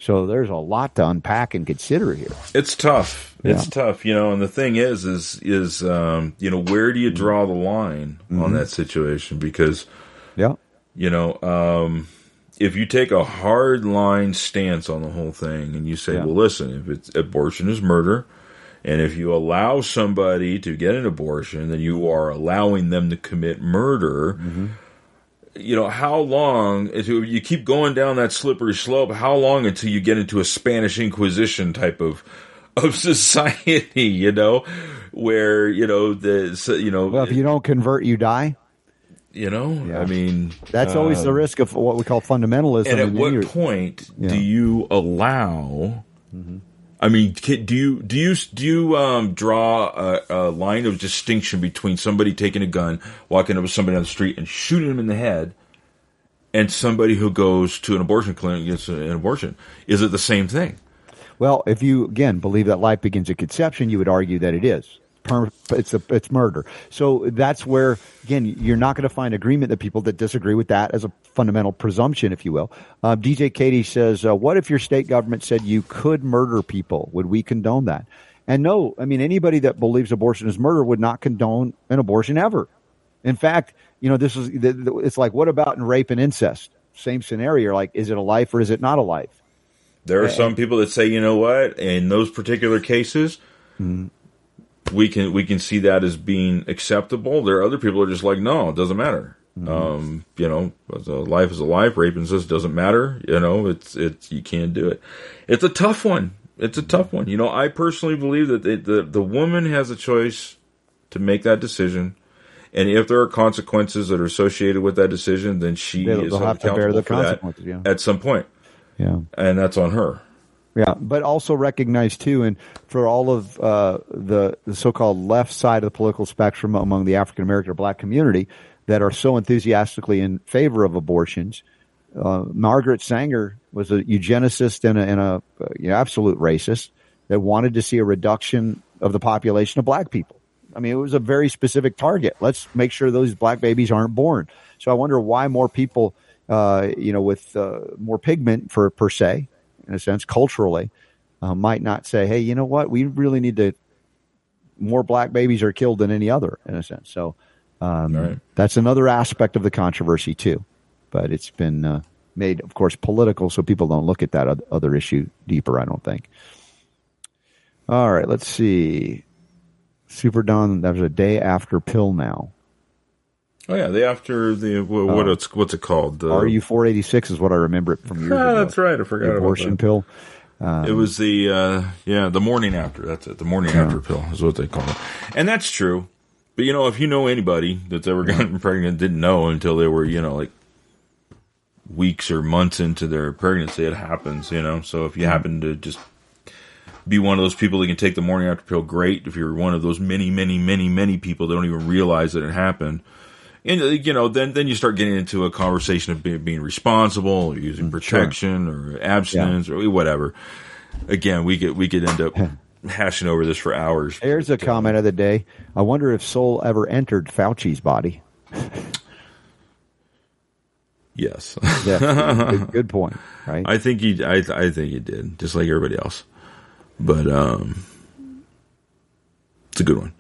So there's a lot to unpack and consider here. It's tough. It's tough, you know. And the thing is, is is um, you know, where do you draw the line Mm-hmm. on that situation? Because Yeah. you know, um, if you take a hard line stance on the whole thing and you say, Yeah. well, listen, if it's abortion is murder, and if you allow somebody to get an abortion, then you are allowing them to commit murder. Mm-hmm. You know, how long, if you keep going down that slippery slope, how long until you get into a Spanish Inquisition type of, of society, you know, where, you know, the, you know, Well, if you don't convert, you die. you know, Yeah. I mean, That's always the um, risk of what we call fundamentalism. and at what point Yeah. Mm-hmm. do you allow? I mean, do you do you do you um, draw a, a line of distinction between somebody taking a gun, walking up to somebody on the street, and shooting them in the head, and somebody who goes to an abortion clinic and gets an abortion? Is it the same thing? Well, if you again believe that life begins at conception, you would argue that it is. Per- It's a, it's murder. So that's where again you're not going to find agreement that people that disagree with that as a fundamental presumption, if you will. Uh, DJ Katie says, uh, "What if your state government said you could murder people? Would we condone that?" And no, I mean anybody that believes abortion is murder would not condone an abortion ever. In fact, you know this is it's like what about in rape and incest? Same scenario. Like, is it a life or is it not a life? There are some people that say, you know what, in those particular cases, Mm-hmm. We can we can see that as being acceptable. There are other people who are just like, no, it doesn't matter. Mm-hmm. Um, you know, life is a life. Rape and incest doesn't matter. You know, it's it's you can't do it. It's a tough one. It's a tough one. You know, I personally believe that the the, the woman has a choice to make that decision. And if there are consequences that are associated with that decision, then she They'll- is they'll have to bear the consequences, yeah. at some point, Yeah. and that's on her. Yeah, but also recognize too, and for all of uh, the, the so-called left side of the political spectrum among the African American or Black community that are so enthusiastically in favor of abortions, uh, Margaret Sanger was a eugenicist and a, and a you know, absolute racist that wanted to see a reduction of the population of Black people. I mean, it was a very specific target. Let's make sure those Black babies aren't born. So I wonder why more people, uh, you know, with uh, more pigment for per se, in a sense, culturally, uh, might not say, "Hey, you know what? We really need to." More black babies are killed than any other, in a sense. So um, Right. that's another aspect of the controversy too. But it's been uh, made, of course, political, so people don't look at that other issue deeper. I don't think. All right, let's see. Super Don. That was a day after pill now. Oh yeah, the after the wha- what Oh. it's what's it called? The, RU four eighty six is what I remember it from years Ah, ago. that's right. I forgot The abortion that. pill. it was the uh, yeah the morning after. That's it. The morning after pill is what they call it, and that's true. But you know, if you know anybody that's ever gotten pregnant, didn't know until they were you know like weeks or months into their pregnancy, it happens. You know, so if you happen to just be one of those people that can take the morning after pill, great. If you're one of those many, many, many, many people that don't even realize that it happened, and uh, you know, then then you start getting into a conversation of being, being responsible, or using protection, or abstinence, or whatever. Again, we could we could end up hashing over this for hours. Here's a comment of the day. I wonder if soul ever entered Fauci's body. Yes. Yeah, good, good point. Right. I think he. I, I think he did, just like everybody else. But um, it's a good one.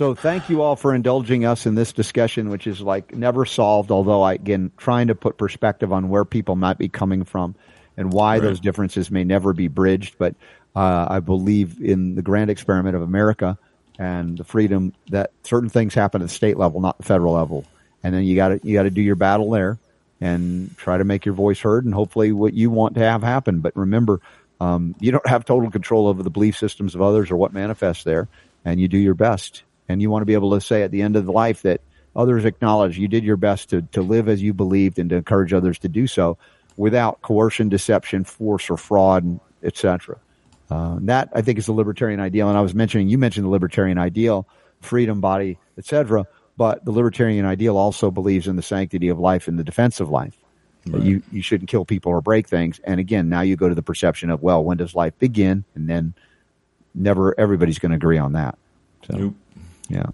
So thank you all for indulging us in this discussion, which is like never solved. Although I again trying to put perspective on where people might be coming from and why Right. those differences may never be bridged. But uh, I believe in the grand experiment of America and the freedom that certain things happen at the state level, not the federal level. And then you got to you got to do your battle there and try to make your voice heard and hopefully what you want to have happen. But remember, um, you don't have total control over the belief systems of others or what manifests there, and you do your best. And you want to be able to say at the end of the life that others acknowledge you did your best to, to live as you believed and to encourage others to do so without coercion, deception, force, or fraud, etc. Uh, that I think is the libertarian ideal. And I was mentioning, you mentioned the libertarian ideal, freedom, body, etc. But the libertarian ideal also believes in the sanctity of life and the defense of life. That You you shouldn't kill people or break things. And again, now you go to the perception of well, when does life begin? And then never everybody's going to agree on that. So Nope. Yeah,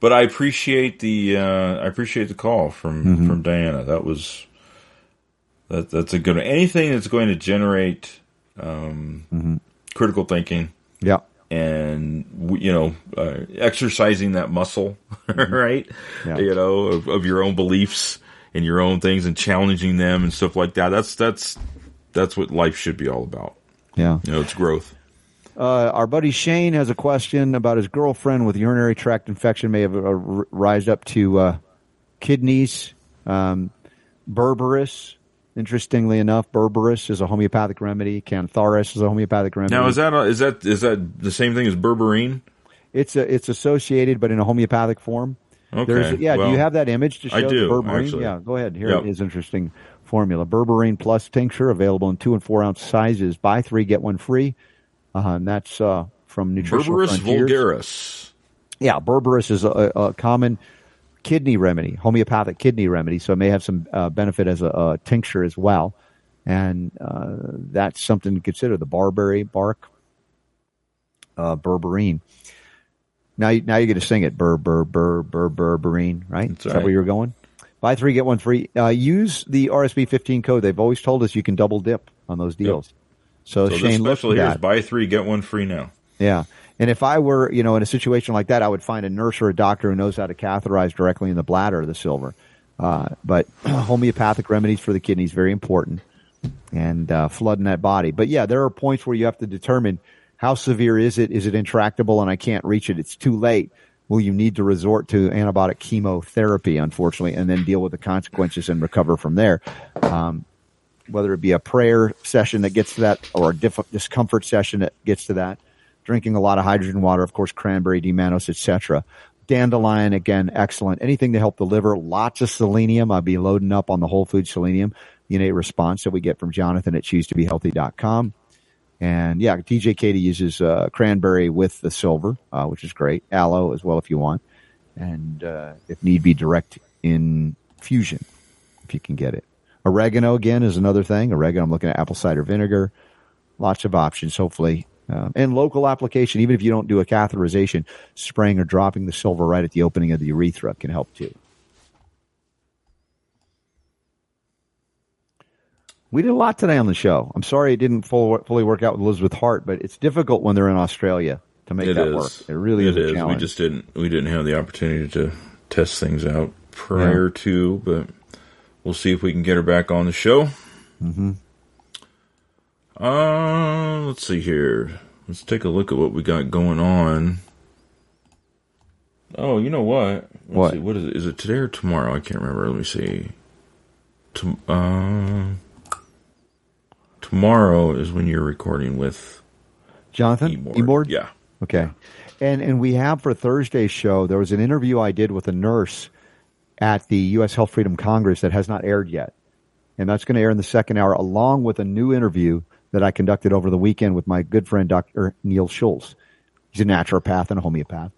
But I appreciate the uh, I appreciate the call from Mm-hmm. from Diana. That was that that's a good one. Anything that's going to generate um, Mm-hmm. critical thinking yeah, and you know uh, exercising that muscle, right? Mm-hmm. Yeah. You know of, of your own beliefs and your own things and challenging them and stuff like that. That's that's that's what life should be all about. yeah. You know, it's growth. Uh, our buddy Shane has a question about his girlfriend with urinary tract infection may have uh, r- up to uh, kidneys. Um, Berberis, interestingly enough, Berberis is a homeopathic remedy. Cantharis is a homeopathic remedy. Now is that a, is that is that the same thing as berberine? it's a, it's associated, but in a homeopathic form. Okay, There's, yeah. do you have that image to show I do, berberine? actually. Yeah, go ahead. Here Yep. it is. Interesting formula. Berberine plus tincture available in two and four ounce sizes. Buy three get one free. Uh, and that's uh, from Nutritional Berberis Frontiers. vulgaris. Yeah, Berberis is a, a common kidney remedy, homeopathic kidney remedy, so it may have some uh, benefit as a, a tincture as well. And uh, that's something to consider. The barberry bark, uh, berberine. Now, now you're going to sing it, bur bur bur bur berberine, right? That's Is that where you're going? Buy three get one free. Uh, use the RSB 15 code. They've always told us you can double dip on those deals. So, So Shane, special here is buy three get one free now. Yeah. And if I were, you know, in a situation like that, I would find a nurse or a doctor who knows how to catheterize directly in the bladder of the silver. Uh, but homeopathic remedies for the kidneys very important, and uh, flooding that body. But yeah, there are points where you have to determine how severe is it? Is it intractable and I can't reach it? It's too late. Will you need to resort to antibiotic chemotherapy, unfortunately, and then deal with the consequences and recover from there? Um, whether it be a prayer session that gets to that or a diff- discomfort session that gets to that. Drinking a lot of hydrogen water, of course, cranberry, D-mannose, etc. Dandelion, again, excellent. Anything to help the liver. Lots of selenium. I'll be loading up on the whole food selenium. The innate response that we get from Jonathan at choosetobehealthy.com. And yeah, DJ Katie uses uh, cranberry with the silver, uh, which is great. Aloe as well if you want. And uh, if need be, direct infusion if you can get it. Oregano again is another thing. Oregano, I'm looking at apple cider vinegar. Lots of options, hopefully. Uh, and local application, even if you don't do a catheterization, spraying or dropping the silver right at the opening of the urethra can help too. We did a lot today on the show. I'm sorry it didn't full, fully work out with Elizabeth Hart, but it's difficult when they're in Australia to make It that is. work. It really is a is. challenge. We just didn't. We didn't have the opportunity to test things out prior to, but we'll see if we can get her back on the show. Mm-hmm. Uh, let's see here. Let's take a look at what we got going on. Oh, you know what? Let's What? See, what is it? Is it today or tomorrow? I can't remember. Let me see. Uh, tomorrow is when you're recording with Jonathan, Emord. Emord? Yeah. Okay. And and we have for Thursday's show, there was an interview I did with a nurse at the U.S. Health Freedom Congress that has not aired yet. And that's going to air in the second hour, along with a new interview that I conducted over the weekend with my good friend, Dr. Neil Schultz. He's a naturopath and a homeopath.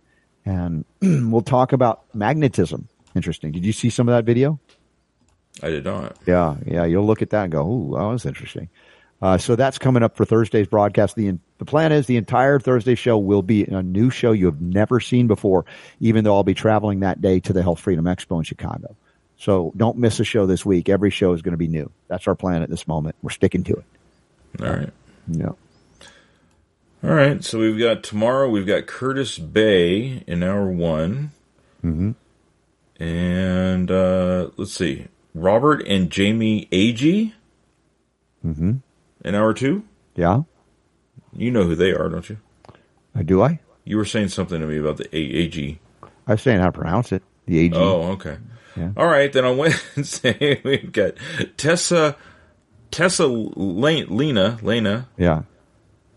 And we'll talk about magnetism. Interesting. Did you see some of that video? I did not. Yeah, yeah. You'll look at that and go, "Ooh, that was interesting." Uh, so that's coming up for Thursday's broadcast. The the plan is the entire Thursday show will be a new show you have never seen before. Even though I'll be traveling that day to the Health Freedom Expo in Chicago, So don't miss a show this week. Every show is going to be new. That's our plan at this moment. We're sticking to it. All right. Yeah. All right. So we've got tomorrow. We've got Curtis Bay in hour one, Mm-hmm. and uh, let's see, Robert and Jamie Agee Mm-hmm. In hour two. Yeah. You know who they are, don't you? Uh, do I? You were saying something to me about the A- AG. I was saying how to pronounce it. The AG. Oh, okay. Yeah. All right. Then on Wednesday we've got Tessa Tessa Lena Lena Lena Yeah.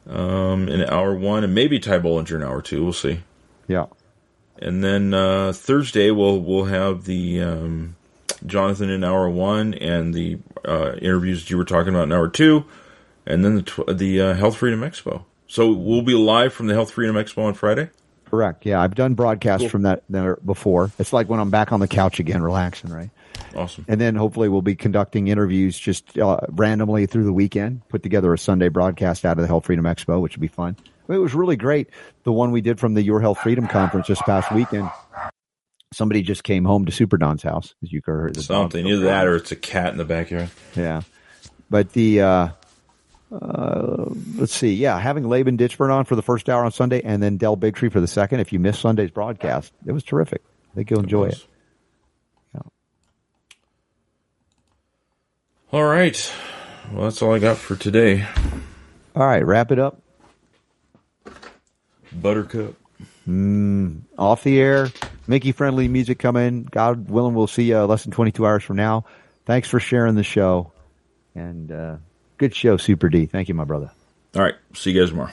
um, in hour one, and maybe Ty Bollinger in hour two. We'll see. Yeah. And then uh, Thursday we'll we'll have the um, Jonathan in hour one and the uh, interviews that you were talking about in hour two, and then the tw- the uh, Health Freedom Expo. So we'll be live from the Health Freedom Expo on Friday. Correct. Yeah. I've done broadcasts Cool. from that there before. It's like when I'm back on the couch again, relaxing, right? Awesome. And then hopefully we'll be conducting interviews just uh, randomly through the weekend, put together a Sunday broadcast out of the Health Freedom Expo, which would be fun. It was really great. The one we did from the Your Health Freedom Conference this past weekend. Somebody just came home to Super Don's house, as you heard. Something either that or it's a cat in the backyard. Yeah. But the, uh, uh, let's see. Yeah. Having Laban Ditchburn on for the first hour on Sunday and then Del Bigtree for the second. If you missed Sunday's broadcast, it was terrific. I think you'll enjoy it. Yeah. All right. Well, that's all I got for today. All right. Wrap it up. Buttercup. Off the air. Mickey friendly music coming. God willing, we'll see you less than 22 hours from now. Thanks for sharing the show. And, uh, good show, Super D. Thank you, my brother. All right. See you guys tomorrow.